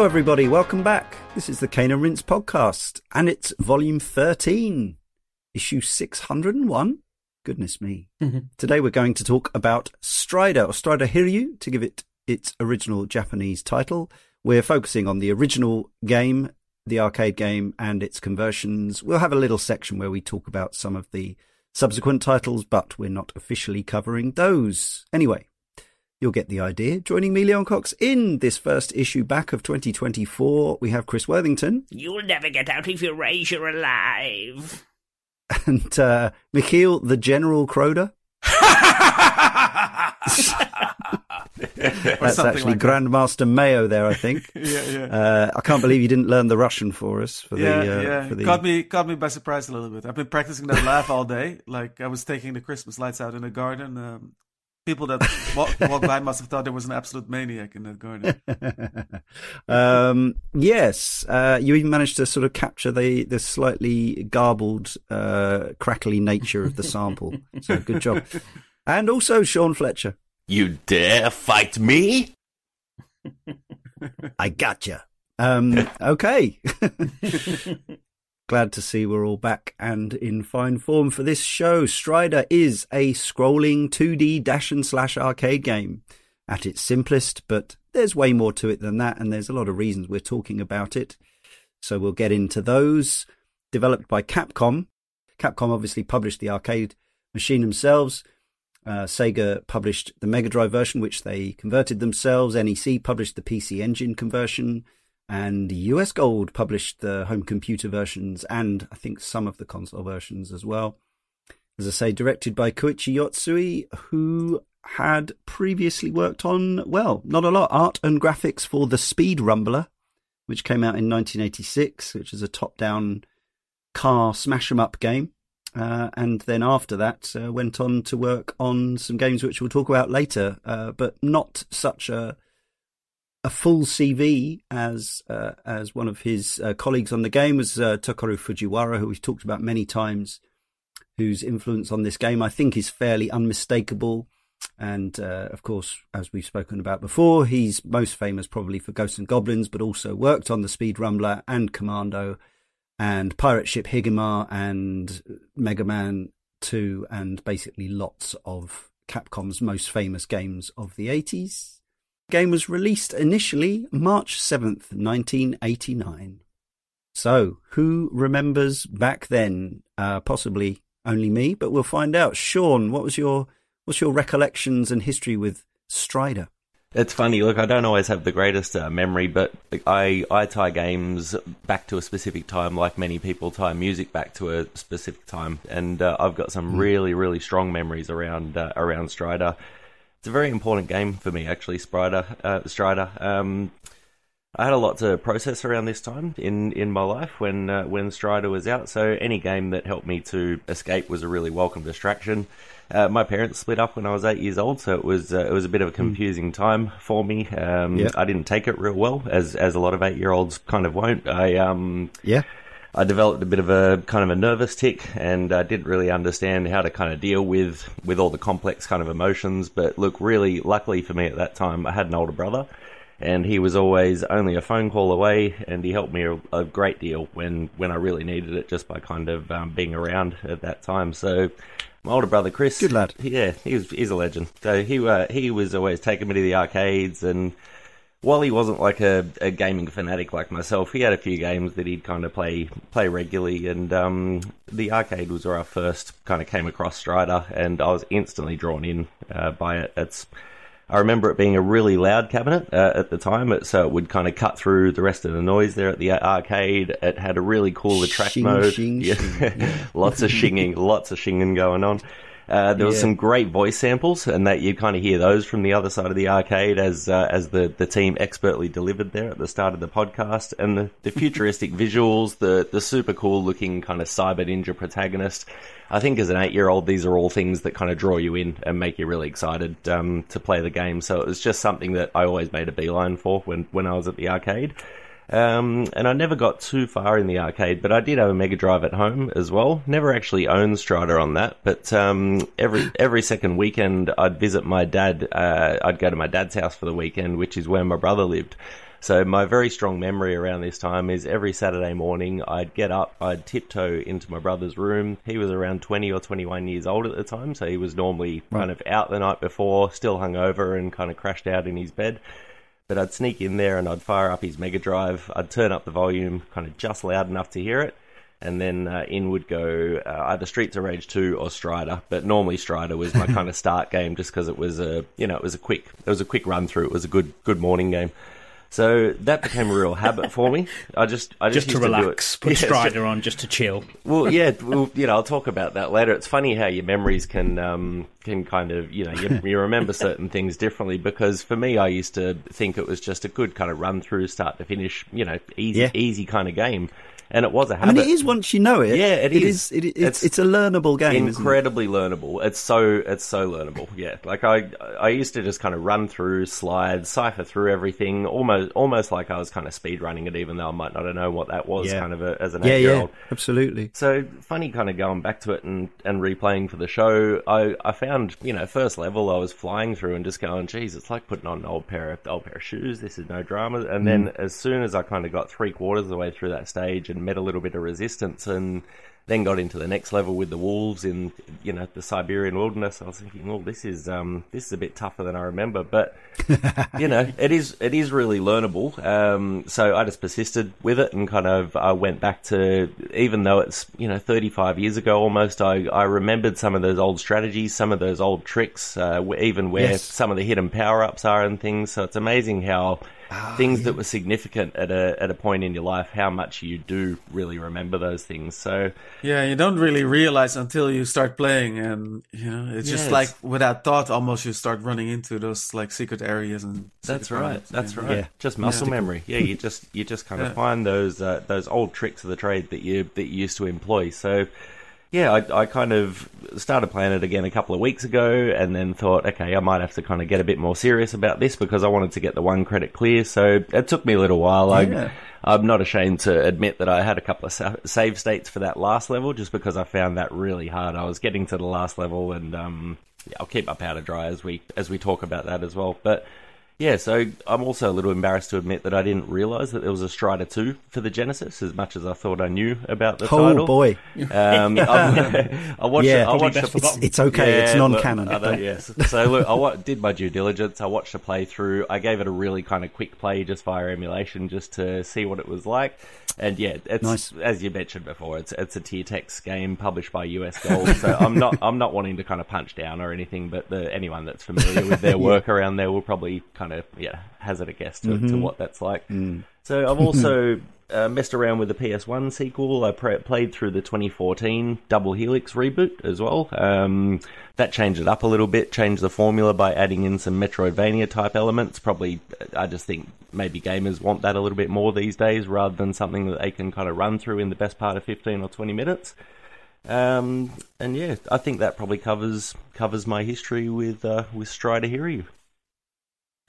Hello, everybody. Welcome back. This is the Cane and Rinse podcast, and it's volume 13, issue 601. Goodness me. Mm-hmm. Today we're going to talk about Strider, or Strider Hiryu, to give it its original Japanese title. We're focusing on the original game, the arcade game, and its conversions. We'll have a little section where we talk about some of the subsequent titles, but we're not officially covering those. Anyway, You'll get the idea. Joining me, Leon Cox, in this first issue back of 2024, we have Chris Worthington You'll never get out of Eurasia alive. and uh, Michiel the General Croder. That's actually like that. Grandmaster Meio there, I think. yeah, yeah. Uh, I can't believe you didn't learn the Russian for us. For yeah, the, uh, yeah. For the... Caught me, caught me by surprise a little bit. I've been practicing that laugh all day. Like I was taking the Christmas lights out in the garden. Um, people that walk, walk by must have thought there was an absolute maniac in that garden. um, yes, uh, you even managed to sort of capture the, the slightly garbled, uh, crackly nature of the sample. so good job. And also Sean Fletcher. You dare fight me? I gotcha. Um, okay. Glad to see we're all back and in fine form for this show. Strider is a scrolling 2D dash and slash arcade game at its simplest, but there's way more to it than that, and there's a lot of reasons we're talking about it. So we'll get into those. Developed by Capcom. Capcom obviously published the arcade machine themselves. Uh, Sega published the Mega Drive version, which they converted themselves. NEC published the PC Engine conversion, and US Gold published the home computer versions and I think some of the console versions as well. As I say, directed by Koichi Yotsui, who had previously worked on, well, not a lot, art and graphics for The Speed Rumbler, which came out in 1986, which is a top down car smash 'em up game. Uh, and then after that, uh, went on to work on some games which we'll talk about later, uh, but not such a a full CV as uh, as one of his uh, colleagues on the game was uh, Fujiwara, who we've talked about many times, whose influence on this game I think is fairly unmistakable. And uh, of course, as we've spoken about before, he's most famous probably for Ghosts and Goblins, but also worked on the Speed Rumbler and Commando and Pirate Ship Higema and Mega Man 2 and basically lots of Capcom's most famous games of the 80s. Game was released initially March 7th, 1989. So, who remembers back then? Uh, possibly only me, but we'll find out. Sean, what was your what's your recollections and history with Strider? It's funny. Look, I don't always have the greatest uh, memory, but I I tie games back to a specific time, like many people tie music back to a specific time, and uh, I've got some really really strong memories around uh, around Strider. It's a very important game for me, actually. Strider, uh, Strider. Um, I had a lot to process around this time in, in my life when uh, when Strider was out. So any game that helped me to escape was a really welcome distraction. Uh, my parents split up when I was eight years old, so it was uh, it was a bit of a confusing time for me. Um, Yeah. I didn't take it real well, as as a lot of eight year olds kind of won't. I um Yeah. I developed a bit of a kind of a nervous tick and I didn't really understand how to kind of deal with with all the complex kind of emotions. But look, really, luckily for me at that time, I had an older brother, and he was always only a phone call away, and he helped me a, a great deal when when I really needed it, just by kind of um, being around at that time. So. My older brother Chris, Good lad. Yeah, he was he's a legend. So he uh, he was always taking me to the arcades and while he wasn't like a, a gaming fanatic like myself, he had a few games that he'd kind of play play regularly, and um, the arcade was where I first kind of came across Strider, and I was instantly drawn in uh, by it. It's I remember it being a really loud cabinet uh, at the time, it, so it would kind of cut through the rest of the noise there at the arcade. It had a really cool attract Shing, mode, shing, yeah. shing. lots of shinging, lots of shinging going on. Uh, there was Yeah. some great voice samples, and that you kind of hear those from the other side of the arcade as uh, as the, the team expertly delivered there at the start of the podcast, and the, the futuristic visuals, the the super cool looking kind of cyber ninja protagonist. I think as an eight year old, these are all things that kind of draw you in and make you really excited um, to play the game. So it was just something that I always made a beeline for when when I was at the arcade. Um, and I never got too far in the arcade, but I did have a Mega Drive at home as well. Never actually owned Strider on that, but um, every every second weekend I'd visit my dad. Uh, I'd go to my dad's house for the weekend, which is where my brother lived. So my very strong memory around this time is every Saturday morning I'd get up, I'd tiptoe into my brother's room. He was around 20 or 21 years old at the time, so he was normally Right. kind of out the night before, still hungover and kind of crashed out in his bed. But I'd sneak in there and I'd fire up his Mega Drive. I'd turn up the volume kind of just loud enough to hear it. And then uh, in would go uh, either Streets of Rage 2 or Strider. But normally Strider was my kind of start game just because it was a, you know, it was a quick, it was a quick run through. It was a good, good morning game. So that became a real habit for me. I just, I just, Just to used to relax, do it. put Yeah, Strider on just to chill. well, yeah, well, you know, I'll talk about that later. It's funny how your memories can um, can kind of, you know, you, you remember certain things differently. Because for me, I used to think it was just a good kind of run through, start to finish, you know, easy, Yeah. easy kind of game, and it was a habit. mean, it is once you know it. Yeah, it it is. is. It, it's, It's it's a learnable game. isn't it? incredibly learnable. It's so it's so learnable. Yeah, like I I used to just kind of run through, slide, cipher through everything, almost almost like I was kind of speed running it, even though I might not have known what that was, Yeah. kind of a, as an Yeah, eight year yeah, old. absolutely. So funny, kind of going back to it and, and replaying for the show. I, I found you know first level I was flying through and just going, geez, it's like putting on an old pair of old pair of shoes. This is no drama. And then Mm. as soon as I kind of got three quarters of the way through that stage and met a little bit of resistance and then got into the next level with the wolves in you know the Siberian wilderness. I was thinking, well, this is um this is a bit tougher than I remember, but you know, it is it is really learnable. Um, so I just persisted with it and kind of I went back to even though it's you know 35 years ago almost. I I remembered some of those old strategies, some of those old tricks, uh, even where Yes. some of the hidden power ups are and things. So it's amazing how. Things that were significant at a at a point in your life, how much you do really remember those things. So Yeah, you don't really realize until you start playing, and you know, it's just Yes. like without thought, almost you start running into those like secret areas and. That's right. paths, That's and- right. Yeah. Just muscle memory. Yeah, you just you just kind of find those uh, those old tricks of the trade that you that you used to employ. So yeah, I, I kind of started playing it again a couple of weeks ago, and then thought, okay, I might have to kind of get a bit more serious about this because I wanted to get the one credit clear. So it took me a little while. Yeah. I, I'm not ashamed to admit that I had a couple of save states for that last level, just because I found that really hard. I was getting to the last level, and um, yeah, I'll keep my powder dry as we as we talk about that as well. But yeah, so I'm also a little embarrassed to admit that I didn't realise that there was a Strider 2 for the Genesis, as much as I thought I knew about the Oh title. boy, Um, I, I watched. Yeah. it, I watched best the- it's, it's okay. it's yeah, look, non-canon. I don't- yes. So look, I did my due diligence. I watched a playthrough. I gave it a really kind of quick play just via emulation, just to see what it was like. And yeah, it's Nice. as you mentioned before. It's it's a Tiertex game published by US Gold. So I'm not I'm not wanting to kind of punch down or anything, but the, anyone that's familiar with their work around there will probably kind of yeah hazard a guess to, to what that's like. So I've also uh, messed around with the PS1 sequel. I pre- played through the 2014 Double Helix reboot as well. Um, that changed it up a little bit, changed the formula by adding in some Metroidvania type elements. Probably, I just think maybe gamers want that a little bit more these days rather than something that they can kind of run through in the best part of 15 or 20 minutes. Um, and yeah, I think that probably covers covers my history with uh, with Strider Hiryu.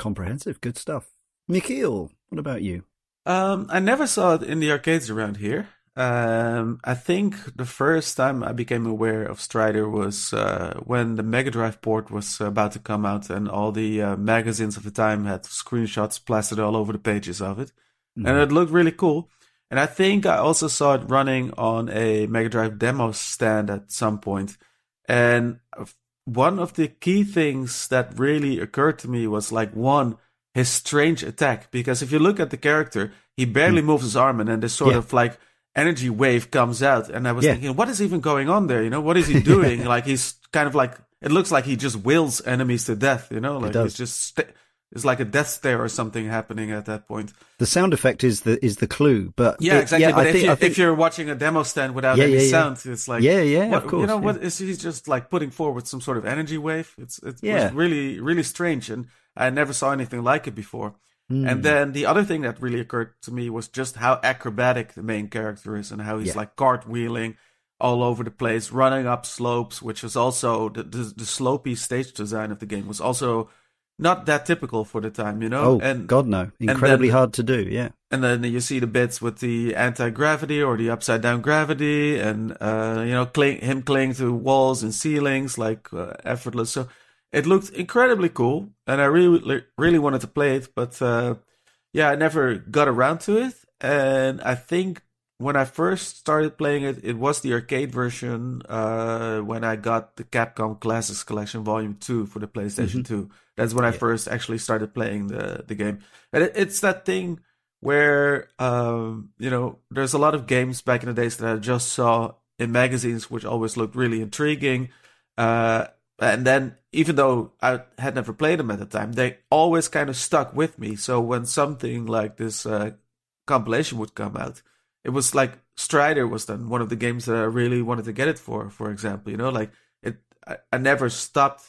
Comprehensive, good stuff. Michiel, what about you? Um, I never saw it in the arcades around here. Um, I think the first time I became aware of Strider was uh, when the Mega Drive port was about to come out, and all the uh, magazines of the time had screenshots plastered all over the pages of it, and it looked really cool. And I think I also saw it running on a Mega Drive demo stand at some point. And one of the key things that really occurred to me was like one, his strange attack. Because if you look at the character, he barely hmm. moves his arm and then this sort. Yeah. of like energy wave comes out. And I was Yeah. thinking, what is even going on there? You know, what is he doing? like he's kind of like, it looks like he just wills enemies to death, you know, like he's just, sta it's like a death stare or something happening at that point. The sound effect is the is the clue, but Yeah, it- exactly. but I if, think, you, think if you're watching a demo stand without Yeah, any yeah, yeah. sound, it's like Yeah, yeah, what, of course, You know yeah. what is he just like putting forward some sort of energy wave? It's it Yeah. was really really strange, and I never saw anything like it before. Hmm. And then the other thing that really occurred to me was just how acrobatic the main character is, and how he's Yeah. like cartwheeling all over the place, running up slopes, which was also the, the the slopey stage design of the game was also not that typical for the time, you know. oh and god no, incredibly then- hard to do. Yeah, and then you see the bits with the anti-gravity or the upside down gravity and uh, you know cling, him clinging to walls and ceilings like uh, effortless so it looked incredibly cool and i really really wanted to play it but uh, yeah, I never got around to it. And I think when I first started playing it, it was the arcade version uh, when I got the Capcom Classics Collection Volume 2 for the PlayStation 2. That's when I first actually started playing the, the game. And it, it's that thing where, um, you know, there's a lot of games back in the days that I just saw in magazines, which always looked really intriguing. Uh, and then, even though I had never played them at the time, they always kind of stuck with me. So when something like this uh, compilation would come out, it was like Strider was then one of the games that I really wanted to get it for. For example, you know, like it, I, I never stopped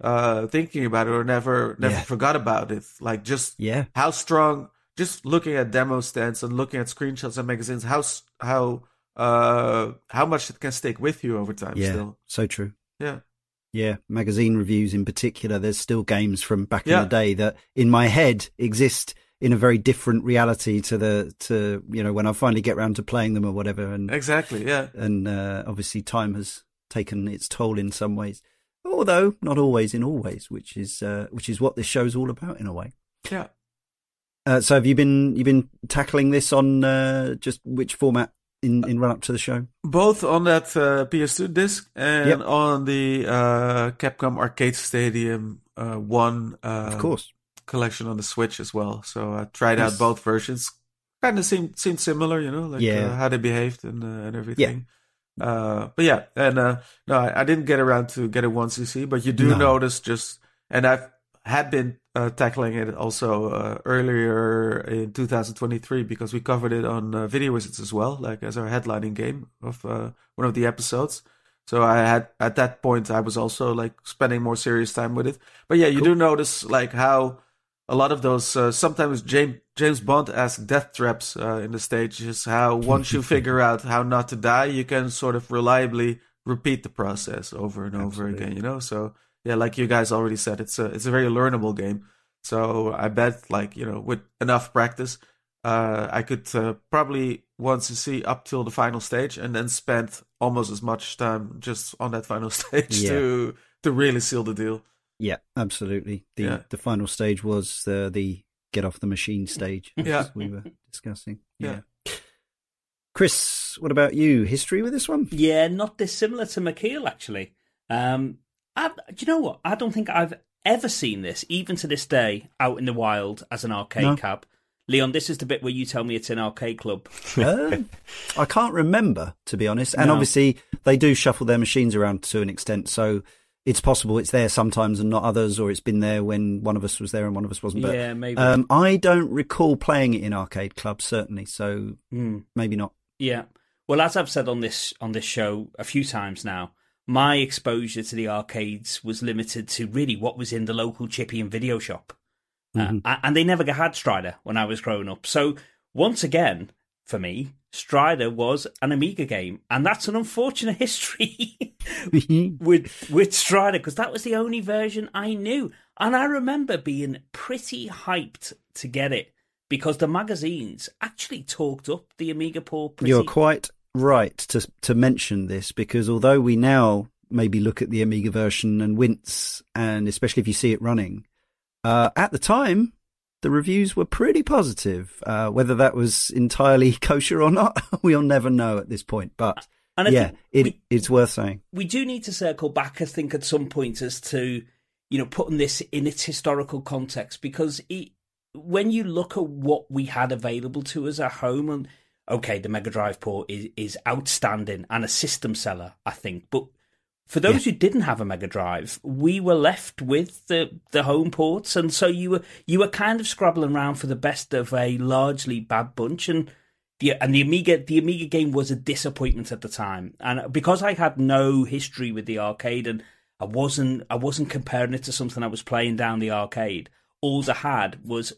uh, thinking about it or never never Yeah. forgot about it. Like just Yeah. how strong. Just looking at demo stands and looking at screenshots and magazines, how how uh how much it can stick with you over time. Yeah. Still, So true. yeah, Yeah, magazine reviews in particular. There's still games from back Yeah. in the day that, in my head, exist in a very different reality to the to you know when I finally get round to playing them or whatever. And exactly. Yeah, and uh, obviously time has taken its toll in some ways, although not always in all ways, which is uh, which is what this show's all about in a way. yeah. Uh, so have you been you've been tackling this on uh, just which format in in run up to the show? Both on that uh, PS2 disc and Yep. on the uh, Capcom Arcade Stadium uh, One uh, of course. Collection on the Switch as well. So I tried out both versions. Kind of seemed seemed similar, you know, like Yeah. uh, how they behaved and uh, and everything. Uh, but yeah, and uh, no, I, I didn't get around to get a one CC, but you do No. notice just, and I've had been uh, tackling it also uh, earlier in 2023 because we covered it on uh, Video Wizards as well, like as our headlining game of uh, one of the episodes. So I had at that point I was also like spending more serious time with it. But yeah, you do notice like how a lot of those uh, sometimes James James Bond esque death traps uh, in the stage is how once you figure out how not to die, you can sort of reliably repeat the process over and over Absolutely. again. You know, so yeah, like you guys already said, it's a it's a very learnable game. So I bet like you know with enough practice, uh, I could uh, probably once you see up till the final stage and then spend almost as much time just on that final stage Yeah. to to really seal the deal. Yeah, absolutely. The Yeah. the final stage was uh, the get off the machine stage, Yeah. we were discussing. Yeah. Chris, what about you? History with this one? Yeah, not dissimilar to Michiel actually. Um, I, do you know what? I don't think I've ever seen this, even to this day, out in the wild as an arcade No. cab. Leon, this is the bit where you tell me it's an arcade club. Um, I can't remember, to be honest. And No. obviously, they do shuffle their machines around to an extent, so it's possible it's there sometimes and not others, or it's been there when one of us was there and one of us wasn't. But yeah, maybe. um, I don't recall playing it in arcade clubs, certainly. So Hmm. maybe not. Yeah. Well, as I've said on this on this show a few times now, my exposure to the arcades was limited to really what was in the local chippy and video shop, Mhm. uh, and they never had Strider when I was growing up. So once again, for me, Strider was an Amiga game, and that's an unfortunate history with with Strider because that was the only version I knew, and I remember being pretty hyped to get it because the magazines actually talked up the Amiga port. Pretty, You're quite right to to mention this because although we now maybe look at the Amiga version and wince, and especially if you see it running, uh, at the time the reviews were pretty positive. Uh, whether that was entirely kosher or not, we'll never know at this point. But And yeah, it, we- it's worth saying. we do need to circle back, I think, at some point as to, you know, putting this in its historical context because it, when you look at what we had available to us at home, and okay, the Mega Drive port is, is outstanding and a system seller, I think, but for those who didn't have a Mega Drive, we were left with the the home ports, and so you were you were kind of scrabbling around for the best of a largely bad bunch, and the and the Amiga the Amiga game was a disappointment at the time, and because I had no history with the arcade and I wasn't I wasn't comparing it to something I was playing down the arcade. All I had was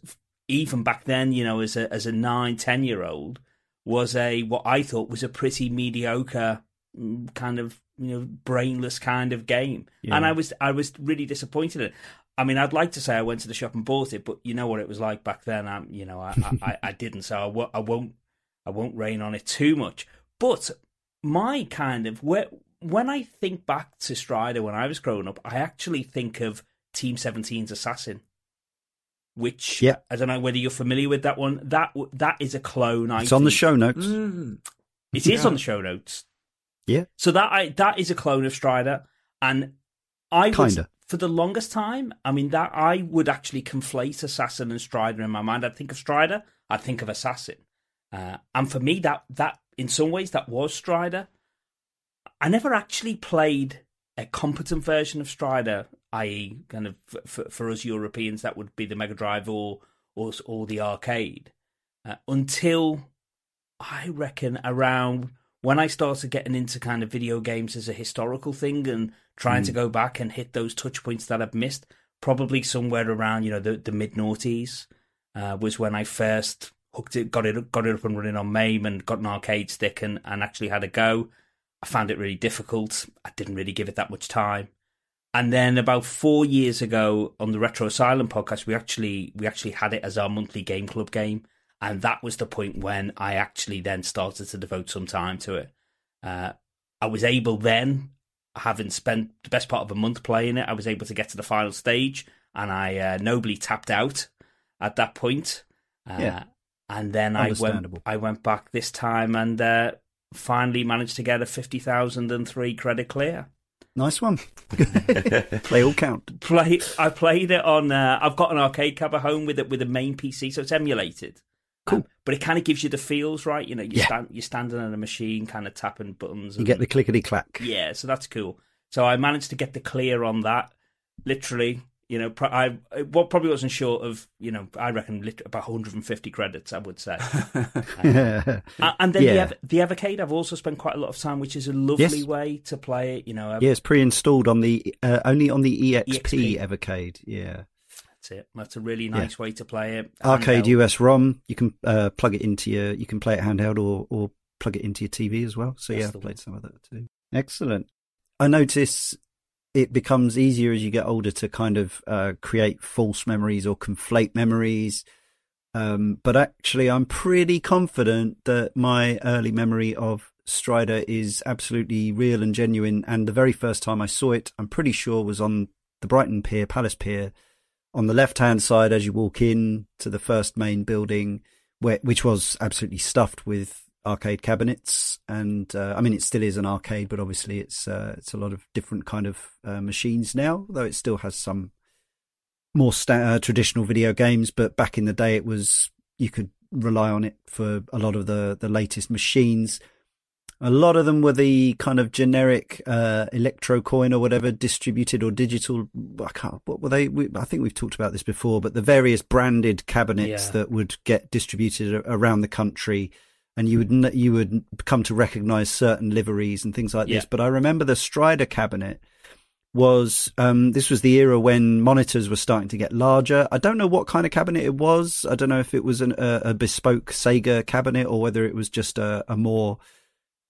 even back then, you know, as a as a nine ten year old, was a what I thought was a pretty mediocre mm, kind of you know brainless kind of game, Yeah. and I was I was really disappointed in it. I mean, I'd like to say I went to the shop and bought it, but you know what it was like back then. i'm you know, I, I, I- I didn't, so I, wo- I won't I won't rain on it too much. But my kind of where when I think back to Strider when I was growing up, I actually think of Team 17's Assassin, which Yeah. I don't know whether you're familiar with that one. That that is a clone. I It's on the show notes. Mm. It is Yeah. on the show notes. Yeah. So that I, that is a clone of Strider, and I Kinda. for the longest time. I mean, that I would actually conflate Assassin and Strider in my mind. I'd think of Strider, I'd think of Assassin, uh, and for me, that that in some ways that was Strider. I never actually played a competent version of Strider, i.e., kind of for, for, for us Europeans, that would be the Mega Drive or or, or the arcade, uh, until I reckon around when I started getting into kind of video games as a historical thing and trying to go back and hit those touch points that I've missed, probably somewhere around you know the, the mid noughties uh, was when I first hooked it, got it, got it up and running on MAME and got an arcade stick and, and actually had a go. I found it really difficult. I didn't really give it that much time. And then about four years ago on the Retro Asylum podcast, we actually we actually had it as our monthly game club game, and that was the point when I actually then started to devote some time to it. Uh, I was able then, having spent the best part of a month playing it, I was able to get to the final stage, and I uh, nobly tapped out at that point. Uh, Yeah. and then I went I went back this time and uh, finally managed to get a fifty thousand and three credit clear. Nice one. they all count. play I played it on uh, I've got an arcade cab at home with it with a MAME PC so it's emulated. Cool. Um, but it kind of gives you the feels, right? You know, you Yeah. stand you're standing on a machine kind of tapping buttons And, You get the clickety clack. Yeah, so that's cool. So I managed to get the clear on that literally, you know, I what probably wasn't short of, you know, I reckon lit- about 150 credits I would say. yeah, Uh, and then Yeah. the, Ev- the Evercade, I've also spent quite a lot of time, which is a lovely Yes. way to play it. You know, I've- it's pre-installed on the uh, only on the EXP, EXP. Evercade. Yeah, that's it. That's a really nice way to play it. arcade US ROM. You can uh, plug it into your. You can play it handheld or or plug it into your TV as well. So That's yeah, I've played one. some of that too. Excellent. I notice it becomes easier as you get older to kind of uh, create false memories or conflate memories. Um, but actually, I'm pretty confident that my early memory of Strider is absolutely real and genuine. And the very first time I saw it, I'm pretty sure was on the Brighton Pier, Palace Pier, on the left hand side as you walk in to the first main building, where which was absolutely stuffed with arcade cabinets. And uh, I mean, it still is an arcade, but obviously it's uh, it's a lot of different kind of uh, machines now, though it still has some more sta- uh, traditional video games. But back in the day, it was you could rely on it for a lot of the the latest machines. A lot of them were the kind of generic uh, Electrocoin or whatever, distributed or digital. I can't. What were they? We, I think we've talked about this before, but the various branded cabinets Yeah. that would get distributed around the country, and you would you would come to recognise certain liveries and things like this. But I remember the Strider cabinet was um, this was the era when monitors were starting to get larger. I don't know what kind of cabinet it was. I don't know if it was an, a, a bespoke Sega cabinet or whether it was just a, a more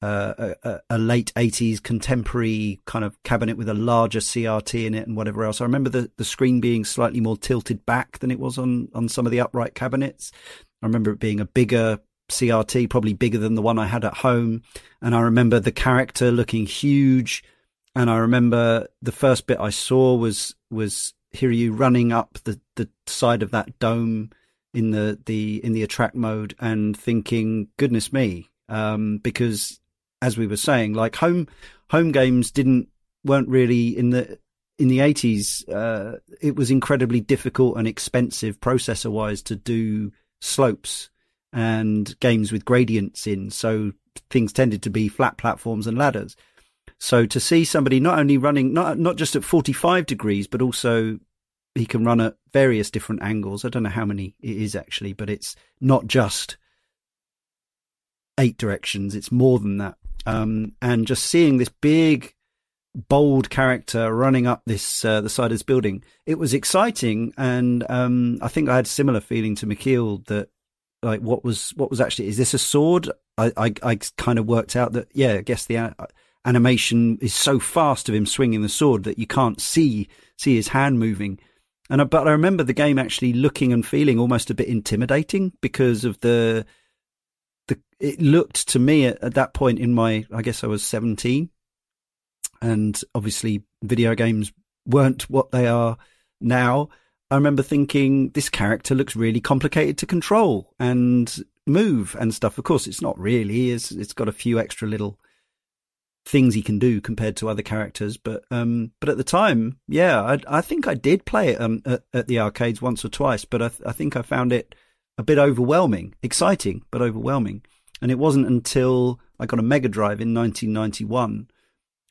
uh, a, a late 80s contemporary kind of cabinet with a larger CRT in it and whatever else. I remember the, the screen being slightly more tilted back than it was on, on some of the upright cabinets. I remember it being a bigger CRT, probably bigger than the one I had at home. And I remember the character looking huge. And I remember the first bit I saw was, was Hiryu running up the, the side of that dome in the, the, in the attract mode and thinking, goodness me. Um, because as we were saying, like home home games didn't weren't really in the in the eighties. Uh, it was incredibly difficult and expensive processor wise to do slopes and games with gradients in. So things tended to be flat platforms and ladders. So to see somebody not only running not not just at forty five degrees, but also he can run at various different angles. I don't know how many it is actually, but it's not just eight directions. It's more than that. Um, and just seeing this big, bold character running up this uh, the side of this building, it was exciting. And um, I think I had a similar feeling to Michiel that like what was what was actually is this a sword? I I, I kind of worked out that yeah, I guess the a- animation is so fast of him swinging the sword that you can't see see his hand moving. And I, but I remember the game actually looking and feeling almost a bit intimidating because of the the it looked to me at, at that point in my I guess I was 17 and obviously video games weren't what they are now I remember thinking this character looks really complicated to control and move and stuff. Of course, it's not really. It's it's got a few extra little things he can do compared to other characters. But um, but at the time, yeah, I, I think I did play it um, at, at the arcades once or twice. But I, I think I found it a bit overwhelming, exciting but overwhelming. And it wasn't until I got a Mega Drive in 1991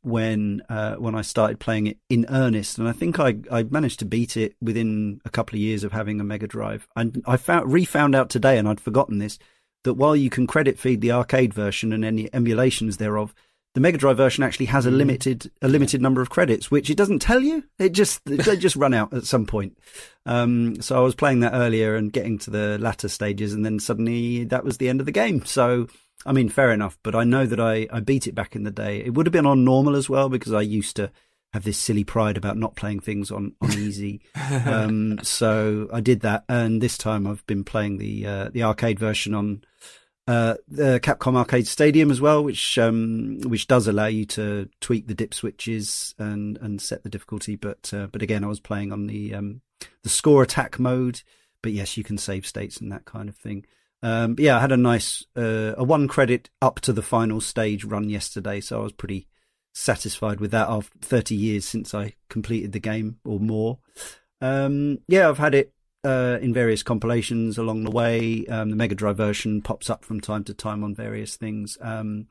when uh, when I started playing it in earnest, and I think I, I managed to beat it within a couple of years of having a Mega Drive. And I found refound out today, and I'd forgotten this, that while you can credit feed the arcade version and any emulations thereof, the Mega Drive version actually has a Mm. limited a limited number of credits, which it doesn't tell you. It just they just run out at some point. Um, so I was playing that earlier and getting to the latter stages, and then suddenly that was the end of the game. So I mean, fair enough, but I know that I, I beat it back in the day. It would have been on normal as well because I used to have this silly pride about not playing things on, on easy. um, so I did that, and this time I've been playing the uh, the arcade version on uh, the Capcom Arcade Stadium as well, which um, which does allow you to tweak the dip switches and, and set the difficulty. But uh, but again, I was playing on the um, the score attack mode. But yes, you can save states and that kind of thing. Um, yeah, I had a nice uh, a one credit up to the final stage run yesterday, so I was pretty satisfied with that. After thirty years since I completed the game or more, um, yeah, I've had it uh, in various compilations along the way. Um, the Mega Drive version pops up from time to time on various things. Um,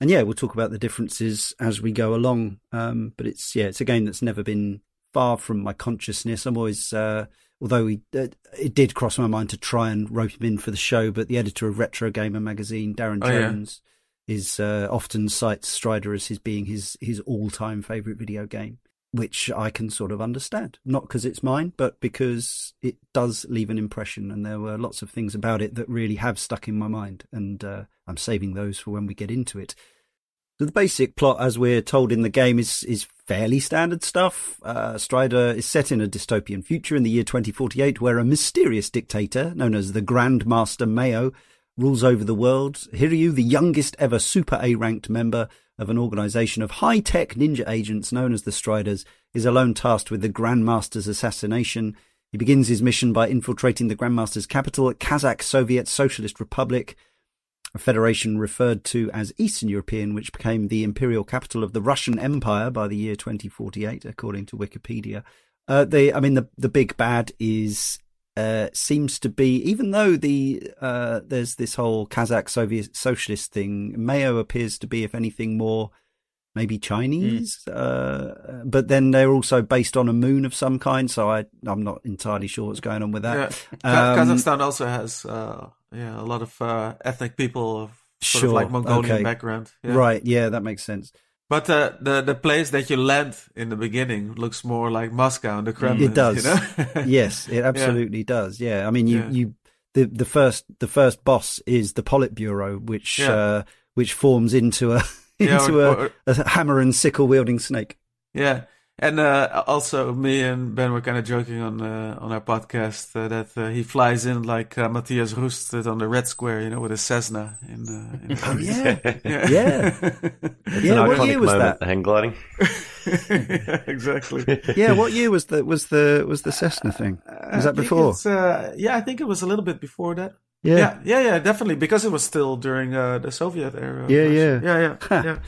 and yeah, we'll talk about the differences as we go along. Um, but it's yeah, it's a game that's never been far from my consciousness. I'm always, uh, although we, uh, it did cross my mind to try and rope him in for the show, but the editor of Retro Gamer magazine, Darren Oh, yeah. Jones, is uh, often cites Strider as his being his his all time favorite video game which I can sort of understand. Not because it's mine, but because it does leave an impression, and there were lots of things about it that really have stuck in my mind, and uh, I'm saving those for when we get into it. So the basic plot, as we're told in the game, is is fairly standard stuff. Uh, Strider is set in a dystopian future in the year 2048, where a mysterious dictator known as the Grand Master Meio rules over the world. Hiryu, the youngest ever Super A ranked member of an organization of high tech ninja agents known as the Striders, is alone tasked with the Grandmaster's assassination. He begins his mission by infiltrating the Grandmaster's capital, Kazakh Soviet Socialist Republic, a federation referred to as Eastern European, which became the imperial capital of the Russian Empire by the year 2048, according to Wikipedia. Uh, the, I mean, the the big bad is uh, seems to be, even though the uh, there's this whole Kazakh Soviet socialist thing, Meio appears to be, if anything, more maybe Chinese. Uh, but then they're also based on a moon of some kind, so I I'm not entirely sure what's going on with that. Ka- Um, Kazakhstan also has uh, yeah a lot of uh, ethnic people of sort Sure, of like Mongolian okay. background. Yeah. Right? Yeah, that makes sense. But uh, the the place that you land in the beginning looks more like Moscow and the Kremlin. It does. You know? yes, it absolutely does. Yeah, I mean, you, Yeah. you, the the first the first boss is the Politburo, which Yeah. uh, which forms into a Yeah, into or- a, a hammer and sickle wielding snake. Yeah, and uh, also me and Ben were kind of joking on uh, on our podcast uh, that uh, he flies in like uh, Matthias Rust did on the Red Square, you know, with a Cessna. In, uh, in Oh yeah, yeah, yeah, It's Yeah, an what year was that? the hang gliding. exactly. yeah. What year was the was the was the Cessna thing? Was that before? it's, Uh, yeah, I think it was a little bit before that. Yeah. Yeah, yeah, yeah, definitely because it was still during uh, the Soviet era. Yeah, yeah. yeah, yeah, yeah.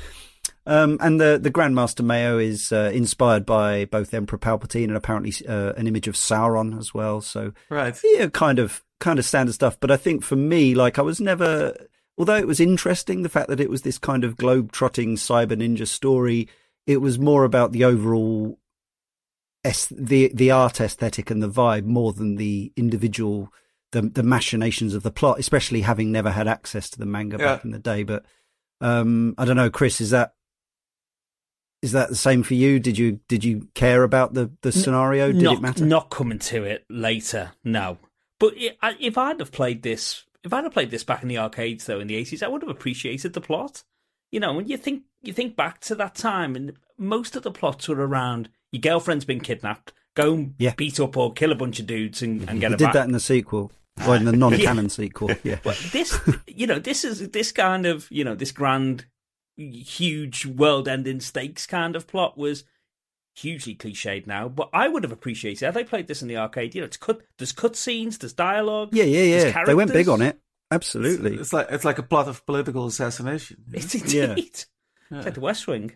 Um, and the the Grandmaster Meio is uh, inspired by both Emperor Palpatine and apparently uh, an image of Sauron as well. So Right. yeah, kind of kind of standard stuff. But I think for me, like I was never, although it was interesting, the fact that it was this kind of globe trotting cyber ninja story, it was more about the overall es- the the art aesthetic and the vibe more than the individual the the machinations of the plot. Especially having never had access to the manga Yeah. back in the day. But um, I don't know, Chris, is that is that the same for you? Did you did you care about the the scenario? Did not, it matter? Not coming to it later, no. But I- if I'd have played this, if I'd have played this back in the arcades though in the eighties, I would have appreciated the plot. You know, when you think you think back to that time, and most of the plots were around your girlfriend's been kidnapped, go and Yeah. beat up or kill a bunch of dudes and, and get her did back. that in the sequel, or in the non-canon sequel. Yeah. But this, you know, this is this kind of, you know, this grand, huge, world-ending stakes kind of plot was hugely cliched now, but I would have appreciated. Had they played this in the arcade, you know, it's cut. There's cutscenes, there's dialogue. Yeah, yeah, yeah. They went big on it. Absolutely. It's like it's like a plot of political assassination. It's indeed. It's like the West Wing.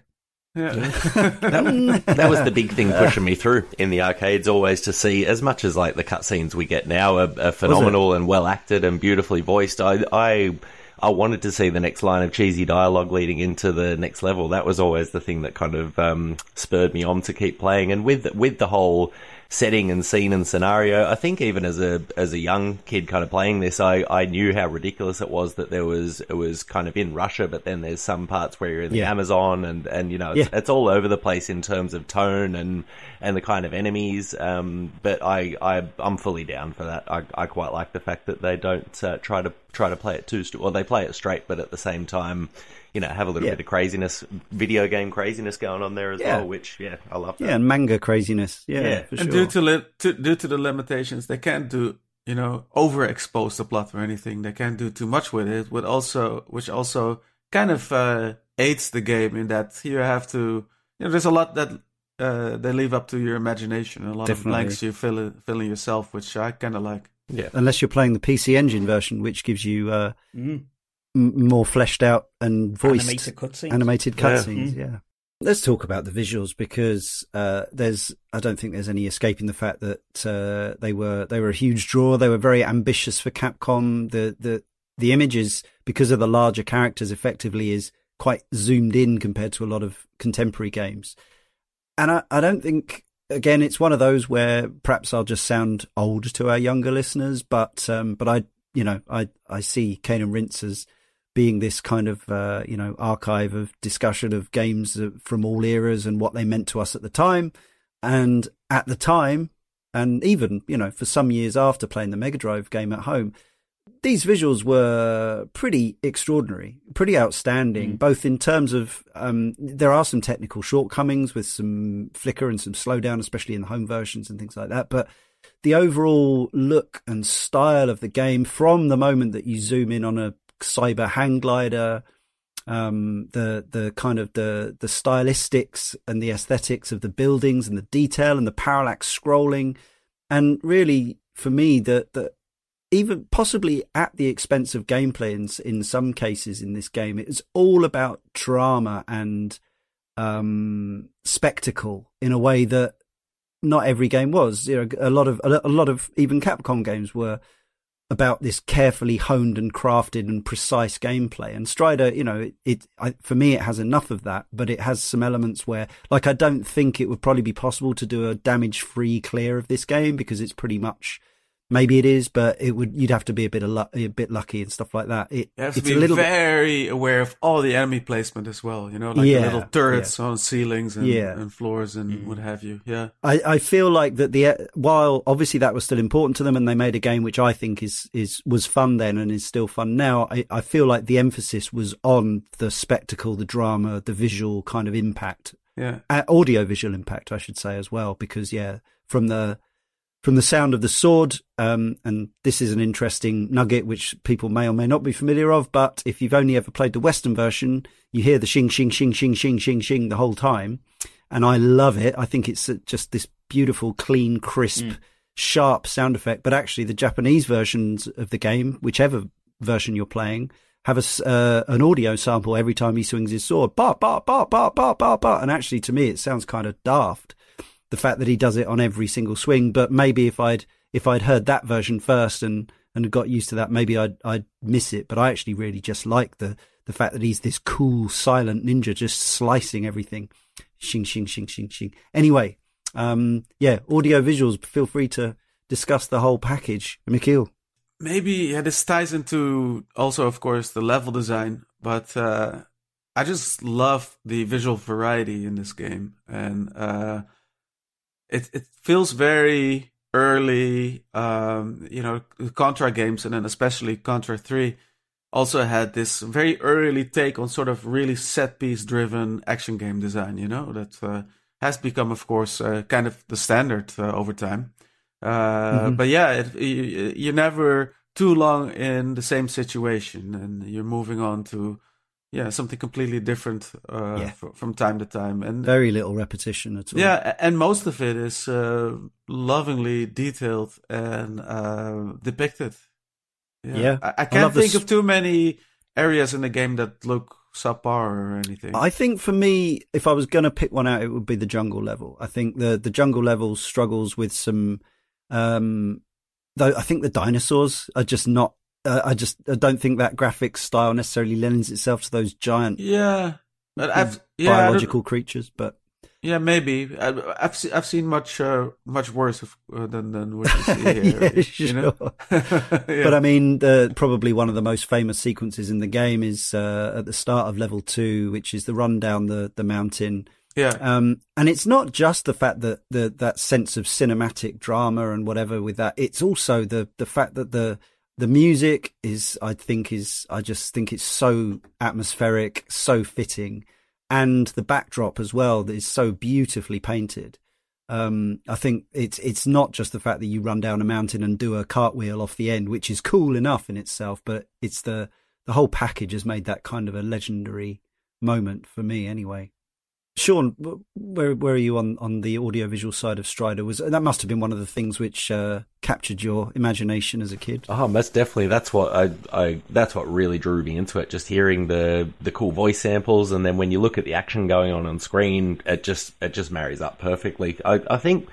Yeah. that, that was the big thing pushing me through in the arcades always to see as much as like the cutscenes we get now are, are phenomenal and well acted and beautifully voiced i i I wanted to see the next line of cheesy dialogue leading into the next level. That was always the thing that kind of um, spurred me on to keep playing. And with with the whole setting and scene and scenario, I think even as a as a young kid kind of playing this, I, I knew how ridiculous it was that there was it was kind of in Russia, but then there's some parts where you're in the Yeah. Amazon and and you know it's, Yeah. it's all over the place in terms of tone and and the kind of enemies. Um, but I, I I'm fully down for that. I, I quite like the fact that they don't uh, try to try to play it too st- well. They play it straight, but at the same time. You know, have a little Yeah. bit of craziness, video game craziness going on there as Yeah. well, which yeah, I love that. Yeah, and manga craziness. Yeah, Yeah. for and sure. due to, li- to due to the limitations, they can't do you know overexpose the plot or anything. They can't do too much with it, with also which also kind of uh, aids the game in that you have to you know there's a lot that uh, they leave up to your imagination, a lot Definitely. of blanks you fill in, fill in yourself, which I kind of like. yeah. Unless you're playing the PC Engine version, which gives you uh, Mm. m- more fleshed out and voiced Animated cutscenes. animated Yeah. Mm. Yeah. Let's talk about the visuals because uh, there's I don't think there's any escaping the fact that uh, they were they were a huge draw. They were very ambitious for Capcom. The the the images because of the larger characters effectively is quite zoomed in compared to a lot of contemporary games. And I, I don't think again it's one of those where perhaps I'll just sound old to our younger listeners, but um, but I you know I I see Cane and Rinse as being this kind of uh, you know archive of discussion of games from all eras and what they meant to us at the time, and at the time, and even you know for some years after playing the Mega Drive game at home, these visuals were pretty extraordinary, pretty outstanding, both in terms of um, there are some technical shortcomings with some flicker and some slowdown, especially in the home versions and things like that, but the overall look and style of the game from the moment that you zoom in on a cyber hang glider, um, the the kind of the the stylistics and the aesthetics of the buildings and the detail and the parallax scrolling, and really for me the the even possibly at the expense of gameplay in in some cases in this game, it's all about drama and um, spectacle in a way that not every game was. You know, a lot of a lot of even Capcom games were about this carefully honed and crafted and precise gameplay. And Strider, you know, it, it I, for me it has enough of that, but it has some elements where, like, I don't think it would probably be possible to do a damage-free clear of this game because it's pretty much. Maybe it is, but it would. You'd have to be a bit of lu- a bit lucky and stuff like that. It, You have to it's be a little bit very aware of all the enemy placement as well. You know, like Yeah, the little turrets on ceilings and, Yeah. and floors and what have you. Yeah. I, I feel like that the while obviously that was still important to them and they made a game which I think is is was fun then and is still fun now. I, I feel like the emphasis was on the spectacle, the drama, the visual kind of impact, Yeah. uh, audio visual impact, I should say as well. Because yeah, from the from the sound of the sword, um, and this is an interesting nugget which people may or may not be familiar of. But if you've only ever played the Western version, you hear the shing shing shing shing shing shing shing the whole time and I love it. I think it's just this beautiful, clean, crisp, sharp sound effect. But actually, the Japanese versions of the game, whichever version you're playing, have a uh, an audio sample every time he swings his sword. Ba ba ba ba ba ba ba. And actually, to me, it sounds kind of daft. The fact that he does it on every single swing. But maybe if I'd if I'd heard that version first and and got used to that, maybe I'd I'd miss it. But I actually really just like the the fact that he's this cool, silent ninja just slicing everything. Shing, shing, shing, shing, shing. Anyway, um, yeah, audio visuals. Feel free to discuss the whole package. Michiel. Maybe yeah, this ties into also, of course, the level design. But uh, I just love the visual variety in this game, and uh, it it feels very early. Um, you know, Contra games, and then especially Contra Three, also had this very early take on sort of really set piece driven action game design. You know that uh, has become, of course, uh, kind of the standard uh, over time. Uh, But yeah, it, you, you're never too long in the same situation, and you're moving on to yeah something completely different uh, Yeah. fr- from time to time, and Very little repetition at all. yeah, and most of it is uh, lovingly detailed and uh, depicted. Yeah. I, I can't the think of too many areas in the game that look subpar or anything. I think for me, if I was going to pick one out, it would be the jungle level. I think the the jungle level struggles with some. Um, though I think the dinosaurs are just not. Uh, I just I don't think that graphic style necessarily lends itself to those giant yeah, I've yeah, biological creatures. But Yeah, maybe. I, I've se- I've seen much uh, much worse of, uh, than than what you see here. yeah, you sure. know? Yeah. But I mean, the, probably one of the most famous sequences in the game is uh, at the start of level two, which is the run down the the mountain. yeah, Um, and it's not just the fact that the that sense of cinematic drama and whatever with that. It's also the the fact that the the music is, I think, is I just think it's so atmospheric, so fitting, and the backdrop as well that is so beautifully painted. Um, I think it's it's not just the fact that you run down a mountain and do a cartwheel off the end, which is cool enough in itself, but it's the the whole package has made that kind of a legendary moment for me, anyway. Sean, where where are you on, on the audiovisual side of Strider? Was that must have been one of the things which uh, captured your imagination as a kid? Oh, most definitely. That's what I, I. That's what really drew me into it. Just hearing the the cool voice samples, and then when you look at the action going on on screen, it just it just marries up perfectly. I, I think,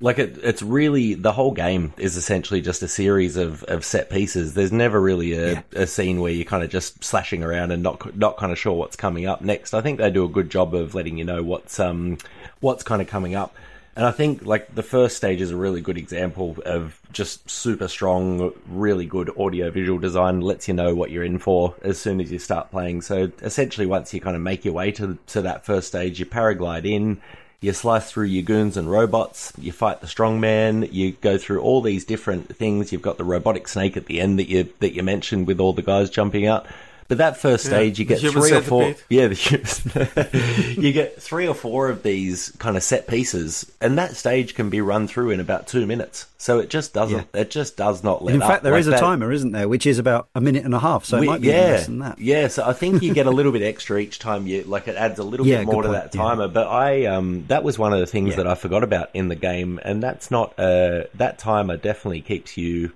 like it, it's really the whole game is essentially just a series of, of set pieces. There's never really a, a scene where you're kind of just slashing around and not not kind of sure what's coming up next. I think they do a good job of letting you know what's um what's kind of coming up. And I think like the first stage is a really good example of just super strong, really good audio visual design. Lets you know what you're in for as soon as you start playing. So essentially, once you kind of make your way to to that first stage, you paraglide in, you slice through your goons and robots, you fight the strongman, you go through all these different things. You've got the robotic snake at the end that you that you mentioned with all the guys jumping out. But that first Yeah, stage, you get three or four. Yeah, the, you get three or four of these kind of set pieces, and that stage can be run through in about two minutes. So it just doesn't. It just does not let In up. fact, there Like is a that- timer, isn't there, which is about a minute and a half, so it might be even less than that. Yeah, so I think you get a little bit extra each time you like it adds a little Yeah, bit more to point, that yeah. timer. But I um that was one of the things Yeah. that I forgot about in the game, and that's not uh that timer definitely keeps you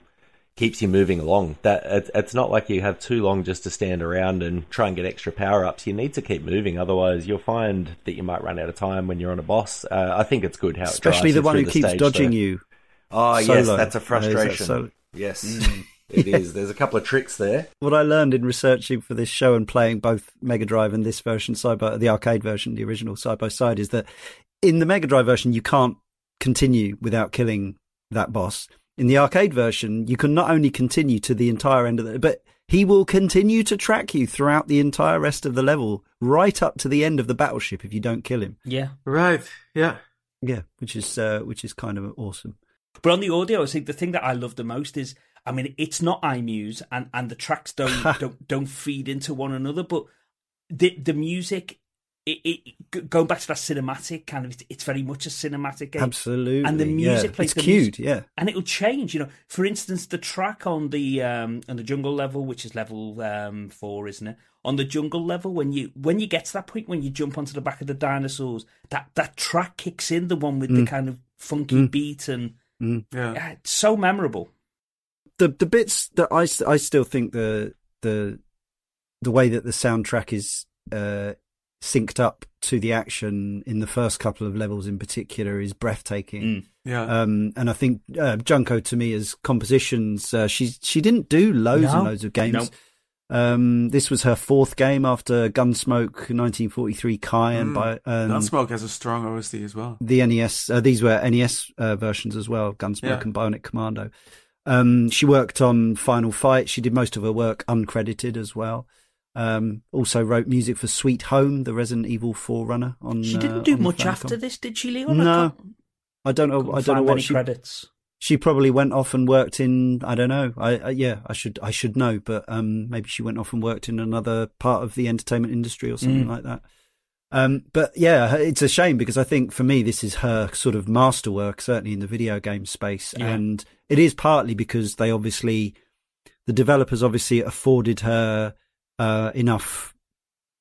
keeps you moving along. That it, it's not like you have too long just to stand around and try and get extra power ups. You need to keep moving, otherwise you'll find that you might run out of time when you're on a boss. Uh, I think it's good how Especially drives the one who the keeps stage, dodging though. you. Oh yes, that's a is that frustration. solo? Yes, it is. There's a couple of tricks there. What I learned in researching for this show and playing both Mega Drive and this version side by the arcade version, the original side by side, is that in the Mega Drive version you can't continue without killing that boss. In the arcade version, you can not only continue to the entire end of the, but he will continue to track you throughout the entire rest of the level, right up to the end of the battleship if you don't kill him. Yeah. right. Yeah, Yeah, which is uh, which is kind of awesome. But on the audio, I think the thing that I love the most is, I mean, it's not iMuse, and and the tracks don't don't don't feed into one another, but the the music, it, it going back to that cinematic kind of, it's, it's very much a cinematic game, Absolutely, And the music yeah. plays it's the cued, music- yeah. and it'll change. You know, for instance, the track on the um on the jungle level, which is level um four, isn't it? On the jungle level, when you when you get to that point, when you jump onto the back of the dinosaurs, that that track kicks in, the one with the kind of funky beat and. yeah. Yeah, it's so memorable. the the bits that I I still think the the the way that the soundtrack is uh, synced up to the action in the first couple of levels in particular is breathtaking. Mm. Yeah. Um, and I think uh, Junko Tamiya's compositions, uh, she she didn't do loads and loads of games. No. Um, this was her fourth game after Gunsmoke 1943 Kai and Mm. by um, Gunsmoke has a strong OST as well. the NES. Uh, these were NES uh, versions as well, Gunsmoke Yeah. and Bionic Commando. Um, she worked on Final Fight. She did most of her work uncredited as well. Um, also wrote music for Sweet Home, the Resident Evil forerunner. On She uh, didn't do much after this, did she, Leon? No, I I don't know. I don't know what she. credits. She probably went off and worked in. I don't know. I, I yeah. I should. I should know. But um, maybe she went off and worked in another part of the entertainment industry or something Mm. like that. Um, but yeah, it's a shame because I think for me this is her sort of masterwork, certainly in the video game space, Yeah. and it is partly because they obviously, the developers obviously afforded her uh, enough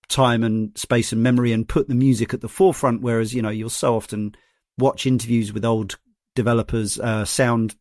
time and space and memory and put the music at the forefront. Whereas, you know, you'll so often watch interviews with old developers, uh, sound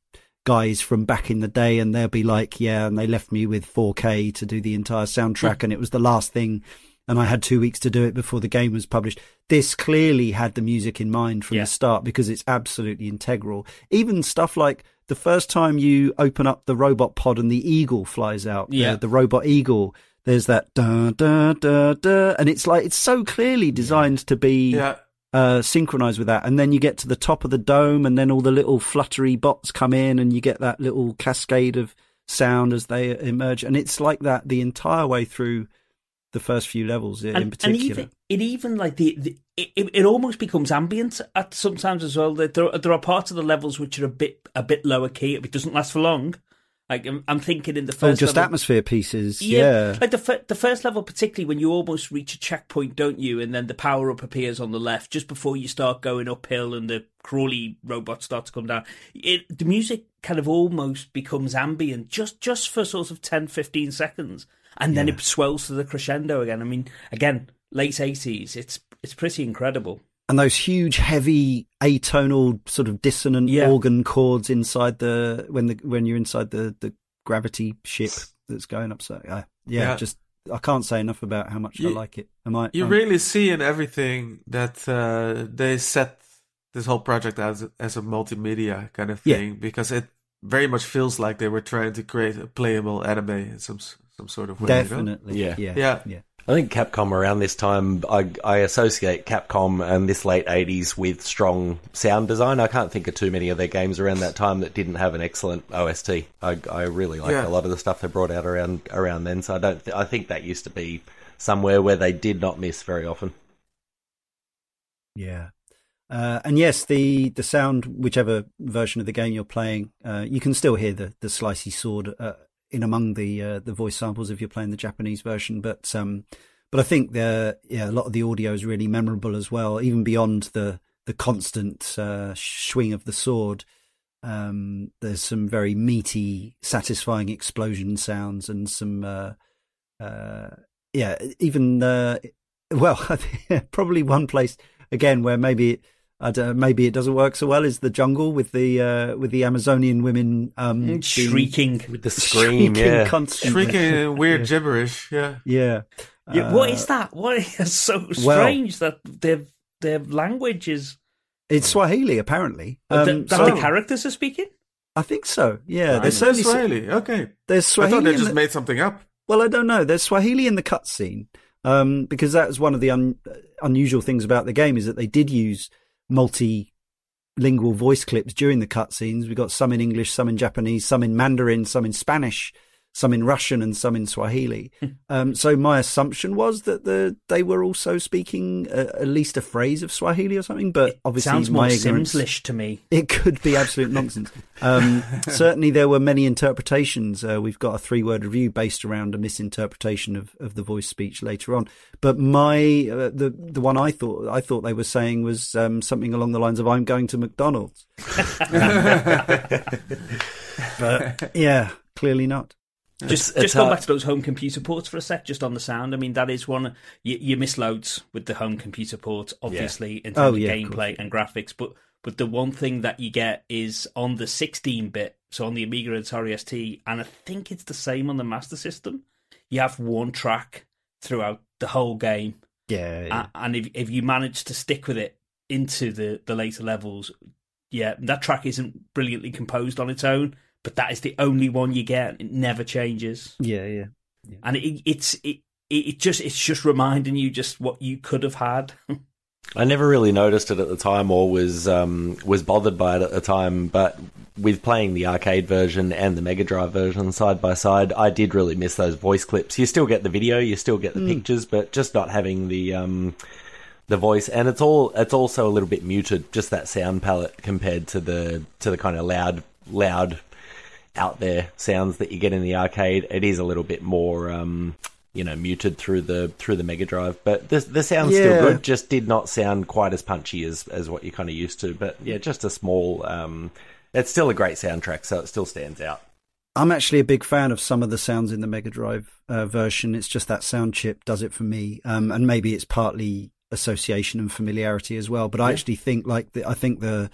guys from back in the day, and they'll be like, yeah, and they left me with 4K to do the entire soundtrack, and it was the last thing. And I had two weeks to do it before the game was published. This clearly had the music in mind from Yeah. the start because it's absolutely integral. Even stuff like the first time you open up the robot pod and the eagle flies out, the- Yeah. the, robot eagle, there's that da da da da, and it's like it's so clearly designed to be Yeah. uh, synchronized with that. And then you get to the top of the dome, and then all the little fluttery bots come in, and you get that little cascade of sound as they emerge. And it's like that the entire way through the first few levels, in and, particular. and even it even like the, the it, it almost becomes ambient at sometimes as well. That there there are parts of the levels which are a bit a bit lower key. It doesn't last for long. Like I'm, I'm thinking in the first. oh, first just level, atmosphere pieces. Yeah. like the fir- the first level, particularly when you almost reach a checkpoint, don't you? And then the power up appears on the left just before you start going uphill, and the crawly robots start to come down. It the music kind of almost becomes ambient just just for sort of 10, 15 seconds, and then it swells to the crescendo again. I mean, again, late eighties. It's it's pretty incredible. And those huge, heavy, atonal, sort of dissonant Yeah. organ chords inside the when the when you're inside the the gravity ship that's going up. So uh, yeah, Yeah. just I can't say enough about how much I like it. Am I? You I'm- really see in everything that uh, they set this whole project as as a multimedia kind of Yeah. thing because it very much feels like they were trying to create a playable anime in some some sort of way. definitely. Yeah. yeah, Yeah. yeah. I think Capcom around this time, I, I associate Capcom and this late 80s with strong sound design. I can't think of too many of their games around that time that didn't have an excellent OST. I, I really like Yeah. a lot of the stuff they brought out around around then. So I don't. Th- I think that used to be somewhere where they did not miss very often. Yeah. Uh, and yes, the, the sound, whichever version of the game you're playing, uh, you can still hear the, the slicey sword uh, in among the uh, the voice samples if you're playing the Japanese version. But um, but I think the yeah a lot of the audio is really memorable as well, even beyond the the constant uh, swing of the sword. Um, there's some very meaty, satisfying explosion sounds and some uh, uh, yeah even uh, well probably one place again where maybe I don't, maybe it doesn't work so well is the jungle with the uh, with the Amazonian women um, Shrieking. With the scream, shrieking yeah. constantly. Shrieking weird gibberish. Yeah. yeah. Yeah, what Uh, is that? What is so well- strange that their their language is It's Swahili apparently. that, Um, that so- the characters are speaking. I think so. Yeah, Right. there's It's certainly Swahili. Okay. there's I Swahili. thought they just the- made something up. Well, I don't know. There's Swahili in the cutscene um, because that was one of the un- unusual things about the game is that they did use multilingual voice clips during the cutscenes. We got some in English, some in Japanese, some in Mandarin, some in Spanish, some in Russian, and some in Swahili. um, so my assumption was that the they were also speaking uh, at least a phrase of Swahili or something. But obviously, Sounds more. Simlish to me. It could be absolute nonsense. Um, certainly, there were many interpretations. Uh, we've got a three-word review based around a misinterpretation of, of the voice speech later on. But my uh, the the one I thought I thought they were saying was um, something along the lines of "I'm going to McDonald's." but yeah, clearly not. Just it's just going back to those home computer ports for a sec, just on the sound. I mean, that is one you, you miss loads with the home computer ports, obviously in terms Oh, of yeah, gameplay and graphics. But but the one thing that you get is on the 16 bit, so on the Amiga and Atari ST, and I think it's the same on the Master System. You have one track throughout the whole game, Yeah, yeah. And if if you manage to stick with it into the the later levels, yeah, that track isn't brilliantly composed on its own, but that is the only one you get. It never changes, yeah, yeah. and it, it's it, it just it's just reminding you just what you could have had. I never really noticed it at the time or was um, was bothered by it at the time, but with playing the arcade version and the Mega Drive version side by side, I did really miss those voice clips. You still get the video, you still get the pictures, but just not having the um, the voice, and it's all it's also a little bit muted, just that sound palette compared to the to the kind of loud loud out there sounds that you get in the arcade. It is a little bit more. Um, you know, muted through the through the Mega Drive, but the the sound's Yeah. still good just did not sound quite as punchy as, as what you're kind of used to. But yeah, just a small. Um, it's still a great soundtrack, so it still stands out. I'm actually a big fan of some of the sounds in the Mega Drive uh, version. It's just that sound chip does it for me, um, and maybe it's partly association and familiarity as well. But I actually think like the, I think the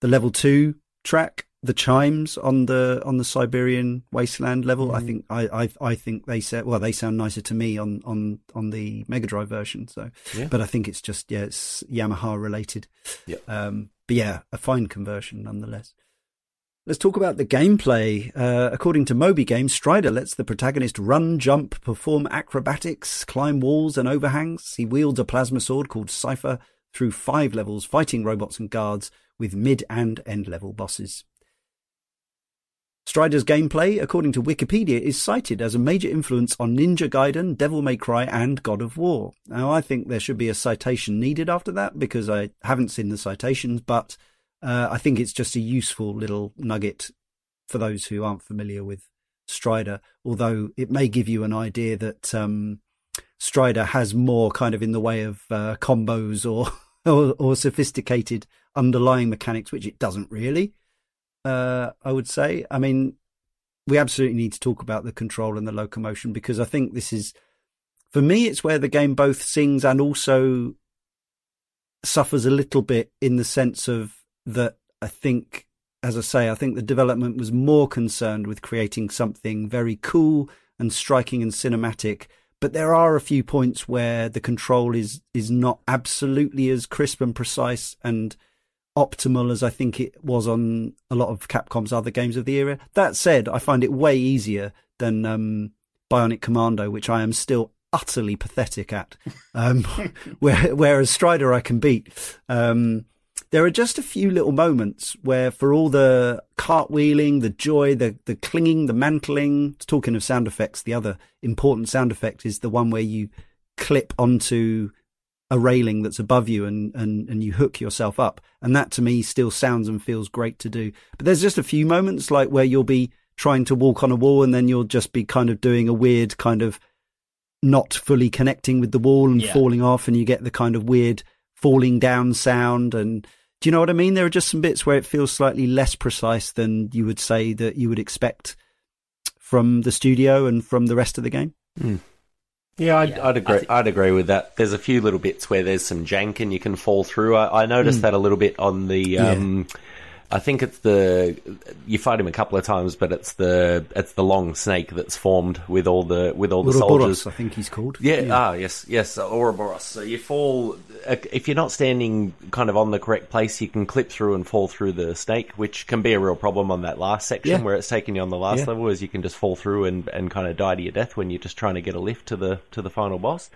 the level two track, the chimes on the on the Siberian wasteland level, mm. I think I, I I think they said well they sound nicer to me on on on the Mega Drive version. So, yeah. but I think it's just yeah it's Yamaha related. Yeah. Um, but yeah, a fine conversion nonetheless. Let's talk about the gameplay. Uh, according to Moby Games, Strider lets the protagonist run, jump, perform acrobatics, climb walls and overhangs. He wields a plasma sword called Cypher through five levels, fighting robots and guards with mid and end level bosses. Strider's gameplay, according to Wikipedia, is cited as a major influence on Ninja Gaiden, Devil May Cry, and God of War. Now, I think there should be a citation needed after that because I haven't seen the citations, but uh, I think it's just a useful little nugget for those who aren't familiar with Strider, although it may give you an idea that um, Strider has more kind of in the way of uh, combos or, or, or sophisticated underlying mechanics, which it doesn't really. Uh, I would say. I mean, we absolutely need to talk about the control and the locomotion because I think this is, for me, it's where the game both sings and also suffers a little bit in the sense of that I think, as I say, I think the development was more concerned with creating something very cool and striking and cinematic. But there are a few points where the control is is not absolutely as crisp and precise and optimal as I think it was on a lot of Capcom's other games of the era. That said, I find it way easier than um, Bionic Commando, which I am still utterly pathetic at. Um, where, whereas Strider I can beat. Um, there are just a few little moments where, for all the cartwheeling, the joy, the the clinging, the mantling. Talking of sound effects, the other important sound effect is the one where you clip onto a railing that's above you and, and, and you hook yourself up. And that to me still sounds and feels great to do. But there's just a few moments like where you'll be trying to walk on a wall and then you'll just be kind of doing a weird kind of not fully connecting with the wall and yeah. falling off and you get the kind of weird falling down sound and do you know what I mean? There are just some bits where it feels slightly less precise than you would say that you would expect from the studio and from the rest of the game. Mm. Yeah, I'd, yeah, I'd agree. I'd agree with that. There's a few little bits where there's some jank and you can fall through. I, I noticed mm. that a little bit on the um, yeah. I think it's the you fight him a couple of times, but it's the it's the long snake that's formed with all the with all the Ouroboros, soldiers. I think he's called. Yeah. yeah. Ah, yes, yes, Ouroboros. So you fall if you're not standing kind of on the correct place, you can clip through and fall through the snake, which can be a real problem on that last section yeah. where it's taking you on the last yeah. level, Is you can just fall through and and kind of die to your death when you're just trying to get a lift to the to the final boss.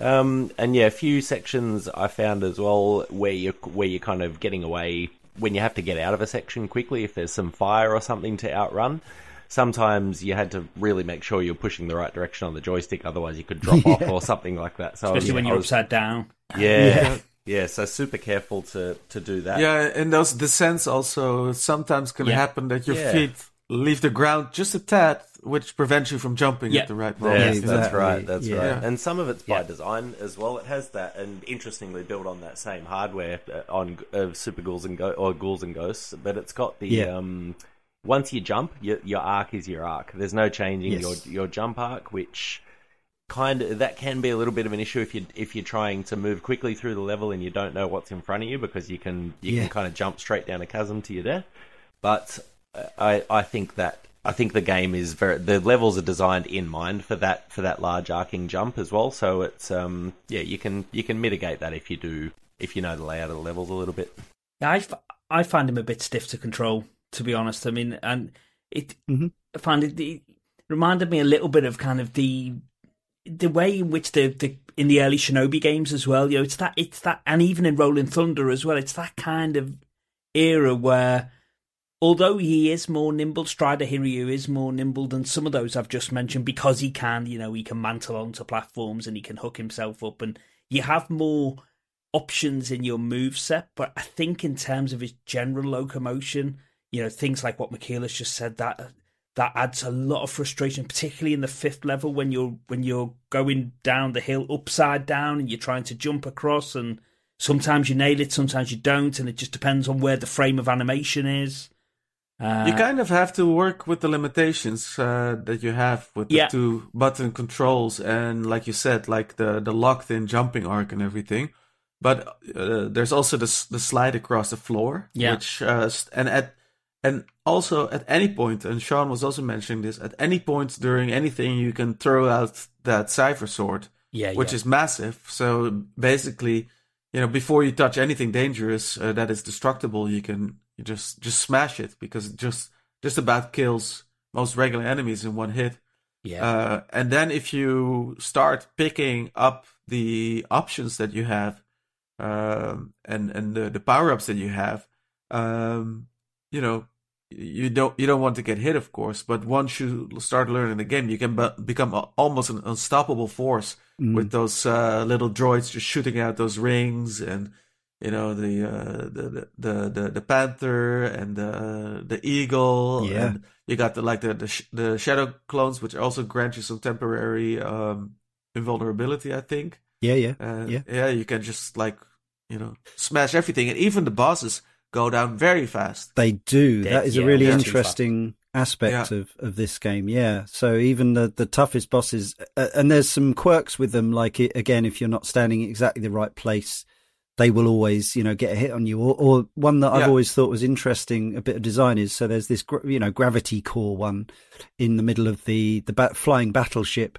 Um, and yeah, a few sections I found as well where you where you're kind of getting away when you have to get out of a section quickly, if there's some fire or something to outrun, sometimes you had to really make sure you're pushing the right direction on the joystick, otherwise you could drop yeah. off or something like that. So especially when you're was, upside down. Yeah, yeah. Yeah, so super careful to, to do that. Yeah, and those descents also sometimes can yeah. happen that your feet leave the ground just a tad, which prevents you from jumping yeah. at the right moment. Yeah, exactly. that's right. That's yeah. right. And some of it's by design as well. It has that, and interestingly built on that same hardware uh, on uh, Super Ghouls and Go- or Ghouls and Ghosts, but it's got the. Um, once you jump, your, your arc is your arc. There's no changing yes. your your jump arc, which kind of that can be a little bit of an issue if you if you're trying to move quickly through the level and you don't know what's in front of you because you can you yeah. can kind of jump straight down a chasm to your death. But I I think that I think the game is very the levels are designed in mind for that for that large arcing jump as well. So it's um yeah you can you can mitigate that if you do if you know the layout of the levels a little bit. Yeah, I, I find him a bit stiff to control to be honest. I mean, and it mm-hmm. I find it, it reminded me a little bit of kind of the the way in which the, the in the early Shinobi games as well. You know, it's that it's that, and even in Rolling Thunder as well. It's that kind of era where although he is more nimble, Strider Hiryu is more nimble than some of those I've just mentioned because he can, you know, he can mantle onto platforms and he can hook himself up, and you have more options in your move set. But I think in terms of his general locomotion, you know, things like what Michiel's just said that that adds a lot of frustration, particularly in the fifth level when you're when you're going down the hill upside down and you're trying to jump across and sometimes you nail it, sometimes you don't, and it just depends on where the frame of animation is. Uh, you kind of have to work with the limitations uh, that you have with the Yeah. two button controls and, like you said, like the the locked in jumping arc and everything. But uh, there's also the the slide across the floor, Yeah. which uh, and at and also at any point, and Sean was also mentioning this. At any point during anything, you can throw out that cipher sword, yeah, which yeah. is massive. So basically, you know, before you touch anything dangerous uh, that is destructible, you can you just just smash it because it just just about kills most regular enemies in one hit. yeah. Uh, and then if you start picking up the options that you have, um, and and the, the power ups that you have, um, you know, you don't you don't want to get hit, of course. But once you start learning the game, you can be- become a, almost an unstoppable force Mm. with those uh, little droids just shooting out those rings and. You know the uh, the, the the the panther and the the eagle. Yeah. and you got the like the the, sh- the shadow clones, which also grant you some temporary um, invulnerability. I think. yeah, yeah. Uh, Yeah. yeah, you can just like you know smash everything, and even the bosses go down very fast. They do. They- that is a really interesting aspect Yeah. of, of this game. Yeah. So even the, the toughest bosses, uh, and there's some quirks with them. Like it, again, if you're not standing exactly the right place, they will always, you know, get a hit on you. Or, or one that I've Yeah. always thought was interesting, a bit of design is so there's this, you know, gravity core one in the middle of the the bat- flying battleship.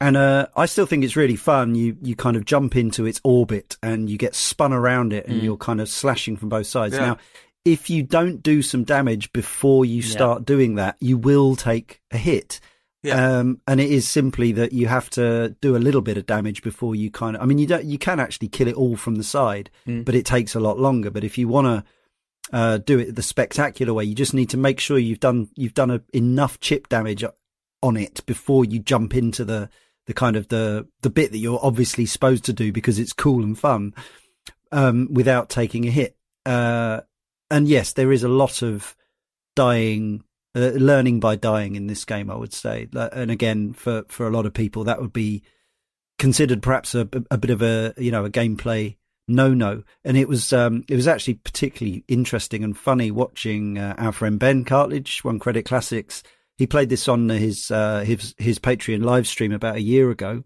And uh, I still think it's really fun. You you kind of jump into its orbit and you get spun around it, and Mm. you're kind of slashing from both sides. Yeah. Now, if you don't do some damage before you Yeah. start doing that, you will take a hit. Yeah. Um, and it is simply that you have to do a little bit of damage before you kind of. I mean, you don't. You can actually kill it all from the side, Mm. but it takes a lot longer. But if you want to uh, do it the spectacular way, you just need to make sure you've done you've done a, enough chip damage on it before you jump into the the kind of the the bit that you're obviously supposed to do because it's cool and fun um, without taking a hit. Uh, and yes, there is a lot of dying, uh, learning by dying in this game. I would say, and again, for for a lot of people, that would be considered perhaps a, a bit of a you know a gameplay no no. And it was um, it was actually particularly interesting and funny watching uh, our friend Ben Cartledge, One Credit Classics. He played this on his uh, his his Patreon live stream about a year ago,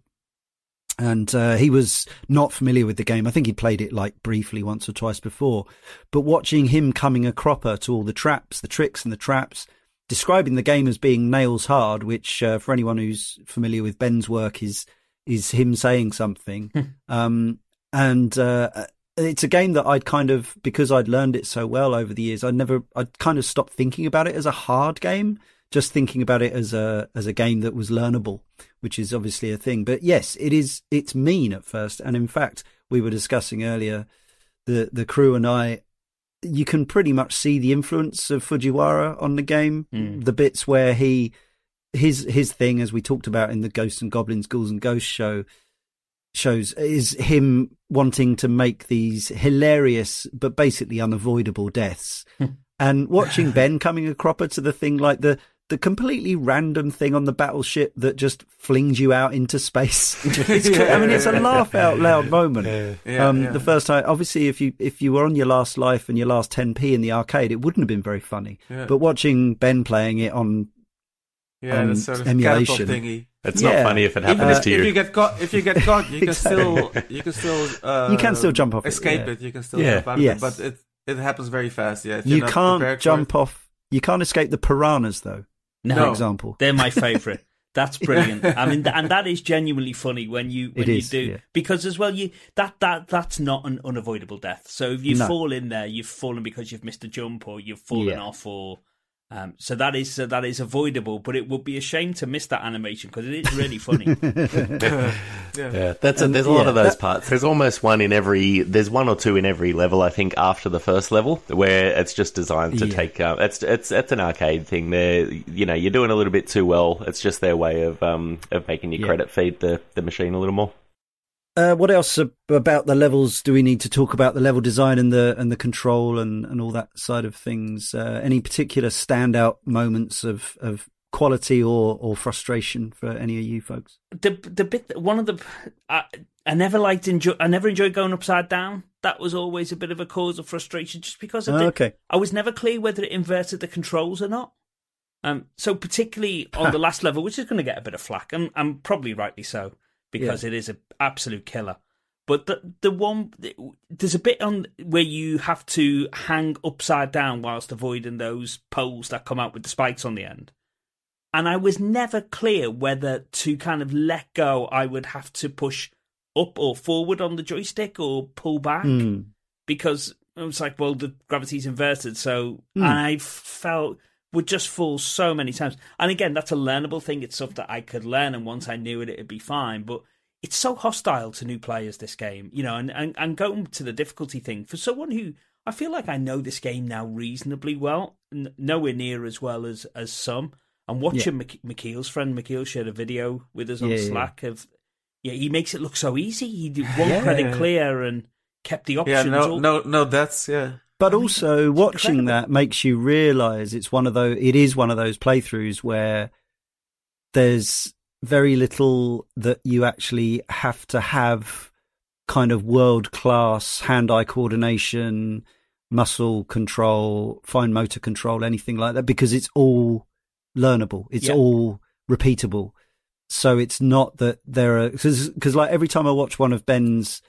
and uh, he was not familiar with the game. I think he played it like briefly once or twice before, but watching him coming a cropper to all the traps, the tricks and the traps, describing the game as being nails hard, which uh, for anyone who's familiar with Ben's work is is him saying something. um, and uh, it's a game that I'd kind of because I'd learned it so well over the years. I never I'd kind of stopped thinking about it as a hard game, just thinking about it as a as a game that was learnable, which is obviously a thing. But yes, it is it's mean at first, and in fact, we were discussing earlier the the crew and I. You can pretty much see the influence of Fujiwara on the game. Mm. The bits where he his his thing, as we talked about in the Ghosts and Goblins, Ghouls and Ghosts show, shows is him wanting to make these hilarious but basically unavoidable deaths. and watching Ben coming a cropper to the thing like the the completely random thing on the battleship that just flings you out into space. It's cra- I mean, it's a laugh out loud moment. Yeah, um, yeah. The first time, obviously, if you if you were on your last life and your last 10p in the arcade, it wouldn't have been very funny. Yeah. But watching Ben playing it on yeah, um, sort of emulation. thingy. It's Yeah. not funny if it happens if, to if you you. get caught, if you get caught, you can Exactly. still you can still uh, You can still jump off it, escape yeah. it. You can still Yeah. jump out of Yes. it, but it it happens very fast. Yeah, you're you not can't jump off. You can't escape the piranhas, though. No, For example, They're my favourite. That's brilliant. I mean, and that is genuinely funny when you when you do yeah. because as well you that that that's not an unavoidable death. So if you No. fall in there, you've fallen because you've missed a jump or you've fallen Yeah. off or. Um, so that is so that is avoidable, but it would be a shame to miss that animation because it is really funny. Yeah, that's a, And, there's a lot yeah, of those that- parts. There's almost one in every. There's one or two in every level. I think after the first level, where it's just designed to Yeah. take. Uh, it's it's it's an arcade thing. There, you know, you're doing a little bit too well. It's just their way of um of making your Yeah. credit feed the the machine a little more. Uh, what else about the levels do we need to talk about? The level design and the and the control and, and all that side of things. Uh, any particular standout moments of of quality or or frustration for any of you folks? The the bit one of the I, I never liked enjoy I never enjoyed going upside down. That was always a bit of a cause of frustration, just because I, Oh, okay. I was never clear whether it inverted the controls or not. Um, so particularly on the last level, which is going to get a bit of flack, and, and probably rightly so, because it is an absolute killer. But the the one there's a bit on where you have to hang upside down whilst avoiding those poles that come out with the spikes on the end. And I was never clear whether to kind of let go, I would have to push up or forward on the joystick or pull back Hmm. because it was like, well, the gravity's inverted. So and I felt would just fall so many times. And again, that's a learnable thing. It's stuff that I could learn, and once I knew it, it'd be fine. But it's so hostile to new players. This game, you know, and and, and going to the difficulty thing for someone who I feel like I know this game now reasonably well, n- nowhere near as well as as some. And watching Mik- Michiel's friend McKeel shared a video with us on Yeah, yeah. Slack of yeah, he makes it look so easy. He did one Yeah. credit clear and kept the options. Yeah, options. no, all- no, no. That's yeah. But also watching incredible. that makes you realize it's one of those it is one of those playthroughs where there's very little that you actually have to have kind of world class hand eye coordination, muscle control, fine motor control, anything like that because it's all learnable. It's Yeah. all repeatable. So it's not that there are because like every time I watch one of Ben's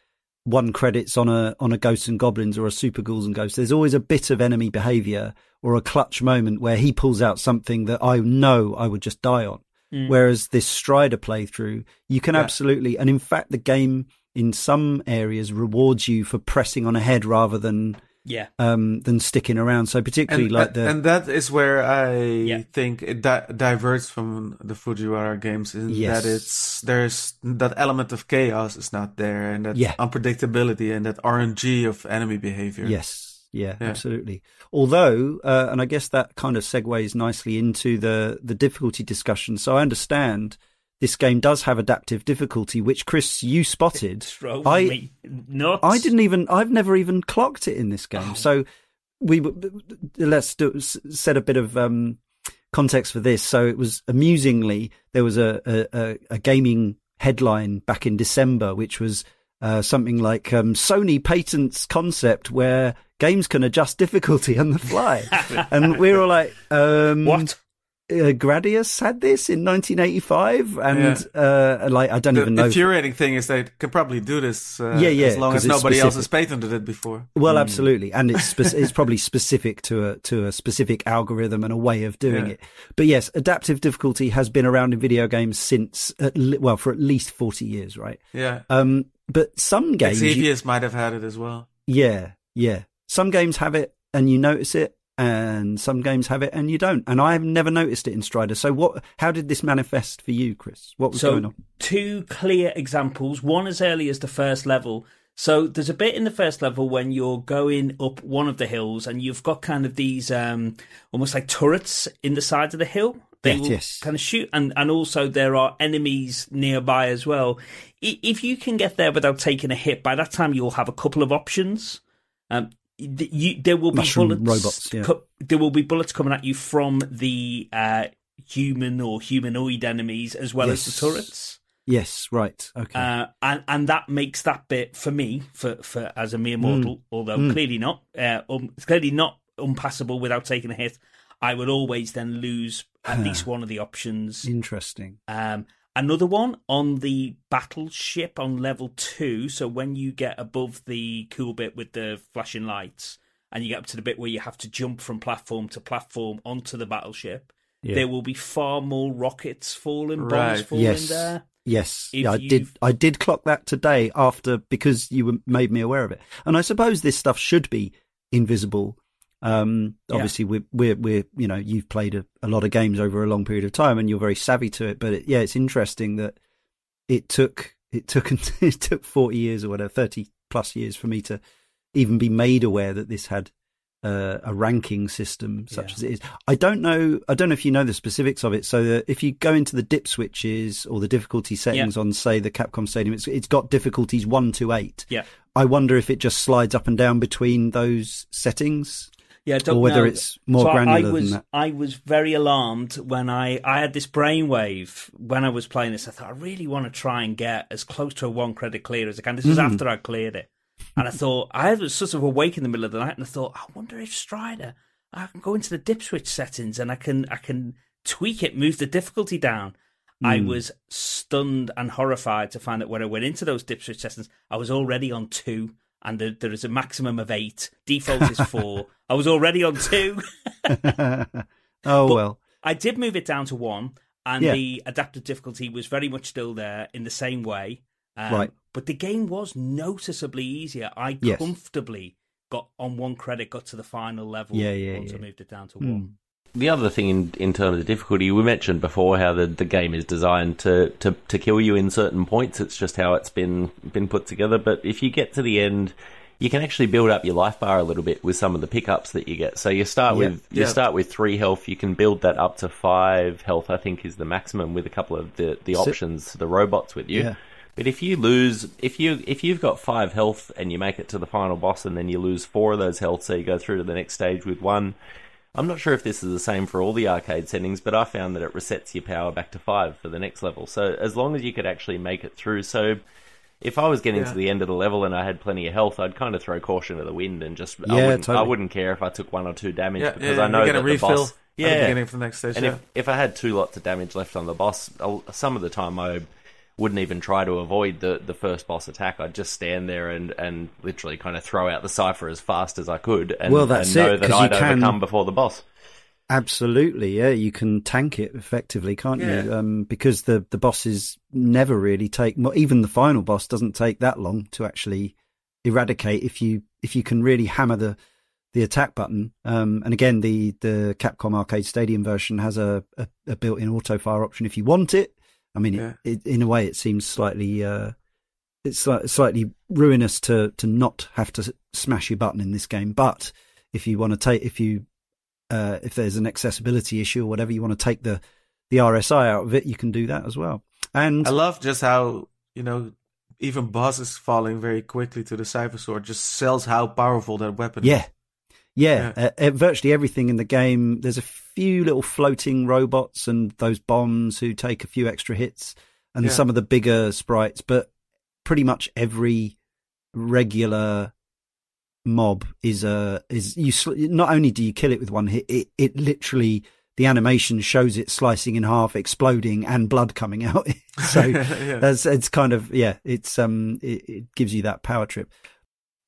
one credits on a on a Ghosts and Goblins or a Super Ghouls and Ghosts, there's always a bit of enemy behaviour or a clutch moment where he pulls out something that I know I would just die on. Mm. Whereas this Strider playthrough, you can Yeah. absolutely, and in fact, the game in some areas rewards you for pressing on ahead rather than yeah, um than sticking around. So particularly and, like the and that is where I Yeah. think it di- diverts from the Fujiwara games in Yes. that it's there's that element of chaos is not there and that Yeah. unpredictability and that RNG of enemy behavior. Yes. Yeah, Yeah. absolutely. Although, uh, and I guess that kind of segues nicely into the, the difficulty discussion. So I understand this game does have adaptive difficulty, which Chris, you spotted. I-. I didn't even, I've never even clocked it in this game. Oh. So we, let's do, set a bit of, um, context for this. So it was amusingly, there was a, a, a, a gaming headline back in December, which was, uh, something like, um, Sony patents concept where games can adjust difficulty on the fly. and we were all like, um, What? Uh, Gradius had this in 1985, and uh, like I don't The even know. The infuriating thing is they can probably do this uh, Yeah, yeah, as long as nobody else specific. has patented it before. Well, absolutely, and it's spe- it's probably specific to a to a specific algorithm and a way of doing Yeah. it. But yes, adaptive difficulty has been around in video games since le- well for at least forty years, right? Yeah. Um, but some games, you- might have had it as well. yeah, yeah, some games have it and you notice it, and some games have it and you don't. And I've never noticed it in Strider. So what? How did this manifest for you, Chris? What was so going on? two clear examples. One as early as the first level. So there's a bit in the first level when you're going up one of the hills and you've got kind of these um, almost like turrets in the sides of the hill. They Yes, will yes. kind of shoot, and and also there are enemies nearby as well. If you can get there without taking a hit, by that time you'll have a couple of options. Um, you, there will be Mushroom bullets. robots, yeah. co- there will be bullets coming at you from the uh, human or humanoid enemies as well as the turrets. Yes, right, okay. Uh, and and that makes that bit for me, for, for as a mere mortal, although Mm. clearly not, uh, um, it's clearly not unpassable without taking a hit. I would always then lose at least one of the options. Interesting. Um, another one on the battleship on level two. So when you get above the cool bit with the flashing lights, and you get up to the bit where you have to jump from platform to platform onto the battleship, Yeah. there will be far more rockets falling, bombs falling Yes. there. Yes, If yeah, I you've- did. I did clock that today after because you made me aware of it, and I suppose this stuff should be invisible. Um, Yeah. obviously, we're, we're we're you know you've played a, a lot of games over a long period of time, and you're very savvy to it. But it, yeah, it's interesting that it took it took it took forty years or whatever, thirty plus years for me to even be made aware that this had uh, a ranking system such Yeah. as it is. I don't know. I don't know if you know the specifics of it. So if you go into the dip switches or the difficulty settings on, say, the Capcom Stadium, it's it's got difficulties one to eight. Yeah. I wonder if it just slides up and down between those settings. Yeah, I don't or whether know. it's more so granular I was than that. I was very alarmed when I I had this brainwave when I was playing this. I thought I really want to try and get as close to a one credit clear as I can. This was Mm. after I cleared it, and I thought I was sort of awake in the middle of the night, and I thought I wonder if Strider I can go into the dip switch settings and I can I can tweak it, move the difficulty down. I Mm. was stunned and horrified to find that when I went into those dip switch settings, I was already on two, and there, there is a maximum of eight. Default is four. I was already on two. oh But- well. I did move it down to one, and Yeah. the adaptive difficulty was very much still there in the same way. Um, Right. But the game was noticeably easier. I Yes. comfortably got on one credit, got to the final level. Yeah, yeah, Once I moved it down to Hmm. one. The other thing in, in terms of difficulty, we mentioned before how the, the game is designed to, to, to kill you in certain points. It's just how it's been been put together. But if you get to the end, you can actually build up your life bar a little bit with some of the pickups that you get. So you start Yeah. with you Yeah. start with three health. You can build that up to five health. I think is the maximum with a couple of the, the options, the robots with you. Yeah. But if you lose, if you if you've got five health and you make it to the final boss, and then you lose four of those health, so you go through to the next stage with one. I'm not sure if this is the same for all the arcade settings, but I found that it resets your power back to five for the next level. So as long as you could actually make it through, so if I was getting Yeah. to the end of the level and I had plenty of health, I'd kind of throw caution to the wind and just I Yeah, wouldn't, I wouldn't care if I took one or two damage Yeah, because yeah, I know that the refill boss. at the Yeah, beginning for the next stage. and yeah. if, if I had two lots of damage left on the boss, I'll- some of the time I wouldn't even try to avoid the, the first boss attack. I'd just stand there and, and literally kind of throw out the cipher as fast as I could and, Well, that's and know it, that 'cause you I'd can- overcome before the boss. Absolutely, yeah. You can tank it effectively, can't you? Um, because the the bosses never really take. Even the final boss doesn't take that long to actually eradicate if you if you can really hammer the the attack button. Um, and again, the the Capcom Arcade Stadium version has a, a, a built-in auto fire option if you want it. I mean, Yeah. it, it, in a way, it seems slightly uh, it's sli- slightly ruinous to to not have to smash your button in this game. But if you want to take if you uh, if there's an accessibility issue or whatever, you want to take the the RSI out of it, you can do that as well. And I love just how you know even bosses falling very quickly to the cipher sword just sells how powerful that weapon. yeah, yeah, Yeah. Uh, uh, virtually everything in the game. There's a few little floating robots and those bombs who take a few extra hits, and Yeah. some of the bigger sprites, but pretty much every regular mob is a is you sl- not only do you kill it with one hit it it literally the animation shows it slicing in half exploding and blood coming out so Yeah. that's it's kind of yeah it's um it, it gives you that power trip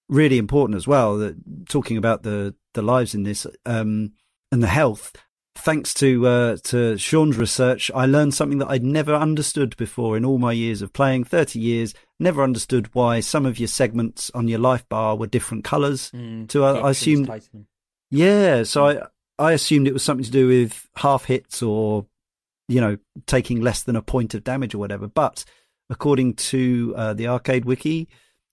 really important as well that talking about the the lives in this um and the health thanks to uh to Sean's research I learned something that I'd never understood before in all my years of playing 30 years never understood why some of your segments on your life bar were different colors Mm, So I- I assumed- Titan. yeah, so I I assumed it was something to do with half hits or you know taking less than a point of damage or whatever. But according to uh, the arcade wiki,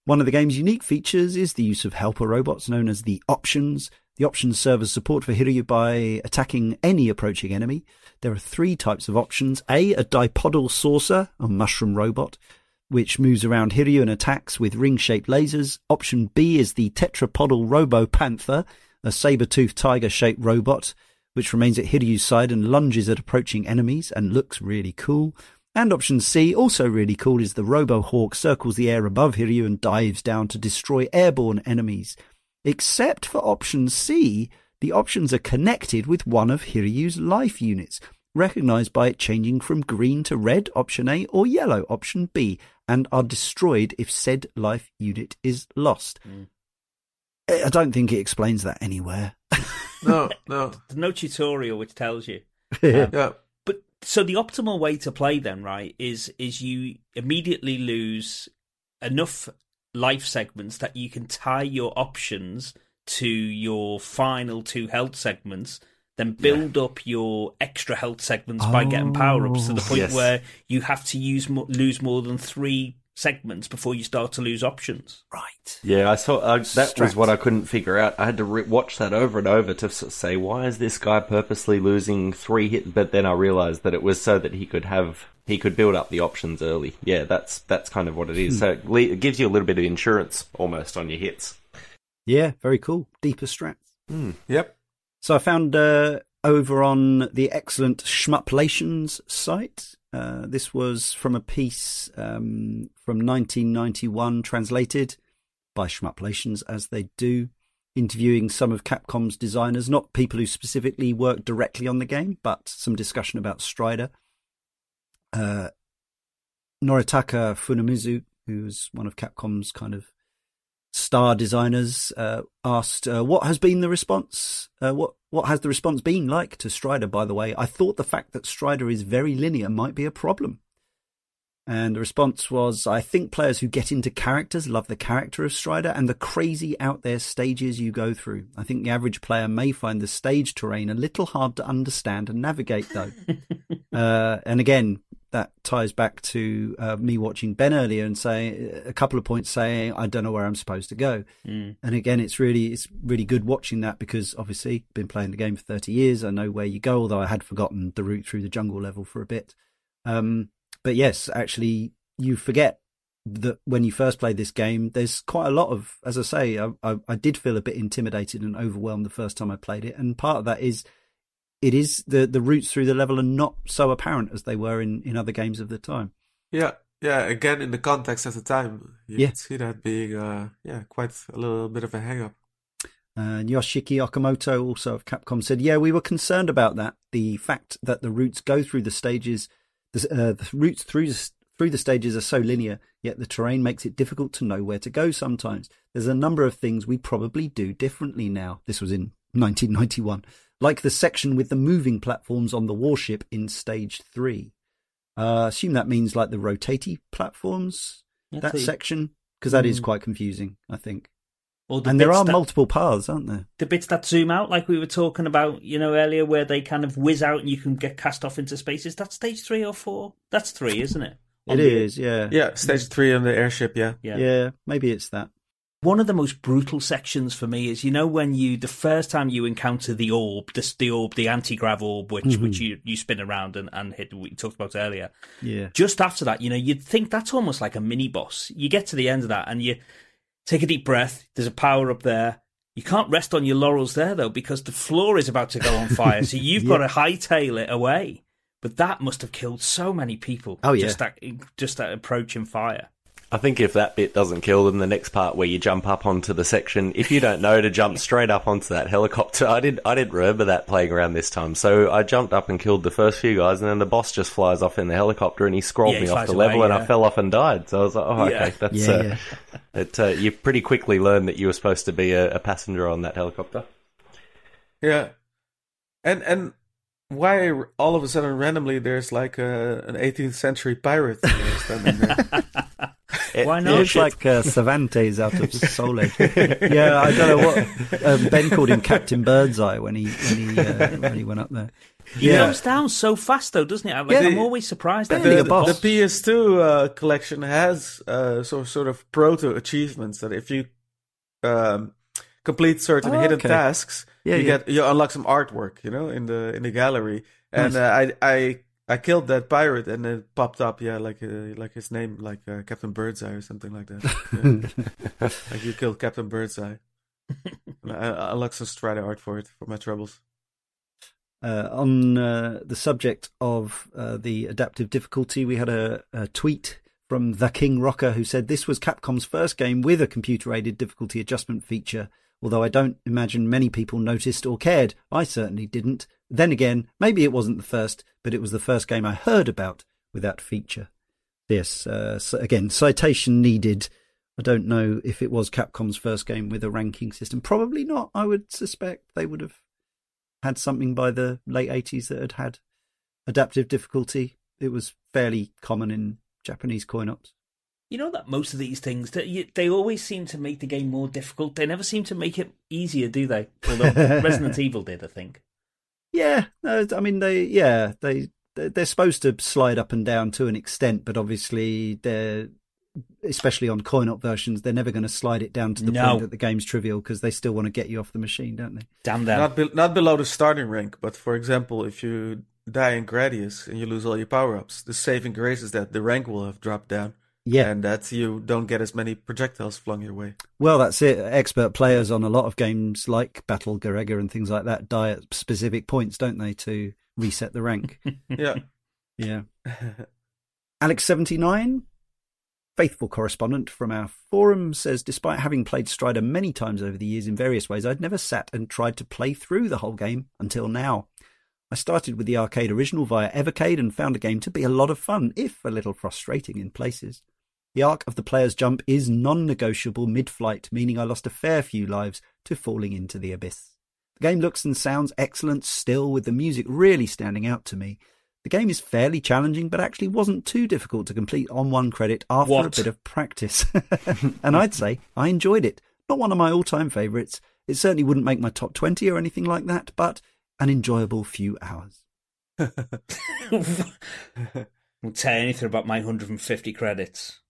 one of the game's unique features is the use of helper robots known as the options. The options serve as support for Hiryu by attacking any approaching enemy. There are three types of options: a a dipodal saucer, a mushroom robot, which moves around Hiryu and attacks with ring-shaped lasers. Option B is the tetrapodal Robo Panther, a saber-toothed tiger-shaped robot, which remains at Hiryu's side and lunges at approaching enemies and looks really cool. And option C, also really cool, is the Robo Hawk circles the air above Hiryu and dives down to destroy airborne enemies. Except for option C, the options are connected with one of Hiryu's life units, recognized by it changing from green to red, option A, or yellow, option B, and are destroyed if said life unit is lost. Mm. I don't think it explains that anywhere. no, no, There's no tutorial which tells you. yeah, But so the optimal way to play then, right, is is you immediately lose enough life segments that you can tie your options to your final two health segments, then build up your extra health segments by getting power ups to the Oh. point Yes. where you have to use mo- lose more than three segments before you start to lose options. right. Yeah, I saw uh, that was what I couldn't figure out. I had to re- watch that over and over to say why is this guy purposely losing three hits? But then I realized that it was so that he could have he could build up the options early. Yeah, that's that's kind of what it is. So it, le- it gives you a little bit of insurance almost on your hits. Yeah, very cool. Deeper strats. Yep. So I found uh, over on the excellent Shmuplations site. Uh, this was from a piece um, from 1991, translated by Shmuplations, as they do, interviewing some of Capcom's designers, not people who specifically worked directly on the game, but some discussion about Strider. Uh, Noritaka Funamizu, who's one of Capcom's kind of star designers, uh, asked, uh, "What has been the response? Uh, what what has the response been like to Strider?" By the way, I thought the fact that Strider is very linear might be a problem. And the response was, I think players who get into characters love the character of Strider and the crazy out there stages you go through. I think the average player may find the stage terrain a little hard to understand and navigate, though. uh, and again, that ties back to uh, me watching Ben earlier and saying a couple of points saying I don't know where I'm supposed to go. Mm. And again, it's really it's really good watching that because obviously been playing the game for 30 years. I know where you go, although I had forgotten the route through the jungle level for a bit. Um, but yes, actually, you forget that when you first played this game, there's quite a lot of, as I say, I, I, I did feel a bit intimidated and overwhelmed the first time I played it, and part of that is it is the the routes through the level are not so apparent as they were in in other games of the time. Yeah. Yeah. Again, in the context at the time, you Yeah. can see that being, uh, yeah, quite a little bit of a hang up. And Yoshiki Okamoto, also of Capcom, said, "Yeah, we were concerned about that. The fact that the routes go through the stages, the, uh, the routes through the, through the stages are so linear, yet the terrain makes it difficult to know where to go. Sometimes there's a number of things we probably do differently now. This was in 1991, like the section with the moving platforms on the warship in Stage Three. Uh, assume that means like the rotaty platforms, That's that the- section, because that is Mm. quite confusing, I think. The And there are that- multiple paths, aren't there? the bits that zoom out, like we were talking about, you know, earlier, where they kind of whiz out and you can get cast off into space. Is that stage three or four? That's three, isn't it? It the- is, yeah. Yeah. Stage three on the airship. Yeah. Yeah. Yeah, maybe it's that. One of the most brutal sections for me is, you know, when you the first time you encounter the orb, the, the orb, the anti grav orb, which Mhm. which you, you spin around and, and hit. We talked about earlier. Yeah. Just after that, you know, you'd think that's almost like a mini boss. You get to the end of that and you take a deep breath. There's a power up there. You can't rest on your laurels there though, because the floor is about to go on fire. so you've got to hightail it away. But that must have killed so many people. Oh, yeah. just that just that approaching fire. I think if that bit doesn't kill them, the next part where you jump up onto the section, if you don't know to jump straight up onto that helicopter, I did I didn't remember that playing around this time, so I jumped up and killed the first few guys, and then the boss just flies off in the helicopter and he scrolled Yeah, he me off the away, level, and. I fell off and died. So I was like, oh, Yeah. okay, that's Yeah, uh, yeah. it. Uh, you pretty quickly learned that you were supposed to be a, a passenger on that helicopter. Yeah, and and why all of a sudden randomly there's like a, an 18th century pirate standing there? It- Why It not? looks like uh, Cervantes out of Soul Edge. yeah, I don't know what um, Ben called him Captain Birdseye when he when he uh, when he went up there. He Yeah. goes down so fast though, doesn't it? Like, Yeah. I'm always surprised. at Barely the. The PS2 uh, collection has uh, sort sort of proto achievements that if you um, complete certain Oh, hidden okay. tasks, Yeah, you yeah. get you unlock some artwork, you know, in the in the gallery. And Nice. uh, I I I killed that pirate, and it popped up, yeah, like uh, like his name, like uh, Captain Birdseye or something like that. Yeah. like you killed Captain Birdseye. I, I unlocked some Strider art for it for my troubles. Uh, on uh, the subject of uh, the adaptive difficulty, we had a, a tweet from the King Rocker who said this was Capcom's first game with a computer-aided difficulty adjustment feature. Although I don't imagine many people noticed or cared, I certainly didn't. Then again, maybe it wasn't the first, but it was the first game I heard about with that feature. Yes, uh, so again, citation needed. I don't know if it was Capcom's first game with a ranking system. Probably not. I would suspect they would have had something by the late 80s that had had adaptive difficulty. It was fairly common in Japanese coin ops. You know that most of these things they, always seem to make the game more difficult. They never seem to make it easier, do they? Although Resident Evil did, I think. Yeah, no, I mean they, yeah, they they're they're supposed to slide up and down to an extent, but obviously they're, especially on coin op versions, they're never going to slide it down to the No. point that the game's trivial because they still want to get you off the machine, don't they? Damn them. Not be- not below the starting rank, but for example, if you die in Gradius and you lose all your power ups, the saving grace is that the rank will have dropped down. Yeah. and that you don't get as many projectiles flung your way. Well, that's it. Expert players on a lot of games like Battle Garegga and things like that die at specific points, don't they, to reset the rank? Yeah. yeah. Alex79, faithful correspondent from our forum, says Despite having played Strider many times over the years in various ways, I'd never sat and tried to play through the whole game until now. I started with the arcade original via Evercade and found the game to be a lot of fun, if a little frustrating in places. The arc of the player's jump is non negotiable mid flight, meaning I lost a fair few lives to falling into the abyss. The game looks and sounds excellent still, with the music really standing out to me. The game is fairly challenging, but actually wasn't too difficult to complete on one credit after What? a bit of practice. and I'd say I enjoyed it. Not one of my all time favourites. It certainly wouldn't make my top 20 or anything like that, but an enjoyable few hours. Won't tell you anything about my 150 credits.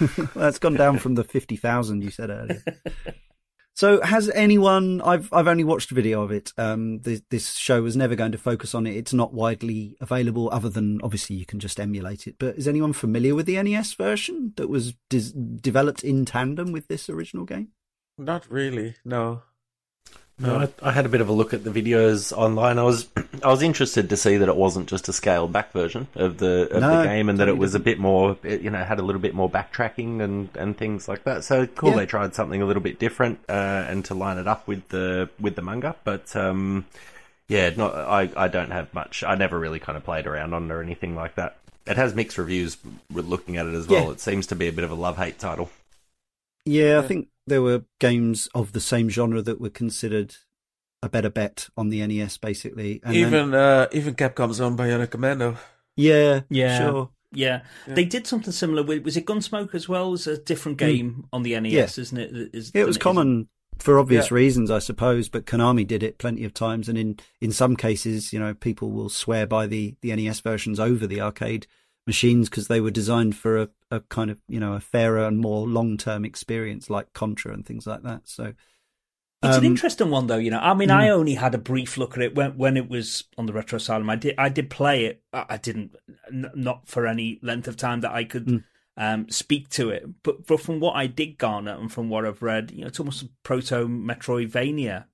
That's gone down from the 50,000 you said earlier. So has anyone I've I've only watched a video of it. Um this, this show was never going to focus on it. It's not widely available other than obviously you can just emulate it. But is anyone familiar with the NES version that was dis- developed in tandem with this original game? Not really. No. No, I, I had a bit of a look at the videos online. I was I was interested to see that it wasn't just a scaled back version of the of No, the game, and that it was a bit more, you know, had a little bit more backtracking and, and things like that. So cool, Yeah. they tried something a little bit different uh, and to line it up with the with the manga. But um, yeah, not I I don't have much. I never really kind of played around on it or anything like that. It has mixed reviews. Looking at it as well, Yeah. it seems to be a bit of a love hate title. Yeah, I think there were games of the same genre that were considered a better bet on the NES basically. And then- even uh, even Capcom's own Bionic Commando. yeah, Yeah. sure. Yeah. Yeah. they did something similar with was it Gunsmoke as well? It was a different game on the NES, isn't it? Is- Hmm. It was than is- common for obvious Yeah. reasons, I suppose, but Konami did it plenty of times, and in in some cases, you know, people will swear by the the NES versions over the arcade machines because they were designed for a, a kind of you know a fairer and more long term experience, like Contra and things like that. So It's Um, an interesting one, though. You know, I mean, I only had a brief look at it when when it was on the Retro Asylum. I did I did play it. I I didn't n- not for any length of time that I could Mm. um, speak to it. But but from what I did garner and from what I've read, you know, it's almost a proto Metroidvania.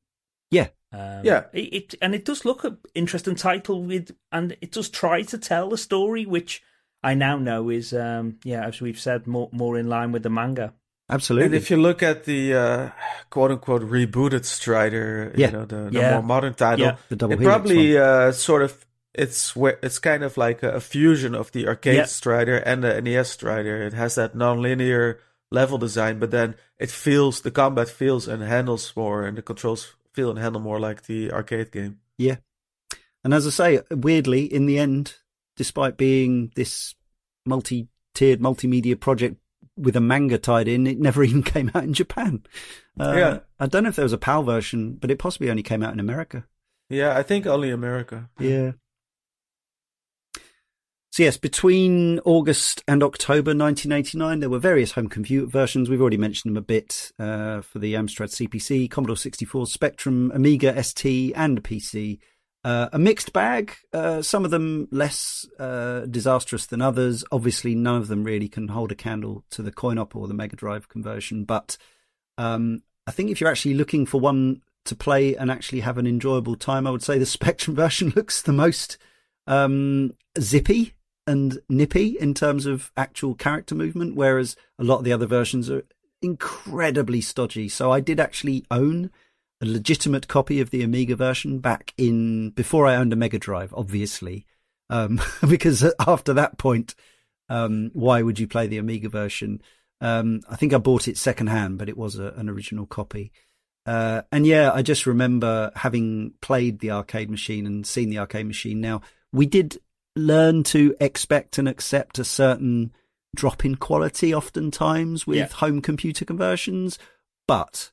Yeah. Um, Yeah. It, it and it does look an interesting title with, and it does try to tell a story, which I now know is, um, yeah, as we've said, more more in line with the manga. absolutely, And if you look at the uh, quote unquote rebooted Strider, Yeah. you know, the, the Yeah. more modern title, Yeah. the double it probably uh, sort of it's where it's kind of like a, a fusion of the arcade Yeah. Strider and the NES Strider. It has that non-linear level design, but then it feels the combat feels and handles more, and the controls feel and handle more like the arcade game. Yeah, and as I say, weirdly, in the end, despite being this multi-tiered multimedia project with a manga tied in, it never even came out in Japan. Uh, Yeah. I don't know if there was a PAL version, but it possibly only came out in America. Yeah, I think only America. Yeah. So yes, between August and October 1989, there were various home computer versions. We've already mentioned them a bit uh, for the Amstrad CPC, Commodore 64, Spectrum, Amiga ST, and PC. Uh, a mixed bag. Uh, some of them less uh, disastrous than others. Obviously, none of them really can hold a candle to the coin op or the Mega Drive conversion. But um, I think if you're actually looking for one to play and actually have an enjoyable time, I would say the Spectrum version looks the most um, zippy and nippy in terms of actual character movement, whereas a lot of the other versions are incredibly stodgy. So I did actually own a legitimate copy of the Amiga version back in before I owned a Mega Drive, obviously, um, because after that point, um, why would you play the Amiga version? Um, I think I bought it secondhand, but it was a, an original copy. Uh, and yeah, I just remember having played the arcade machine and seen the arcade machine. Now we did learn to expect and accept a certain drop in quality oftentimes with Yeah. home computer conversions, but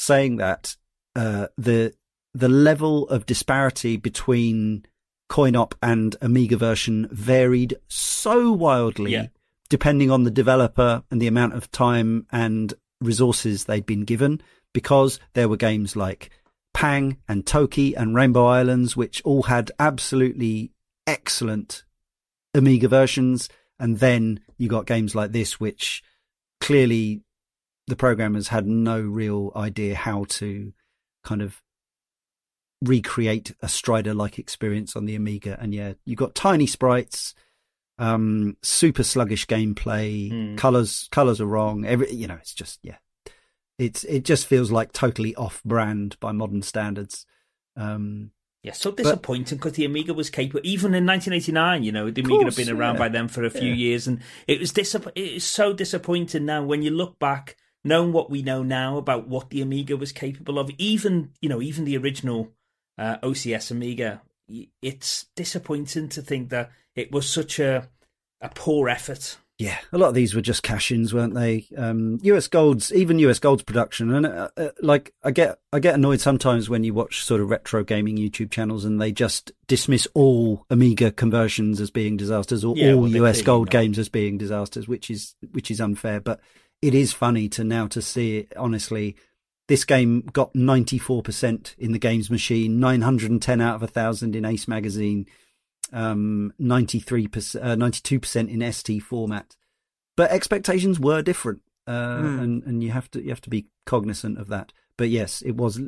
saying that, uh, the the level of disparity between coin-op and Amiga version varied so wildly, Yeah. depending on the developer and the amount of time and resources they'd been given, because there were games like Pang and Toki and Rainbow Islands, which all had absolutely excellent Amiga versions, And then you got games like this, which clearly the programmers had no real idea how to kind of recreate a Strider like experience on the Amiga. And yeah, you've got tiny sprites, um, super sluggish gameplay, Hmm. colors, colors are wrong. Every, you know, it's just, yeah, it's, it just feels like totally off brand by modern standards. Um, Yeah, so disappointing because the Amiga was capable. Even in 1989, you know, the Amiga had course, been around yeah. by then for a few Yeah. years, and it was disapp- It is so disappointing now when you look back, knowing what we know now about what the Amiga was capable of. Even you know, even the original uh, OCS Amiga, it's disappointing to think that it was such a a poor effort. Yeah, a lot of these were just cash-ins, weren't they? Um, US Gold's, even US Gold's production, and uh, uh, like I get, I get annoyed sometimes when you watch sort of retro gaming YouTube channels and they just dismiss all Amiga conversions as being disasters or Yeah, all well, US Gold games as being disasters, which is which is unfair. But it is funny to now to see it. Honestly, this game got ninety four percent in the games machine, nine hundred and ten out of a thousand in Ace Magazine um, 93%, uh, 92% in ST format. But expectations were different. Uh, Hmm. and, and you have to, you have to be cognizant of that. But yes, it was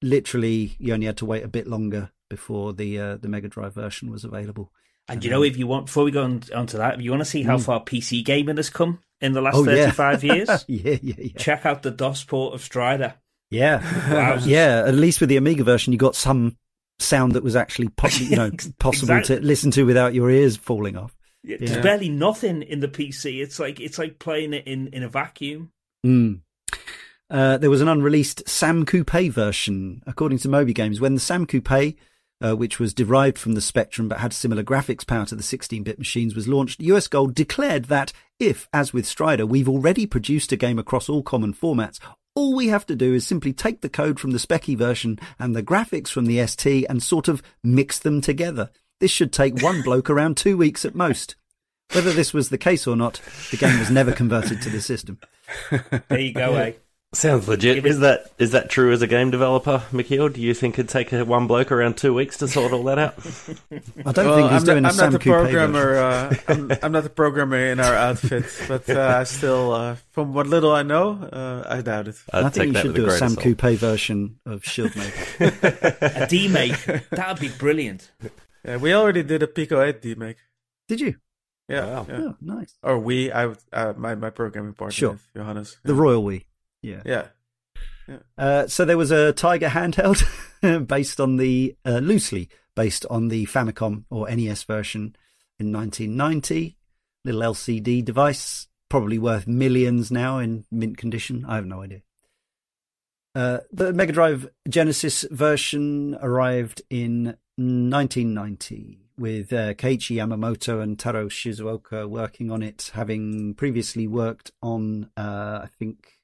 literally, you only had to wait a bit longer before the, uh, the Mega Drive version was available. And you know, if you want, before we go on, on to that, if you want to see how Mm. far PC gaming has come in the last Oh, yeah. 35 years, yeah, yeah, yeah. check out the DOS port of Strider. Yeah. Wowzers. yeah. At least with the Amiga version, you got some sound that was actually, po- you know, possible Exactly. to listen to without your ears falling off. Yeah, There's barely nothing in the PC. It's like it's like playing it in, in a vacuum. Mm. Uh, there was an unreleased Sam Coupe version, according to Moby Games. When the Sam Coupe, uh, which was derived from the Spectrum but had similar graphics power to the 16-bit machines, was launched, US Gold declared that if, as with Strider, we've already produced a game across all common formats, all we have to do is simply take the code from the Speccy version and the graphics from the ST and sort of mix them together. This should take one bloke around two weeks at most. Whether this was the case or not, the game was never converted to the system. There you go, eh? Sounds legit. Give it- Is that is that true as a game developer, Michiel? Do you think it'd take a one bloke around two weeks to sort all that out? I don't Well, think he's I'm doing not, a I'm Sam not the Coupe programmer. Uh, I'm, I'm not the programmer in our outfit, but uh, I still, uh, from what little I know, uh, I doubt it. I'd I think you should do a a Sam of. Coupe version of Shield Maker. A demake. That'd be brilliant. Yeah, we already did a Pico 8 demake. Did you? Yeah, Wow. yeah. Oh, nice. Or we, I, would- uh, my my programming partner, Sure. is Johannes. The Yeah. Royal We. Yeah. yeah. Uh, so there was a Tiger handheld based on the uh, loosely based on the Famicom or NES version in 1990. Little LCD device, probably worth millions now in mint condition. I have no idea. Uh, the Mega Drive Genesis version arrived in 1990 with uh, Keiichi Yamamoto and Taro Shizuoka working on it, having previously worked on, uh, I think,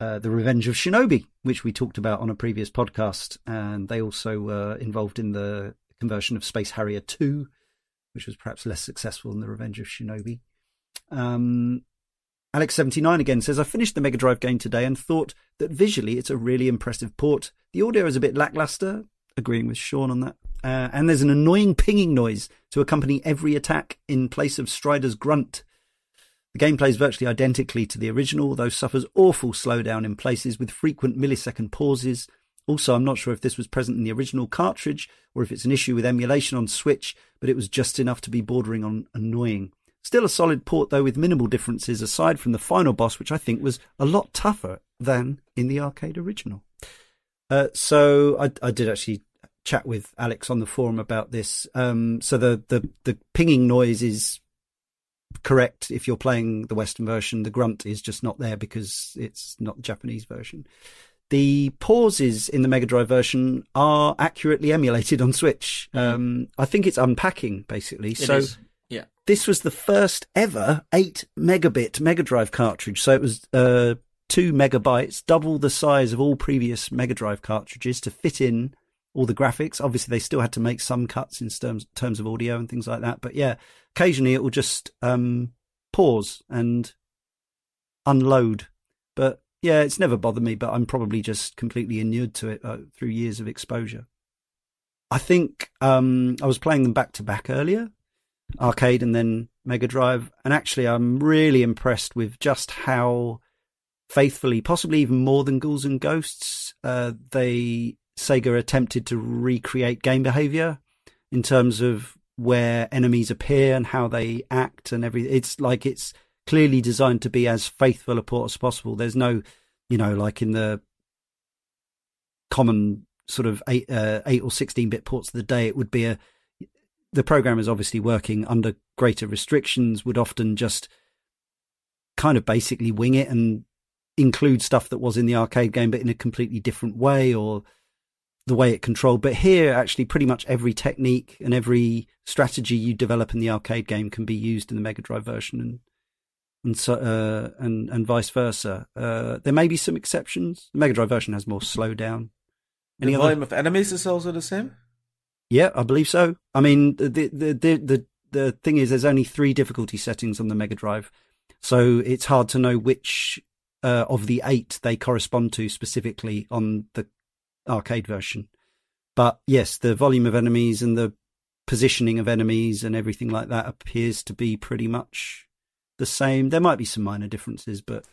uh, The Revenge of Shinobi, which we talked about on a previous podcast. And they also were involved in the conversion of Space Harrier 2, which was perhaps less successful than The Revenge of Shinobi. Um, Alex79 again says, I finished the Mega Drive game today and thought that visually it's a really impressive port. The audio is a bit lackluster, agreeing with Sean on that. Uh, and there's an annoying pinging noise to accompany every attack in place of Strider's grunt. The game plays virtually identically to the original, though suffers awful slowdown in places with frequent millisecond pauses. Also, I'm not sure if this was present in the original cartridge or if it's an issue with emulation on Switch, but it was just enough to be bordering on annoying. Still a solid port, though, with minimal differences aside from the final boss, which I think was a lot tougher than in the arcade original. Uh, so I, I did actually chat with Alex on the forum about this. Um, so the, the, the pinging noise is correct if you're playing the Western version. The grunt is just not there because it's not the Japanese version. The pauses in the Mega Drive version are accurately emulated on Switch. Um, I think it's unpacking basically. It so is. Yeah. this was the first ever 8 megabit Mega Drive cartridge. So it was uh, 2 megabytes, double the size of all previous Mega Drive cartridges to fit in all the graphics. Obviously, they still had to make some cuts in terms, terms of audio and things like that. But yeah, occasionally it will just um, pause and unload. But yeah, it's never bothered me, but I'm probably just completely inured to it uh, through years of exposure. I think um, I was playing them back to back earlier arcade and then Mega Drive. And actually, I'm really impressed with just how faithfully, possibly even more than Ghouls and Ghosts, uh, they Sega attempted to recreate game behavior in terms of where enemies appear and how they act and everything. It's like it's clearly designed to be as faithful a port as possible. There's no, you know, like in the common sort of eight, uh, eight or sixteen bit ports of the day, it would be a the programmers obviously working under greater restrictions would often just kind of basically wing it and include stuff that was in the arcade game but in a completely different way or the way it controlled. But here actually pretty much every technique and every strategy you develop in the arcade game can be used in the mega drive version and and so uh, and and vice versa. Uh, there may be some exceptions. The mega drive version has more slowdown. The volume of enemies is also the same? Yeah, I believe so. I mean, the the the the, the thing is, there's only three difficulty settings on the Mega Drive, so it's hard to know which uh, of the eight they correspond to specifically on the arcade version. But yes, the volume of enemies and the positioning of enemies and everything like that appears to be pretty much the same. There might be some minor differences, but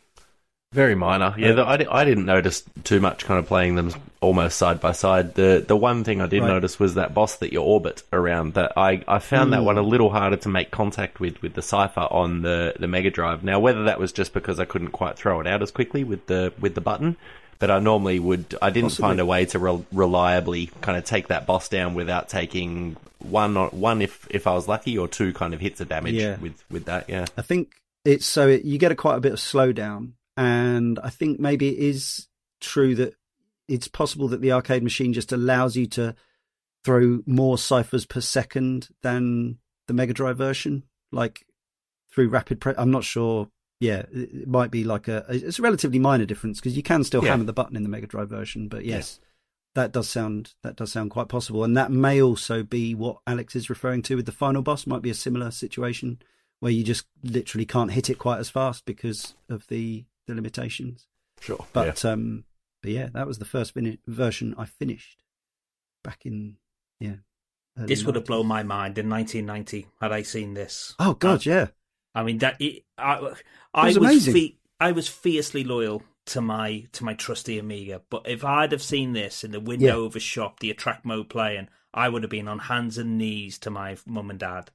very minor. Yeah, the, I, I didn't notice too much kind of playing them almost side by side. The the one thing I did right. notice was that boss that you orbit around. That I, I found mm. that one a little harder to make contact with with the Cypher on the, the Mega Drive. Now, whether that was just because I couldn't quite throw it out as quickly with the with the button, but I normally would. I didn't Possibly. find a way to re- reliably kind of take that boss down without taking one one if if I was lucky, or two kind of hits of damage yeah. with with that. Yeah, I think it's so it, you get a quite a bit of slowdown and I think maybe it is true that it's possible that the arcade machine just allows you to throw more ciphers per second than the Mega Drive version, like through rapid. Pre- I'm not sure. Yeah, it might be like a. It's a relatively minor difference because you can still yeah. hammer the button in the Mega Drive version, but yes. Yeah. That does sound that does sound quite possible, and that may also be what Alex is referring to with the final boss. Might be a similar situation where you just literally can't hit it quite as fast because of the the limitations. Sure. But yeah. um, but yeah, that was the first version I finished back in yeah. This would 90s. have blown my mind in 1990 had I seen this. Oh God, uh, yeah. I mean that it, I I was, was fe- I was fiercely loyal to my to my trusty Amiga, but if I'd have seen this in the window yeah. of a shop, the attract mode playing, I would have been on hands and knees to my mum and dad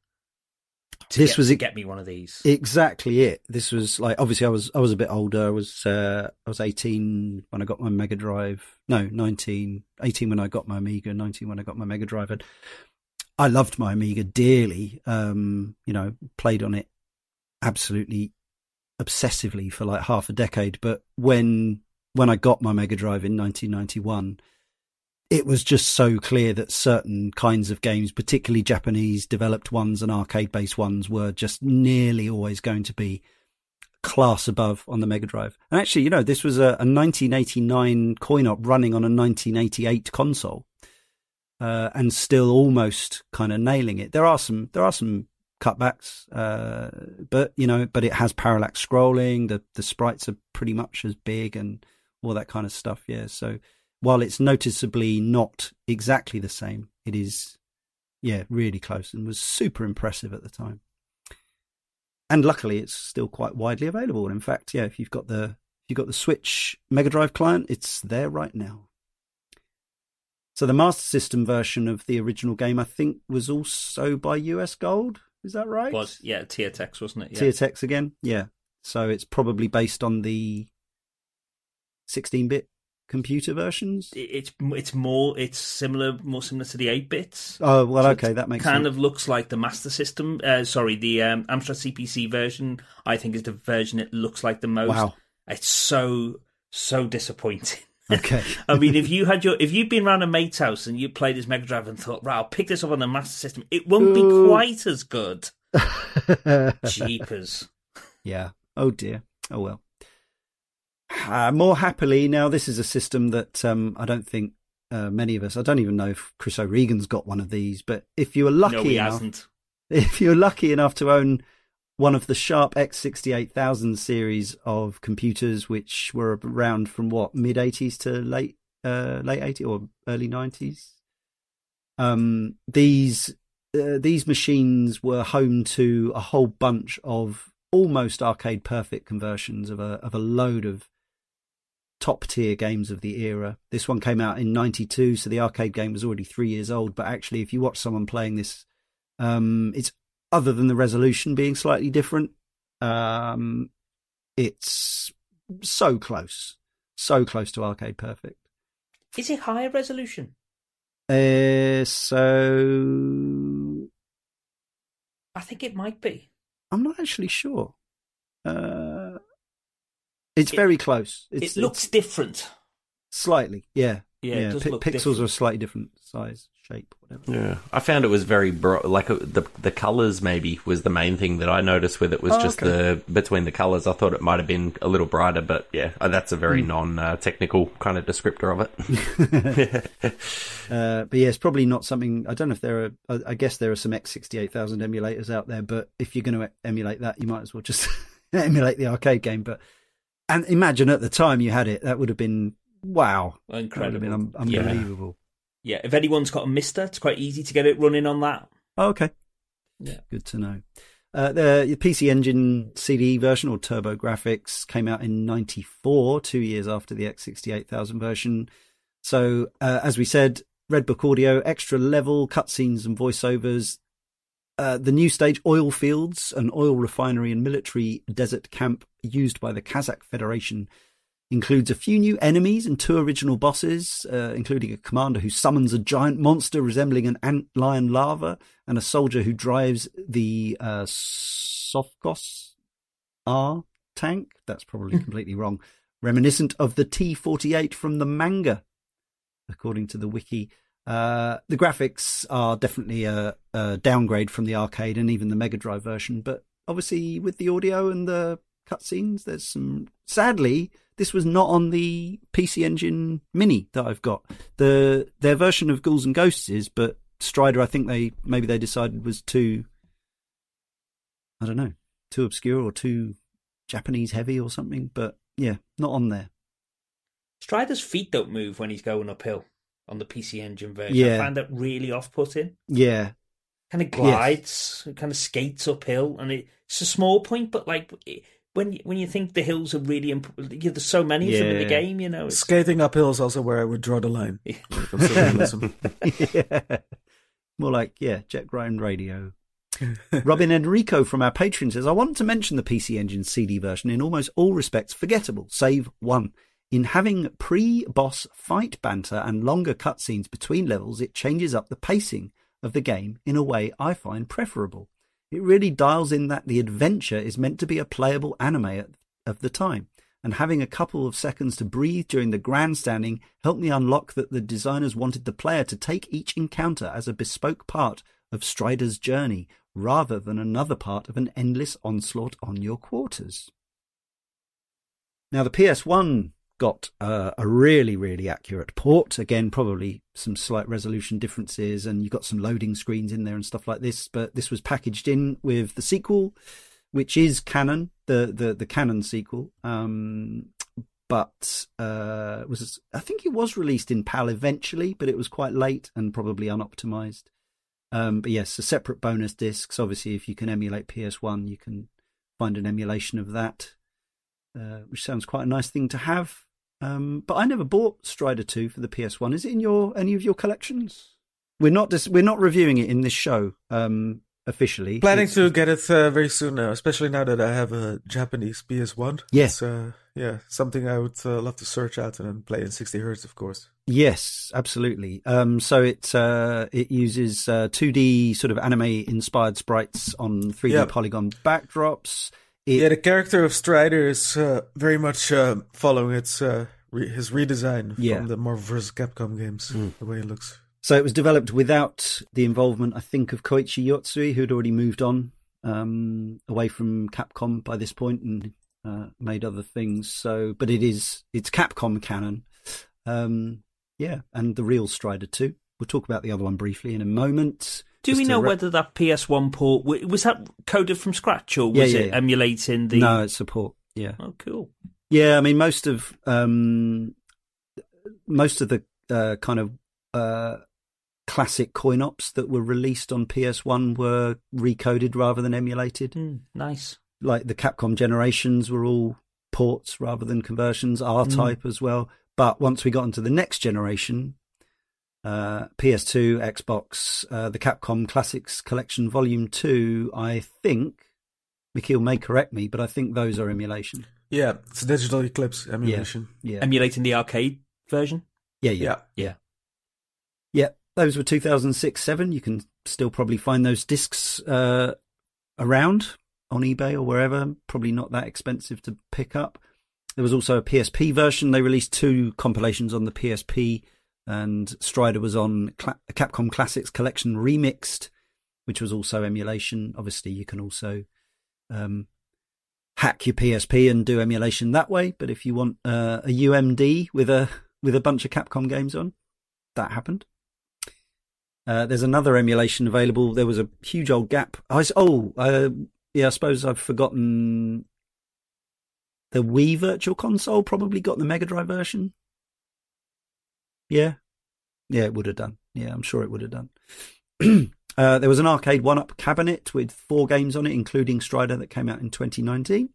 this get, was it, get me one of these. Exactly it. This was like obviously I was I was a bit older. I was uh, I was 18 when I got my Mega Drive. No, 19, 18 when I got my Amiga, 19 when I got my Mega Drive. And I loved my Amiga dearly. Um, you know, played on it absolutely obsessively for like half a decade. But when when I got my Mega Drive in 1991 it was just so clear that certain kinds of games, particularly Japanese developed ones and arcade based ones, were just nearly always going to be class above on the Mega Drive. And actually, you know, this was a, a 1989 coin op running on a 1988 console, uh, and still almost kind of nailing it. There are some, there are some cutbacks, uh, but you know, but it has parallax scrolling. The the sprites are pretty much as big and all that kind of stuff. Yeah, so while it's noticeably not exactly the same, it is, yeah, really close and was super impressive at the time. And luckily, it's still quite widely available. In fact, yeah, if you've got the if you've got the Switch Mega Drive client, it's there right now. So the Master System version of the original game, I think, was also by US Gold. Is that right? Was yeah, Tiertex, wasn't it? Yeah. Tiertex again, yeah. So it's probably based on the 16-bit computer versions? It's it's more it's similar more similar to the eight bits. Oh well, so okay, that makes kind sense. of looks like the Master System. Uh, sorry, the um, Amstrad CPC version. I think is the version it looks like the most. Wow, it's so so disappointing. Okay. I mean, if you had your, if you'd been around a mate's house and you played his Mega Drive and thought, right, I'll pick this up on the Master System, it won't Ooh. be quite as good. Jeepers. Yeah. Oh dear. Oh well. Uh, more happily, now this is a system that um, I don't think uh, many of us. I don't even know if Chris O'Regan's got one of these, but if you were lucky no, he enough, hasn't. if you're lucky enough to own one of the Sharp X68000 series of computers, which were around from what mid 80s to late uh, late 80s or early 90s, um, these uh, these machines were home to a whole bunch of almost arcade perfect conversions of a of a load of top tier games of the era. This one came out in 92, so the arcade game was already three years old. But actually, if you watch someone playing this, um, it's other than the resolution being slightly different, um, it's so close, so close to arcade perfect. Is it higher resolution? Uh, so I think it might be. I'm not actually sure. Uh, it's It- very close. It's, it looks different. slightly, yeah, Yeah, pi- look pixels different. are a slightly different size, shape, whatever. Yeah, I found it was very bro- like uh, the the colors maybe was the main thing that I noticed with it was Oh, just okay. the between the colors. I thought it might have been a little brighter, but yeah, uh, that's a very non uh, technical kind of descriptor of it. Uh, but yeah, it's probably not something. I don't know if there are. I, guess there are some X68000 emulators out there, but if you're going to emulate that, you might as well just emulate the arcade game. But and imagine at the time you had it, that would have been wow, that would have Incredible. been un- unbelievable. Yeah, if anyone's got a Mister, it's quite easy to get it running on that. Oh, okay. Yeah. Good to know. Uh, the the PC Engine CD version or TurboGrafx came out in '94, two years after the X68000 version. So, uh, as we said, Redbook audio, extra level, cutscenes and voiceovers. Uh, the new stage, oil fields, an oil refinery and military desert camp used by the Kazakh Federation, includes a few new enemies and two original bosses, uh, including a commander who summons a giant monster resembling an ant lion larva and a soldier who drives the uh, Sovkos R tank. That's probably completely wrong. Reminiscent of the T 48 from the manga, according to the wiki. Uh, the graphics are definitely a, a downgrade from the arcade and even the Mega Drive version, but obviously with the audio and the cutscenes, there's some. Sadly, this was not on the PC Engine Mini that I've got. The their version of Ghouls and Ghosts is, but Strider, I think they maybe they decided was too. I don't know, too obscure or too Japanese heavy or something. But yeah, not on there. Strider's feet don't move when he's going uphill on the PC Engine version. Yeah. I find that really off-putting. Yeah, Kind of glides, kind of skates uphill, and it, it's a small point, but like when when you think the hills are really important, yeah, there's so many of them in the game, you know. It's, Skating uphill is also where I would draw the line. when it comes to realism. yeah. More like, yeah, jet grind radio. Robin Enrico from our Patreon says, I wanted to mention the PC Engine CD version in almost all respects forgettable, save one. In having pre boss fight banter and longer cutscenes between levels, it changes up the pacing of the game in a way I find preferable. It really dials in that the adventure is meant to be a playable anime of the time, and having a couple of seconds to breathe during the grandstanding helped me unlock that the designers wanted the player to take each encounter as a bespoke part of Strider's journey rather than another part of an endless onslaught on your quarters. Now, the PS1 got uh, a really, really accurate port. Again, probably some slight resolution differences, and you've got some loading screens in there and stuff like this. But this was packaged in with the sequel, which is canon, the the the canon sequel. Um, but uh, was I think it was released in PAL eventually, but it was quite late and probably unoptimized. Um, but yes, a separate bonus discs. Obviously, if you can emulate PS1, you can find an emulation of that, uh, which sounds quite a nice thing to have. Um, but I never bought Strider 2 for the PS1. Is it in your any of your collections? We're not dis- we're not reviewing it in this show um, officially. Planning It's- to get it uh, very soon now, especially now that I have a Japanese PS1. Yeah. It's, uh, yeah, something I would uh, love to search out and play in 60 hertz, of course. Yes, absolutely. Um, so it uh, it uses uh, 2D sort of anime inspired sprites on 3D Yeah. polygon backdrops. It, yeah, the character of Strider is uh, very much uh, following its uh, re- his redesign Yeah. from the Marvel vs. Capcom games. The way it looks. So it was developed without the involvement, I think, of Koichi Yotsui, who had already moved on um, away from Capcom by this point and uh, made other things. So, but it is it's Capcom canon, um, yeah, and the real Strider too. We'll talk about the other one briefly in a moment. Do we know re- whether that PS1 port was that coded from scratch or was Yeah, yeah, it yeah. emulating the? No, it's support. Yeah, Oh, cool. yeah. I mean, most of um, most of the uh, kind of uh, classic coin ops that were released on PS1 were recoded rather than emulated. Mm, nice. Like the Capcom generations were all ports rather than conversions, R type as well. But once we got into the next generation, uh, PS2, Xbox, uh, the Capcom Classics Collection Volume 2, I think, Michiel may correct me, but I think those are emulation. Yeah, it's a digital Eclipse emulation. Yeah. Emulating the arcade version. Yeah, yeah. Yeah. Yeah, those were 2006 7. You can still probably find those discs uh, around on eBay or wherever. Probably not that expensive to pick up. There was also a PSP version. They released two compilations on the PSP, and Strider was on Cla- Capcom Classics Collection Remixed, which was also emulation. Obviously, you can also um, hack your PSP and do emulation that way. But if you want uh, a UMD with a with a bunch of Capcom games on, that happened. Uh, there's another emulation available. There was a huge old gap. I oh, uh, yeah, I suppose I've forgotten the Wii Virtual Console. Probably got the Mega Drive version. Yeah, yeah, it would have done. Yeah, I'm sure it would have done. uh, there was an arcade one-up cabinet with four games on it, including Strider, that came out in 2019.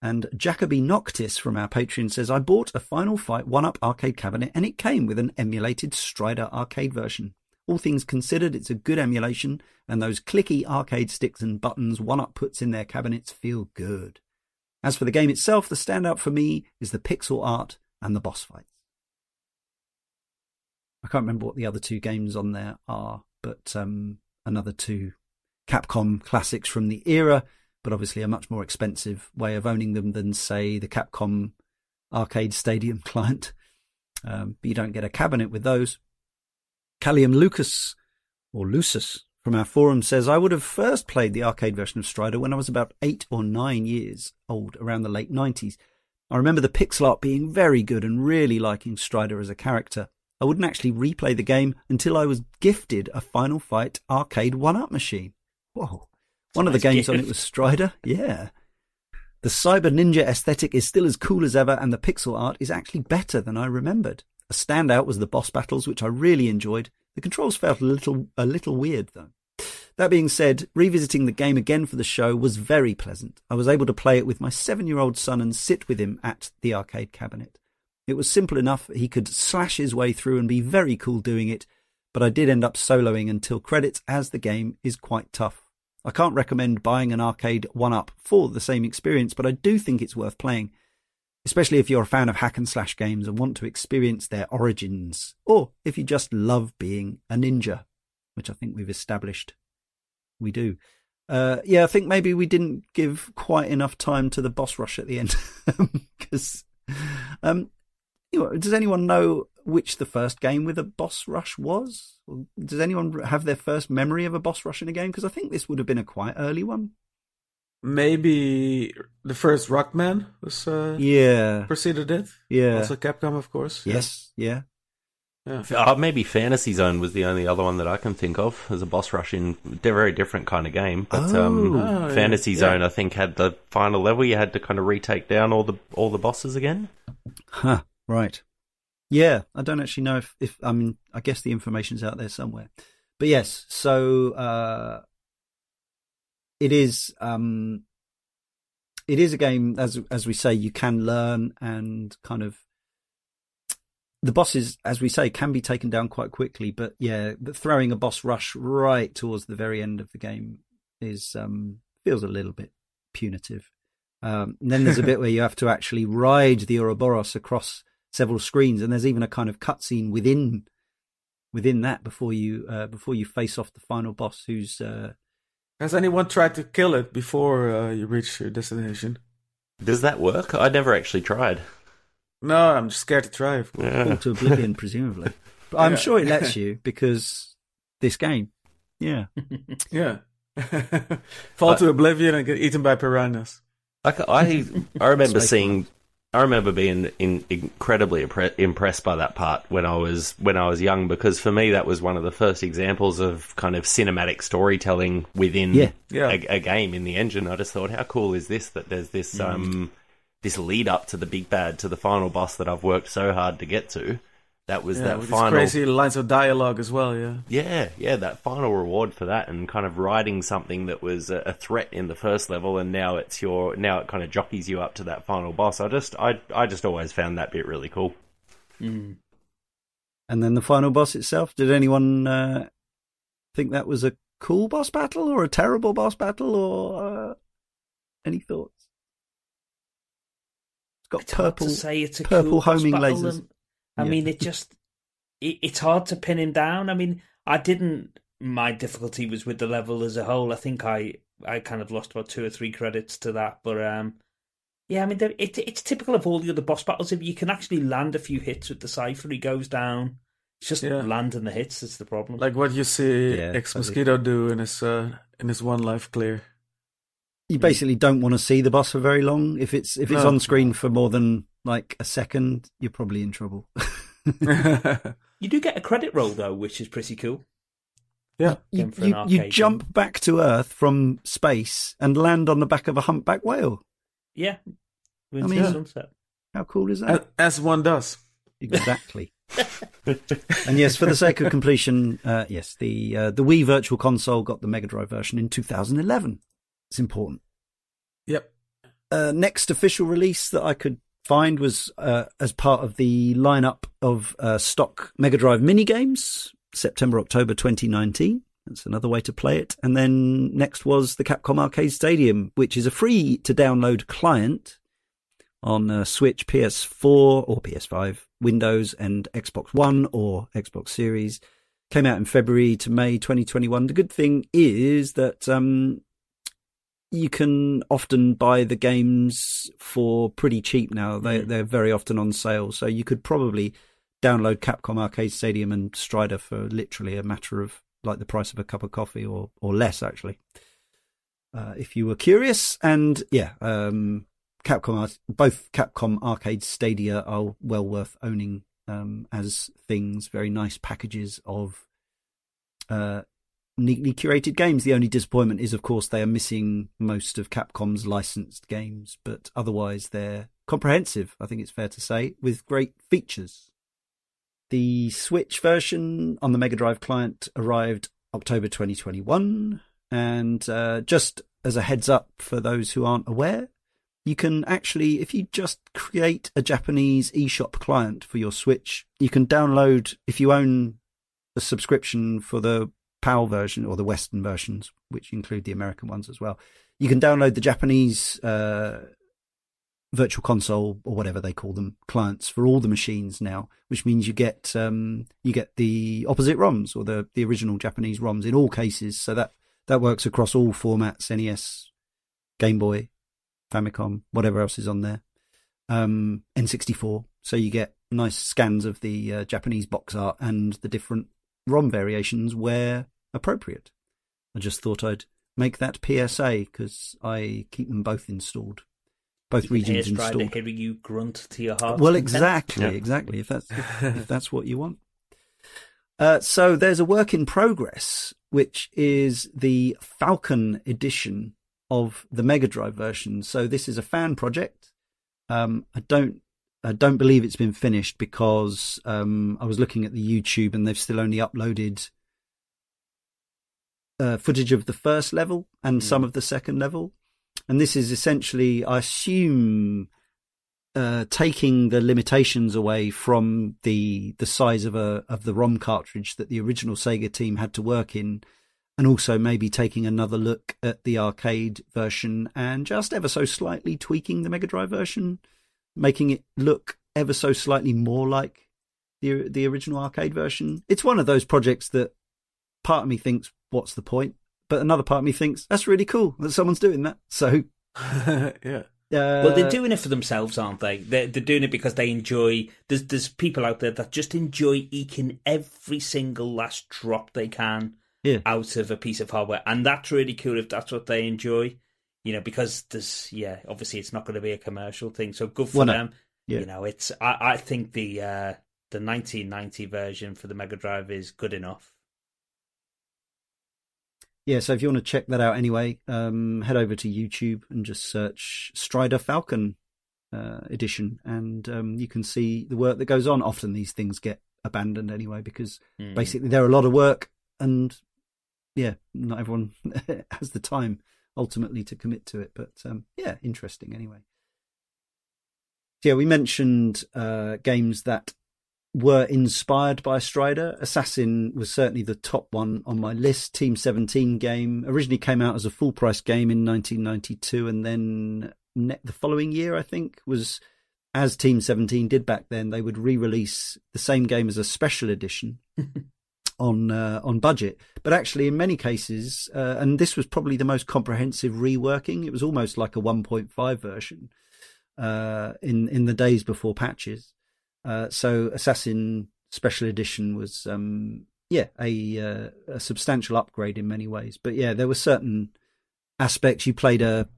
And Jacoby Noctis from our Patreon says, I bought a Final Fight one up arcade cabinet and it came with an emulated Strider arcade version. All things considered, it's a good emulation, and those clicky arcade sticks and buttons one up puts in their cabinets feel good. As for the game itself, the standout for me is the pixel art and the boss fights. I can't remember what the other two games on there are, but um, another two Capcom classics from the era but obviously a much more expensive way of owning them than, say, the Capcom Arcade Stadium client. Um, but you don't get a cabinet with those. Callium Lucas, or Lucis, from our forum says, I would have first played the arcade version of Strider when I was about eight or nine years old, around the late 90s. I remember the pixel art being very good and really liking Strider as a character. I wouldn't actually replay the game until I was gifted a Final Fight arcade one-up machine. Whoa. One of the Nice games on it was Strider. Yeah. The Cyber Ninja aesthetic is still as cool as ever, and the pixel art is actually better than I remembered. A standout was the boss battles, which I really enjoyed. The controls felt a little a little weird though. That being said, revisiting the game again for the show was very pleasant. I was able to play it with my seven-year-old son and sit with him at the arcade cabinet. It was simple enough; he could slash his way through and be very cool doing it. But I did end up soloing until credits, as the game is quite tough. I can't recommend buying an arcade one up for the same experience, but I do think it's worth playing, especially if you're a fan of hack and slash games and want to experience their origins, or if you just love being a ninja, which I think we've established we do. Uh, yeah, I think maybe we didn't give quite enough time to the boss rush at the end because. Um, you know, does anyone know which the first game with a boss rush was? Does anyone have their first memory of a boss rush in a game? Because I think this would have been a quite early one. Maybe the first Rockman was uh, Yeah, preceded it. yeah, Also Capcom, of course. yes, yeah. Yeah. Uh, maybe Fantasy Zone was the only other one that I can think of as a boss rush in a very different kind of game. But um, Oh. Oh, yeah. Fantasy Yeah. Zone, I think, had the final level. You had to kind of retake down all the all the bosses again. Huh, right. Yeah, I don't actually know if, if I mean, I guess the information's out there somewhere. But yes, so uh, it is um, it is a game as as we say you can learn and kind of the bosses as we say can be taken down quite quickly but yeah but throwing a boss rush right towards the very end of the game is um feels a little bit punitive um and then there's a bit where you have to actually ride the Ouroboros across several screens and there's even a kind of cutscene within within that before you uh, before you face off the final boss who's uh Has anyone tried to kill it before uh, you reach your destination? Does that work? I never actually tried. No, I'm just scared to try. Of course. fall Yeah. to oblivion presumably but i'm Yeah. sure it lets you because this game yeah Yeah. Fall to oblivion and get eaten by piranhas. I, I, I remember seeing, I remember being in, incredibly impre- impressed by that part when I was when I was young because for me that was one of the first examples of kind of cinematic storytelling within Yeah. Yeah. a, a game in the engine. I just thought, how cool is this that there's this um this lead up to the big bad to the final boss that I've worked so hard to get to, That was yeah, that with final. crazy lines of dialogue as well. Yeah. Yeah, yeah, that final reward for that, and kind of riding something that was a, a threat in the first level, and now it's your now it kind of jockeys you up to that final boss. I just, I, I just always found that bit really cool. Mm. And then the final boss itself. Did anyone uh, think that was a cool boss battle or a terrible boss battle or uh, any thoughts? It's got It's purple. to say it's a purple cool homing lasers. and- I Yeah. mean, it just it, it's hard to pin him down. I mean, I didn't. My difficulty was with the level as a whole. I think I I kind of lost about two or three credits to that, but um, yeah, I mean, it, it's typical of all the other boss battles. If you can actually land a few hits with the cipher, he goes down. It's just Yeah. landing the hits that's the problem. Like what you see Yeah, ex Mosquito do in his uh, in his one life clear. You basically don't want to see the boss for very long. If it's if it's No. on screen for more than like a second, you're probably in trouble. you do get a credit roll though, which is pretty cool. yeah. you, Going for an you, you jump back to Earth from space and land on the back of a humpback whale. Yeah, I mean- sunset. How cool is that? As, as one does. Exactly. and yes, for the sake of completion, uh, yes, the uh, the Wii Virtual Console got the Mega Drive version in 2011. It's important. Yep. Uh, next official release that I could find was uh, as part of the lineup of uh, stock Mega Drive mini games, September October 2019. That's another way to play it. And then next was the Capcom Arcade Stadium, which is a free to download client on uh, Switch, PS4 or PS5, Windows, and Xbox One or Xbox Series. Came out in February to May 2021. The good thing is that um, you can often buy the games for pretty cheap now. They, Mm. They're very often on sale. So you could probably download Capcom Arcade Stadium and Strider for literally a matter of like the price of a cup of coffee or, or less, actually. Uh, if you were curious. And yeah, um, Capcom, both Capcom Arcade Stadia are well worth owning um, as things. Very nice packages of uh, neatly curated games. The only disappointment is, of course, they are missing most of Capcom's licensed games, but otherwise they're comprehensive. I think it's fair to say, with great features. The Switch version on the Mega Drive client arrived October 2021, and uh, just as a heads up for those who aren't aware, you can actually, if you just create a Japanese eShop client for your Switch, you can download, if you own a subscription for the PAL version or the Western versions, which include the American ones as well, you can download the Japanese uh, virtual console or whatever they call them clients for all the machines now, which means you get um, you get the opposite ROMs or the the original Japanese ROMs in all cases. So that that works across all formats: NES, Game Boy, Famicom, whatever else is on there, um, N64. So you get nice scans of the uh, Japanese box art and the different ROM variations where appropriate. I just thought I'd make that PSA because I keep them both installed, both You can hear regions installed. hearing you grunt to your heart. Well, exactly, Yeah. exactly. If that's if, if that's what you want. Uh, so there's a work in progress, which is the Falcon edition of the Mega Drive version. So this is a fan project. Um, I don't, I don't believe it's been finished because um, I was looking at the YouTube and they've still only uploaded uh, footage of the first level and some of the second level. And this is essentially, I assume, uh, taking the limitations away from the the size of a of the ROM cartridge that the original Sega team had to work in, and also maybe taking another look at the arcade version and just ever so slightly tweaking the Mega Drive version, making it look ever so slightly more like the the original arcade version. It's one of those projects that part of me thinks, "What's the point?" But another part of me thinks that's really cool that someone's doing that. So yeah. uh, Well, they're doing it for themselves, aren't they? They're, they're doing it because they enjoy. There's there's people out there that just enjoy eking every single last drop they can Yeah. out of a piece of hardware, and that's really cool if that's what they enjoy. You know, because there's yeah, obviously it's not going to be a commercial thing, so good for Well, no. them. Yeah. You know, it's I I think the uh the 1990 version for the Mega Drive is good enough. yeah, so if you want to check that out anyway, um, head over to YouTube and just search Strider Falcon uh, edition, and um, you can see the work that goes on. Often these things get abandoned anyway because Mm. basically they're a lot of work and yeah, not everyone has the time ultimately to commit to it. But um, yeah, interesting anyway. Yeah, we mentioned uh, games that were inspired by Strider. Assassin was certainly the top one on my list. Team 17 game originally came out as a full price game in 1992, and then the following year, I think, was as Team 17 did back then. They would re-release the same game as a special edition on uh, on budget, but actually in many cases, uh, and this was probably the most comprehensive reworking. It was almost like a 1.5 version uh, in in the days before patches. Uh, so Assassin Special Edition was, um, yeah, a uh, a substantial upgrade in many ways. But yeah, there were certain aspects. You played a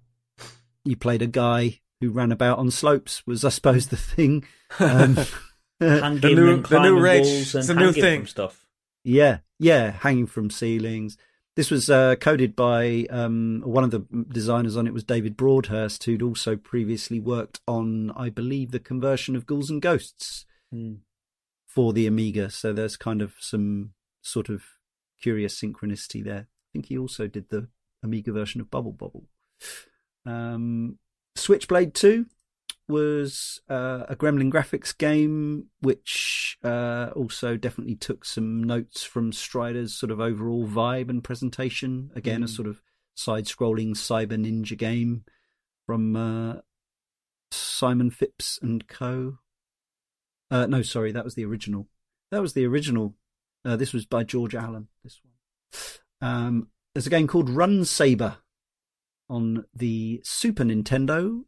you played a guy who ran about on slopes. Was I suppose the thing. Um, hanging The new- and the new climbing rage. walls and It's a new hanging thing. stuff. Yeah, yeah, hanging from ceilings. This was uh, coded by um, one of the designers on it was David Broadhurst, who'd also previously worked on, I believe, the conversion of Ghouls and Ghosts for the Amiga. So there's kind of some sort of curious synchronicity there. I think he also did the Amiga version of Bubble Bobble. Um, Switchblade 2 was uh, a Gremlin graphics game, which uh, also definitely took some notes from Strider's sort of overall vibe and presentation. Again, a Mm. sort of side-scrolling cyber ninja game from uh, Simon Phipps and Co. Uh, no, sorry, that was the original. That was the original. Uh, this was by George Allen. This one. Um, there's a game called Run Saber on the Super Nintendo.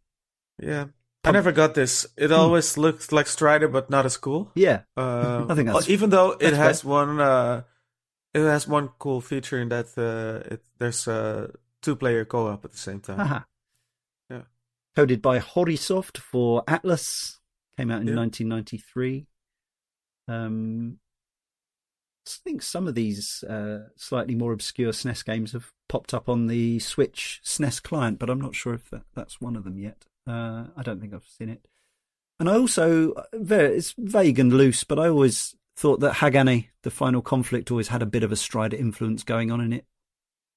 Yeah. I never got this. It Hmm. always looked like Strider, but not as cool. Yeah, Uh, I think that's- even though it has one, uh, it has one cool feature in that uh, it, there's a two-player co-op at the same time. Haha. Yeah. Coded by Horisoft for Atlus. Came out in Yeah. 1993. Um, I think some of these uh, slightly more obscure SNES games have popped up on the Switch SNES client, but I'm not sure if that, that's one of them yet. Uh, I don't think I've seen it. And I also, very, it's vague and loose, but I always thought that Hagane, the final conflict, always had a bit of a Strider influence going on in it.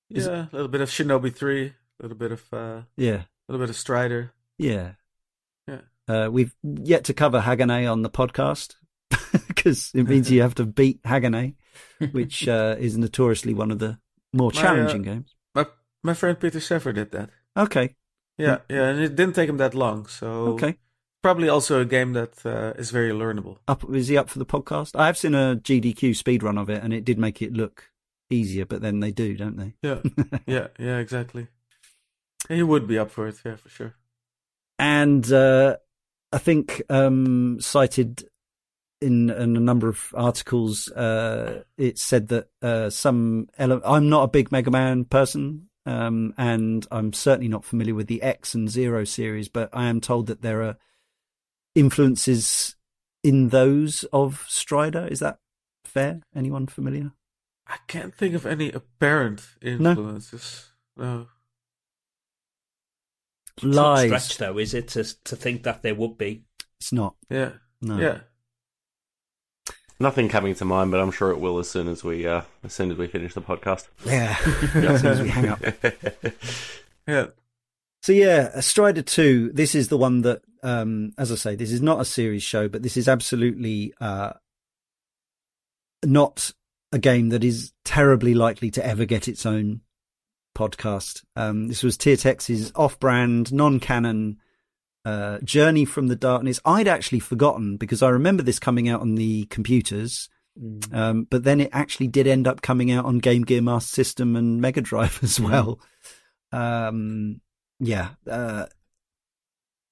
Is- Yeah, a little bit of Shinobi 3, a little bit of uh, a little bit of Strider. Yeah. Yeah. Uh, we've yet to cover Hagane on the podcast because it means you have to beat Hagane, which uh, is notoriously one of the more My, uh, challenging games. My my friend Peter Sheffer did that. Okay. Yeah, yeah, and it didn't take him that long, so Okay. probably also a game that uh, is very learnable. Up is he up for the podcast? I have seen a GDQ speedrun of it, and it did make it look easier, but then they do, don't they? Yeah, yeah, yeah, exactly. He would be up for it, yeah, for sure. and uh, I think um, cited in, in a number of articles, uh, it said that uh, some ele- I'm not a big Mega Man person, um, and I'm certainly not familiar with the X and Zero series, but I am told that there are influences in those of Strider. Is that fair? Anyone familiar? I can't think of any apparent influences. No. It's not Lies. stretch though, is it, to to think that there would be? It's not. Yeah. No. Yeah. Nothing coming to mind, but I'm sure it will as soon as we uh, as soon as we finish the podcast. Yeah. as soon as we hang up. Yeah. So yeah, Strider 2, this is the one that, um, as I say, this is not a series show, but this is absolutely, uh, not a game that is terribly likely to ever get its own podcast. Um, this was Tier Tiertex's off-brand, non-canon, uh, Journey from the Darkness. I'd actually forgotten because I remember this coming out on the computers. Um, but then it actually did end up coming out on Game Gear Master System and Mega Drive as well. Um, yeah, uh,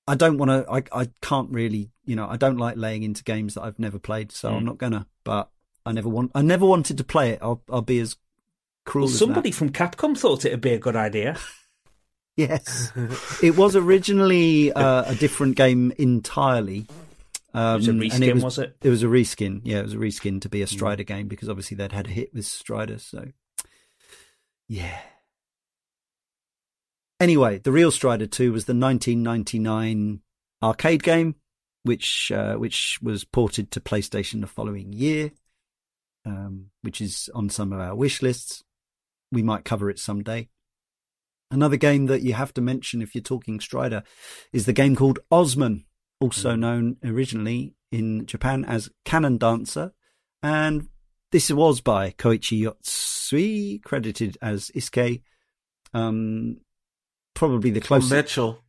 I don't want to. I I can't really, you know, I don't like laying into games that I've never played, so I'm Mm. not gonna. But I never want. I never wanted to play it. I'll I'll be as cruel Well, as somebody from Capcom thought it'd be a good idea. Yes, it was originally uh, a different game entirely. Um, It was a and reskin, was it? It was a reskin. Yeah, it was a reskin to be Hmm. a Strider game because obviously they'd had a hit with Strider. So, yeah. Anyway, the real Strider 2 was the 1999 arcade game. which uh, which was ported to PlayStation the following year, um, which is on some of our wish lists. We might cover it someday. Another game that you have to mention if you're talking Strider is the game called Osman, also known originally in Japan as Cannon Dancer, and this was by Koichi Yotsui, credited as Isuke. Um, probably the closest Mitchell.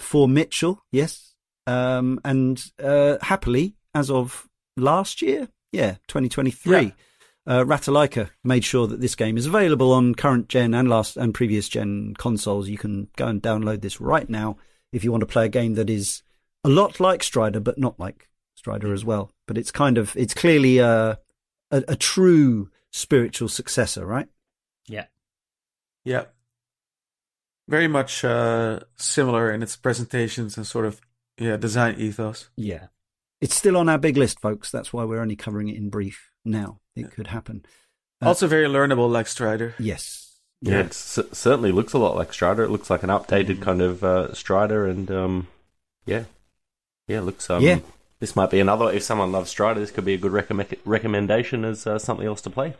for Mitchell, yes. Um, and uh, happily, as of last year, yeah, 2023, Yeah. Uh, Ratalaika made sure that this game is available on current gen and last and previous gen consoles. You can go and download this right now if you want to play a game that is a lot like Strider, but not like Strider as well. But it's kind of, it's clearly a, a, a true spiritual successor, right? Yeah. Yeah. Very much uh, similar in its presentations and sort of yeah design ethos. Yeah. It's still on our big list, folks. That's why we're only covering it in brief now. It could happen. Uh, also very learnable, like Strider. Yes. Yeah, it c- certainly looks a lot like Strider. It looks like an updated kind of uh, Strider, and um, yeah, yeah, it looks. Um, Yeah. This might be another. If someone loves Strider, this could be a good recommend- recommendation as uh, something else to play.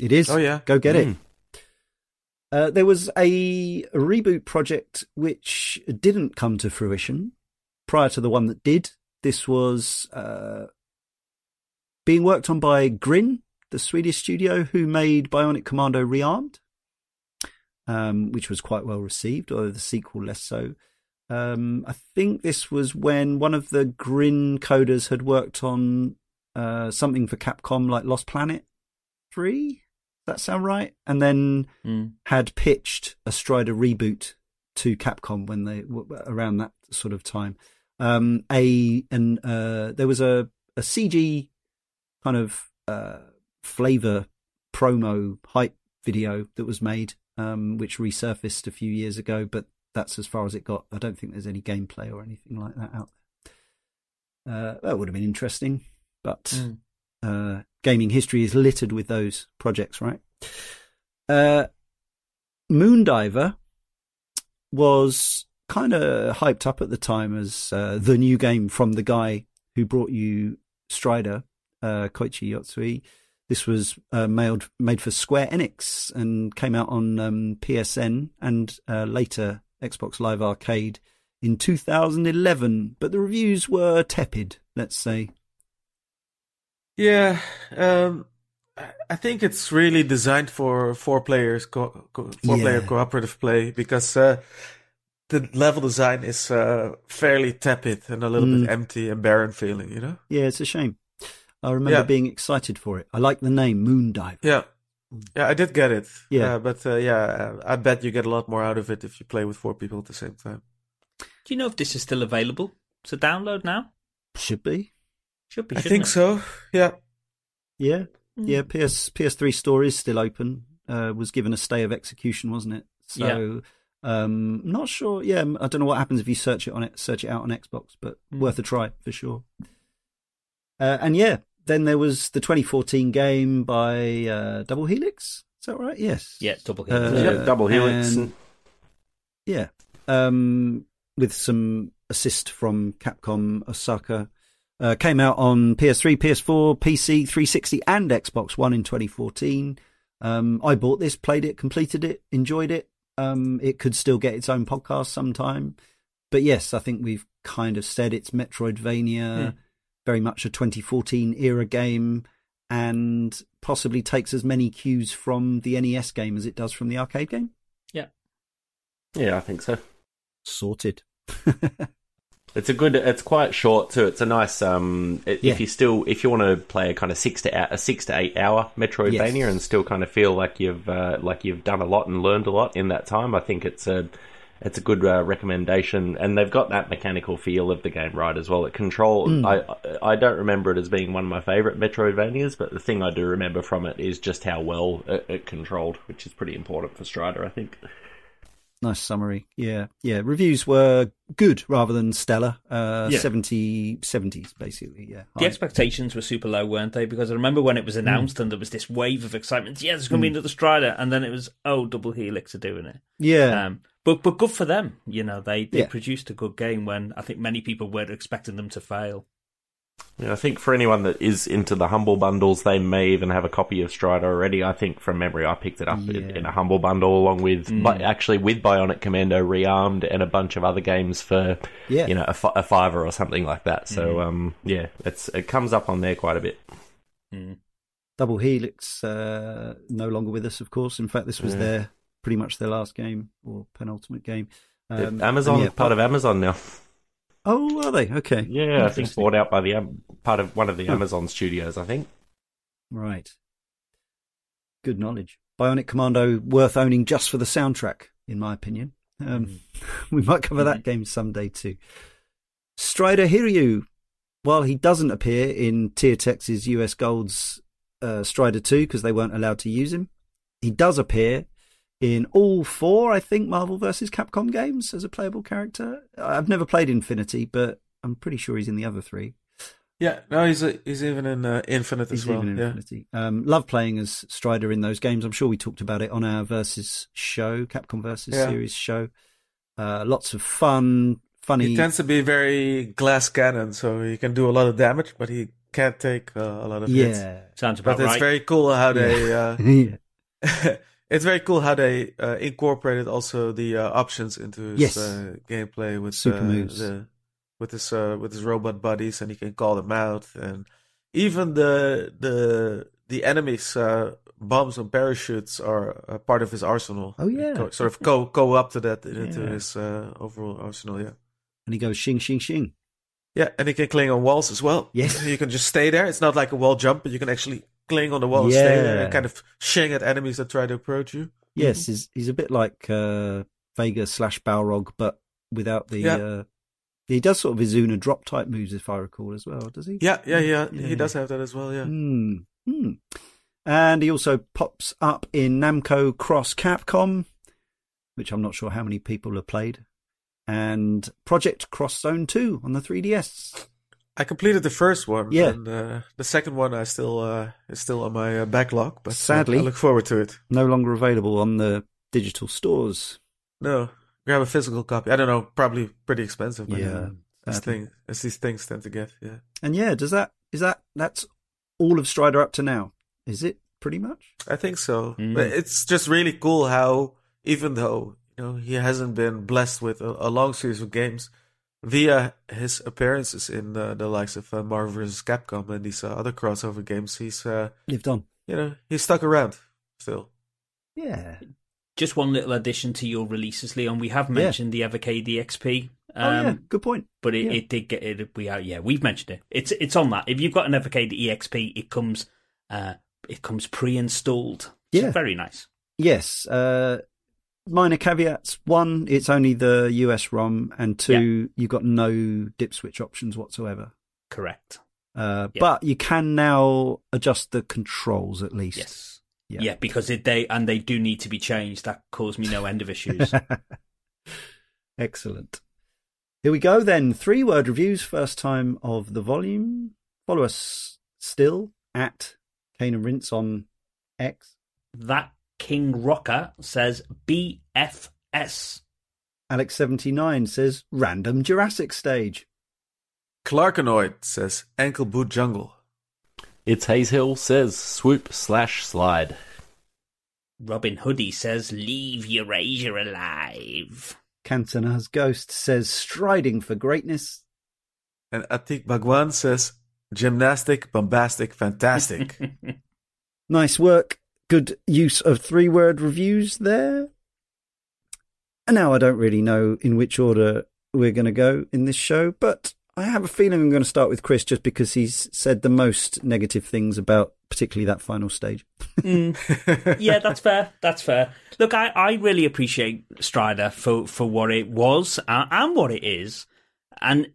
It is. Oh yeah. Go get it. Mm. Uh, there was a reboot project which didn't come to fruition prior to the one that did. This was uh, being worked on by Grin, the Swedish studio who made Bionic Commando Rearmed, um, which was quite well received, although the sequel less so. Um, I think this was when one of the Grin coders had worked on uh, something for Capcom like Lost Planet 3. Does that sound right? And then Mm. had pitched a Strider reboot to Capcom when they around that sort of time. Um, a and uh, there was a a CG kind of uh, flavor promo hype video that was made, um, which resurfaced a few years ago, but that's as far as it got. I don't think there's any gameplay or anything like that out there. Uh, that would have been interesting, but Mm. uh, gaming history is littered with those projects, right? Uh, Moondiver was kind of hyped up at the time as uh, the new game from the guy who brought you Strider, uh, Koichi Yotsui. This was uh, made made for Square Enix and came out on um, PSN and uh, later Xbox Live Arcade in 2011. But the reviews were tepid, let's say. Yeah. Um, I- think it's really designed for four players, co- co- four player cooperative play because uh, the level design is uh, fairly tepid and a little Mm. bit empty and barren feeling. You know. Yeah, it's a shame. I remember Yeah. being excited for it. I like the name Moondiver. Yeah. Yeah, I did get it. Yeah. Uh, but uh, yeah, uh, I bet you get a lot more out of it if you play with four people at the same time. Do you know if this is still available to download now? Should be. Should be. I think it? so. Yeah. Yeah. Mm. Yeah, PS PS3 store is still open. Uh, was given a stay of execution, wasn't it? So, um, not sure. Yeah, I don't know what happens if you search it on it, search it out on Xbox, but Mm. worth a try for sure. Uh, and yeah, then there was the 2014 game by uh, Double Helix. Is that right? Yes. Yeah, double Uh. Yeah, double helix. and- Yeah. Um, with some assist from Capcom Osaka. Uh, came out on PS3, PS4, PC, 360, and Xbox One in 2014. Um, I bought this, played it, completed it, enjoyed it. Um, it could still get its own podcast sometime. But yes, I think we've kind of said it's Metroidvania, Hmm. Very much a 2014 era game, and possibly takes as many cues from the NES game as it does from the arcade game. Yeah, Yeah, I think so. Sorted. It's a good. It's quite short too. It's a nice. Um, i- Yeah. if you still, if you want to play a kind of six to a six to eight hour Metroidvania Yes. and still kind of feel like you've uh, like you've done a lot and learned a lot in that time, I think it's a it's a good uh, recommendation. And they've got that mechanical feel of the game right as well. It control. Mm. I I don't remember it as being one of my favorite Metroidvanias, but the thing I do remember from it is just how well it, it controlled, which is pretty important for Strider, I think. Nice summary. Yeah. Yeah. Reviews were good rather than stellar. Uh, Yeah. 70, 70s, basically. Yeah. The High. expectations were super low, weren't they? Because I remember when it was announced and there was this wave of excitement. Yeah, there's going to be Mm. another Strider, and then it was oh, Double Helix are doing it. yeah. Um, But but good for them. You know, they they Yeah. produced a good game when I think many people were expecting them to fail. Yeah, I think for anyone that is into the humble bundles, they may even have a copy of Strider already. I think from memory, I picked it up in, Yeah. in a humble bundle along with, but actually with Bionic Commando Rearmed and a bunch of other games for, Yeah. you know, a, a fiver or something like that. So, um, yeah, it's it comes up on there quite a bit. Double Helix uh, no longer with us, of course. In fact, this was their pretty much their last game or penultimate game. Um, Amazon, yeah, part of Amazon now. Oh, are they? Okay. Yeah, I think bought out by the part of one of the Huh. Amazon studios. I think. Right. Good knowledge. Bionic Commando worth owning just for the soundtrack, in my opinion. Um, we might cover that game someday too. Strider Hiryu, while he doesn't appear in Tiertex's US Gold's uh, Strider 2 because they weren't allowed to use him, he does appear in all four, I think, Marvel vs. Capcom games as a playable character. I've never played Infinity, but I'm pretty sure he's in the other three. Yeah, no, he's a, he's even in uh, Infinite as He's well. even in yeah. Infinity. Um, love playing as Strider in those games. I'm sure we talked about it on our Versus show, Capcom Versus Yeah. series show. Uh, lots of fun, funny. He tends to be very glass cannon, so he can do a lot of damage, but he can't take uh, a lot of hits. yeah, Sounds about But it's very cool how they uh, yeah, it's very cool how they uh, incorporated also the uh, options into his Yes. uh, gameplay with Super uh, moves. the, with his uh, with his robot buddies, and he can call them out, and even the the the enemies uh, bombs and parachutes are a part of his arsenal. Oh, yeah. Go- sort of go go up to that into Yeah. his uh, overall arsenal. Yeah. and he goes shing shing shing. Yeah, and he can cling on walls as well. Yes. you can just stay there. It's not like a wall jump, but you can actually on the wall stay there and kind of shing at enemies that try to approach you. Yes, he's he's a bit like uh, Vega slash Balrog, but without the. Yeah. Uh, he does sort of Izuna drop type moves, if I recall, as well. Does he? Yeah, yeah, yeah. Yeah. He does have that as well. Yeah. Hmm. Hmm. And he also pops up in Namco Cross Capcom, which I'm not sure how many people have played, and Project Cross Zone 2 on the 3DS. I completed the first one. Yeah. And uh, the second one, I still uh, is still on my uh, backlog. But Sadly. I look forward to it. No longer available on the digital stores. No, grab a physical copy. I don't know, probably pretty expensive. But, Yeah, uh, as thing as these things tend to get. Yeah. And yeah, does that is that that's all of Strider up to now? Is it pretty much? I think so. Mm. But it's just really cool how, even though you know he hasn't been blessed with a, a long series of games, via his appearances in uh, the likes of uh, Marvel vs. Capcom and these uh, other crossover games, he's uh, Lived on. you know he's stuck around still. Yeah. Just one little addition to your releases, Leon. We have mentioned the Evercade EXP, um, oh yeah, good point. but it, yeah. it did get it. We are yeah, we've mentioned it. It's it's on that. If you've got an Evercade EXP, it comes uh, it comes pre-installed. It's Yeah. very nice. Yes. Uh, minor caveats. One, it's only the US ROM, and two, you've got no dip switch options whatsoever. Correct. Uh, Yeah. But you can now adjust the controls at least. Yes. Yeah. Yeah, because it, they and they do need to be changed. That caused me no end of issues. Excellent. Here we go then. Three word reviews, first time of the volume. Follow us still at Cane and Rinse on X. that King Rocker says BFS. Alex79 says random Jurassic stage. Clarkanoid says ankle boot jungle. It's Hazehill says swoop slash slide. Robin Hoodie says leave Eurasia alive. Cantana's Ghost says striding for greatness. And Atik Bhagwan says gymnastic, bombastic, fantastic. Nice work. Good use of three word reviews there. And now I don't really know in which order we're going to go in this show, but I have a feeling I'm going to start with Chris just because he's said the most negative things about particularly that final stage. yeah, that's fair. That's fair. Look, I, I really appreciate Strider for, for what it was uh, and what it is. And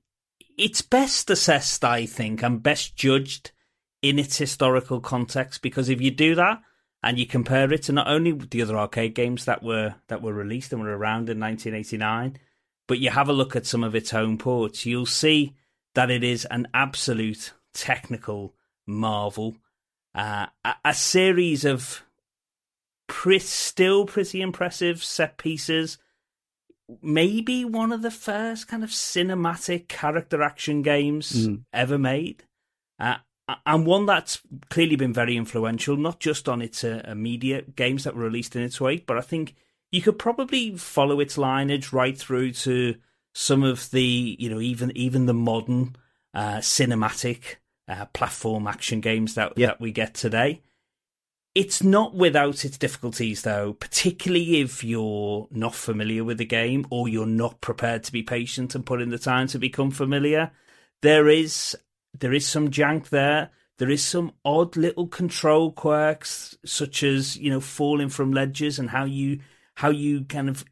it's best assessed, I think, and best judged in its historical context because if you do that and you compare it to not only the other arcade games that were that were released and were around in 1989, but you have a look at some of its home ports, you'll see that it is an absolute technical marvel. Uh, a, a series of pre- still pretty impressive set pieces, maybe one of the first kind of cinematic character action games mm. ever made. Uh, and one that's clearly been very influential, not just on its uh, immediate games that were released in its wake, but I think you could probably follow its lineage right through to some of the, you know, even even the modern uh, cinematic uh, platform action games that yeah. that we get today. It's not without its difficulties, though, particularly if you're not familiar with the game or you're not prepared to be patient and put in the time to become familiar. There is there is some jank there. There is some odd little control quirks, such as you know falling from ledges and how you how you kind of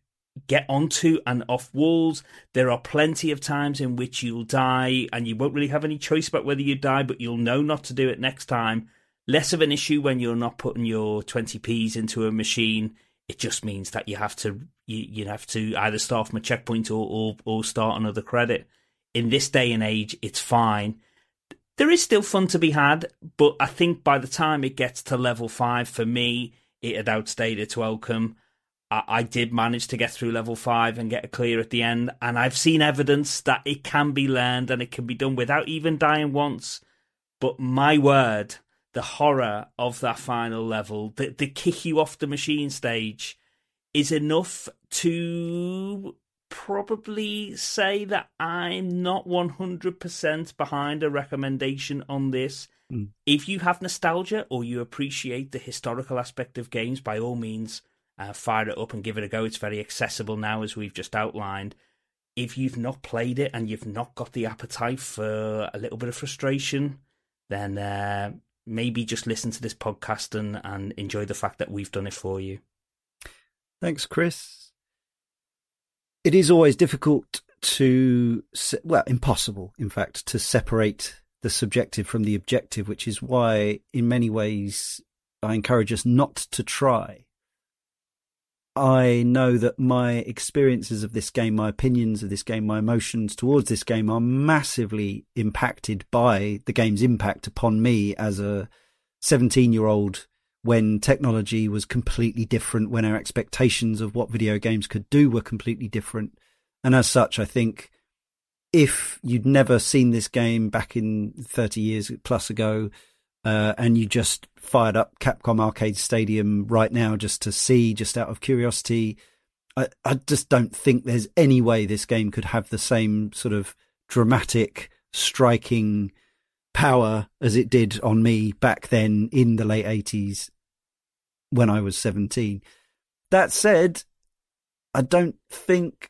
get onto and off walls. There are plenty of times in which you'll die, and you won't really have any choice about whether you die, but you'll know not to do it next time. Less of an issue when you're not putting your 20p's into a machine. It just means that you have to you, you have to either start from a checkpoint or, or or start another credit. In this day and age, it's fine there is still fun to be had, but I think by the time it gets to level five, for me, it had outstayed its welcome. I, I did manage to get through level five and get a clear at the end, and I've seen evidence that it can be learned and it can be done without even dying once. But my word, the horror of that final level, the, the kick you off the machine stage, is enough to probably say that I'm not 100% behind a recommendation on this. Mm. If you have nostalgia or you appreciate the historical aspect of games, by all means, uh, fire it up and give it a go. It's very accessible now, as we've just outlined. If you've not played it and you've not got the appetite for a little bit of frustration, then uh, maybe just listen to this podcast and, and enjoy the fact that we've done it for you. Thanks, Chris it is always difficult to, well, impossible, in fact, to separate the subjective from the objective, which is why, in many ways, I encourage us not to try. I know that my experiences of this game, my opinions of this game, my emotions towards this game are massively impacted by the game's impact upon me as a 17 year old when technology was completely different, when our expectations of what video games could do were completely different. And as such, I think if you'd never seen this game back in 30 years plus ago, uh, and you just fired up Capcom Arcade Stadium right now just to see, just out of curiosity, I, I just don't think there's any way this game could have the same sort of dramatic, striking power as it did on me back then in the late 80s when I was 17. That said, I don't think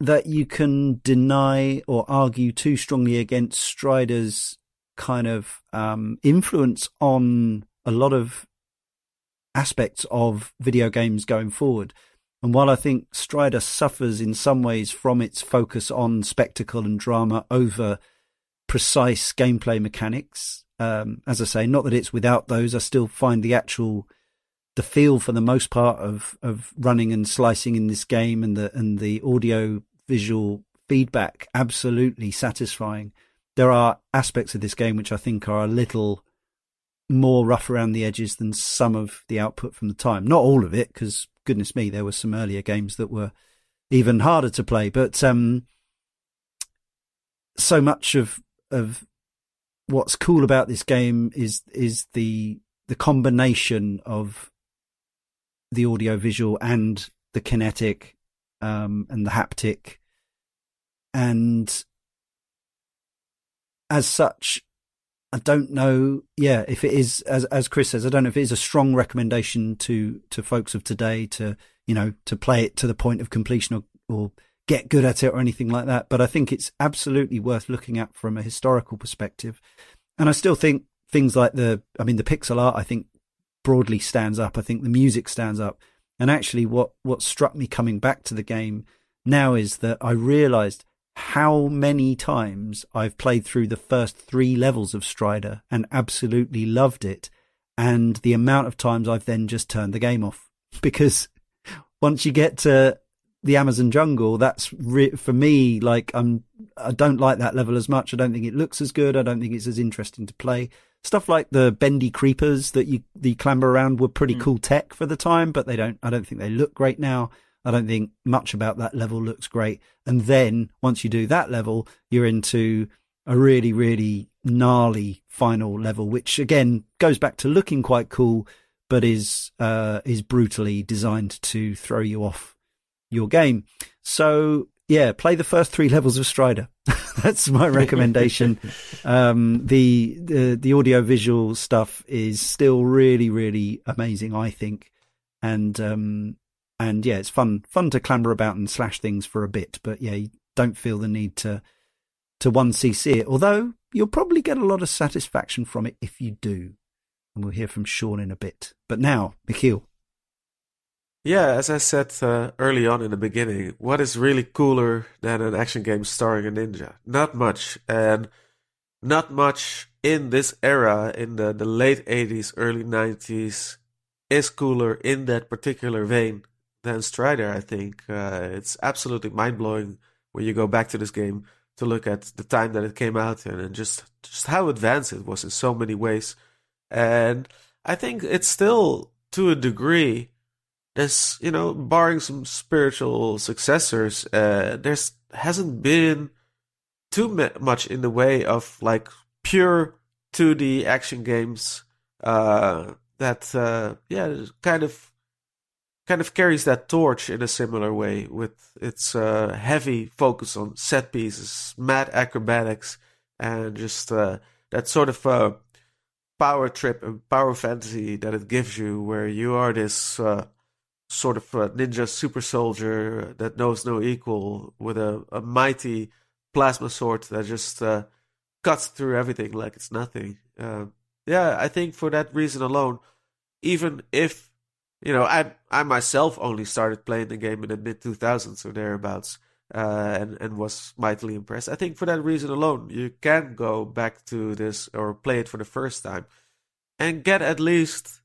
that you can deny or argue too strongly against Strider's kind of um, influence on a lot of aspects of video games going forward. And while I think Strider suffers in some ways from its focus on spectacle and drama over precise gameplay mechanics, um, as I say, not that it's without those, I still find the actual the feel for the most part of of running and slicing in this game and the and the audio visual feedback absolutely satisfying. There are aspects of this game which I think are a little more rough around the edges than some of the output from the time. Not all of it, because goodness me, there were some earlier games that were even harder to play. But um, so much of of what's cool about this game is is the the combination of the audio visual and the kinetic um, and the haptic. And as such, I don't know. Yeah, if it is, as as Chris says, I don't know if it is a strong recommendation to to folks of today to you know to play it to the point of completion or, or get good at it or anything like that. But I think it's absolutely worth looking at from a historical perspective. And I still think things like the, I mean, the pixel art, I think broadly stands up. I think the music stands up. And actually, what, what struck me coming back to the game now is that I realized how many times I've played through the first three levels of Strider and absolutely loved it. And the amount of times I've then just turned the game off because once you get to the Amazon jungle, that's re- for me like I'm I don't like that level as much. I don't think it looks as good. I don't think it's as interesting to play stuff like the bendy creepers that you the clamber around were pretty mm. cool tech for the time, but they don't. I don't think they look great now. I don't think much about that level looks great. And then once you do that level, you're into a really, really gnarly final level, which again goes back to looking quite cool, but is uh, is brutally designed to throw you off your game. So yeah, play the first three levels of Strider. That's my recommendation. um, the the the audio visual stuff is still really, really amazing, I think, and um, and yeah, it's fun fun to clamber about and slash things for a bit, but yeah, you don't feel the need to to one CC it. Although you'll probably get a lot of satisfaction from it if you do. And we'll hear from Sean in a bit. But now, Michiel. Yeah, as I said uh, early on in the beginning, what is really cooler than an action game starring a ninja? Not much. And not much in this era, in the, the late 80s, early 90s, is cooler in that particular vein than Strider, I think. Uh, it's absolutely mind blowing when you go back to this game to look at the time that it came out in and just, just how advanced it was in so many ways. And I think it's still, to a degree, there's you know barring some spiritual successors uh there's hasn't been too much in the way of like pure 2d action games uh that uh yeah kind of kind of carries that torch in a similar way with its uh heavy focus on set pieces mad acrobatics and just uh that sort of uh power trip and power fantasy that it gives you where you are this uh sort of a ninja super soldier that knows no equal with a, a mighty plasma sword that just uh, cuts through everything like it's nothing. Uh, yeah, I think for that reason alone, even if you know, I I myself only started playing the game in the mid 2000s or thereabouts, uh, and and was mightily impressed. I think for that reason alone, you can go back to this or play it for the first time, and get at least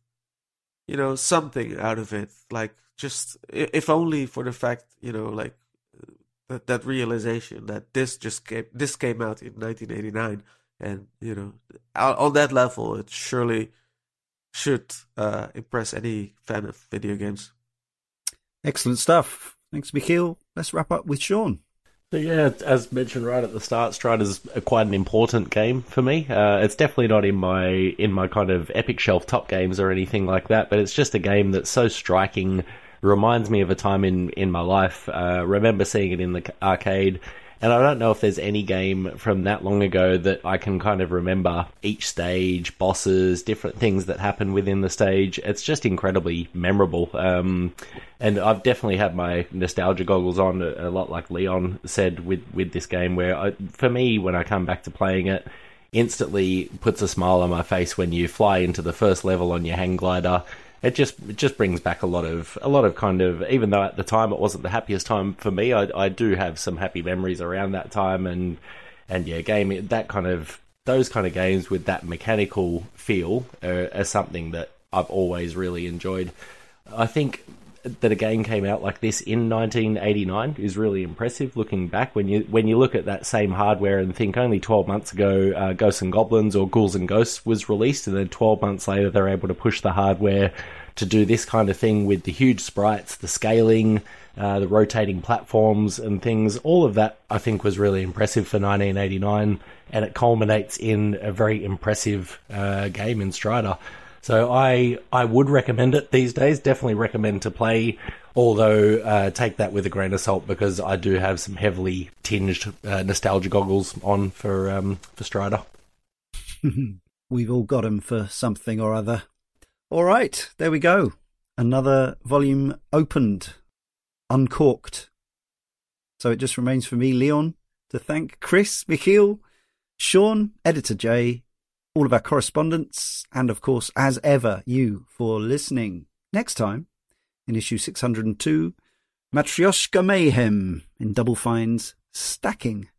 you know something out of it like just if only for the fact you know like that, that realization that this just came this came out in 1989 and you know on that level it surely should uh, impress any fan of video games. Excellent stuff. Thanks Michiel. Let's wrap up with Sean so yeah, as mentioned right at the start, Strider Strider's quite an important game for me. Uh, it's definitely not in my in my kind of epic shelf top games or anything like that, but it's just a game that's so striking. Reminds me of a time in in my life. Uh, remember seeing it in the arcade and I don't know if there's any game from that long ago that I can kind of remember each stage, bosses, different things that happen within the stage. It's just incredibly memorable. Um, and I've definitely had my nostalgia goggles on a, lot, like Leon said with, with this game, where I, for me, when I come back to playing it, instantly puts a smile on my face when you fly into the first level on your hang glider it just it just brings back a lot of a lot of kind of even though at the time it wasn't the happiest time for me, I, I do have some happy memories around that time and and yeah, game that kind of those kind of games with that mechanical feel are, are something that I've always really enjoyed. I think that a game came out like this in 1989 is really impressive. Looking back, when you when you look at that same hardware and think only 12 months ago, uh, Ghosts and Goblins or Ghouls and Ghosts was released, and then 12 months later they're able to push the hardware to do this kind of thing with the huge sprites, the scaling, uh, the rotating platforms and things. All of that I think was really impressive for 1989, and it culminates in a very impressive uh, game in Strider. So I I would recommend it these days. Definitely recommend to play. Although uh, take that with a grain of salt because I do have some heavily tinged uh, nostalgia goggles on for um, for Strider. We've all got them for something or other. All right, there we go. Another volume opened, uncorked. So it just remains for me, Leon, to thank Chris, Michiel, Sean, Editor Jay, all of our correspondents, and of course, as ever, you for listening. Next time, in issue 602, Matryoshka Mayhem in Double Fine's Stacking.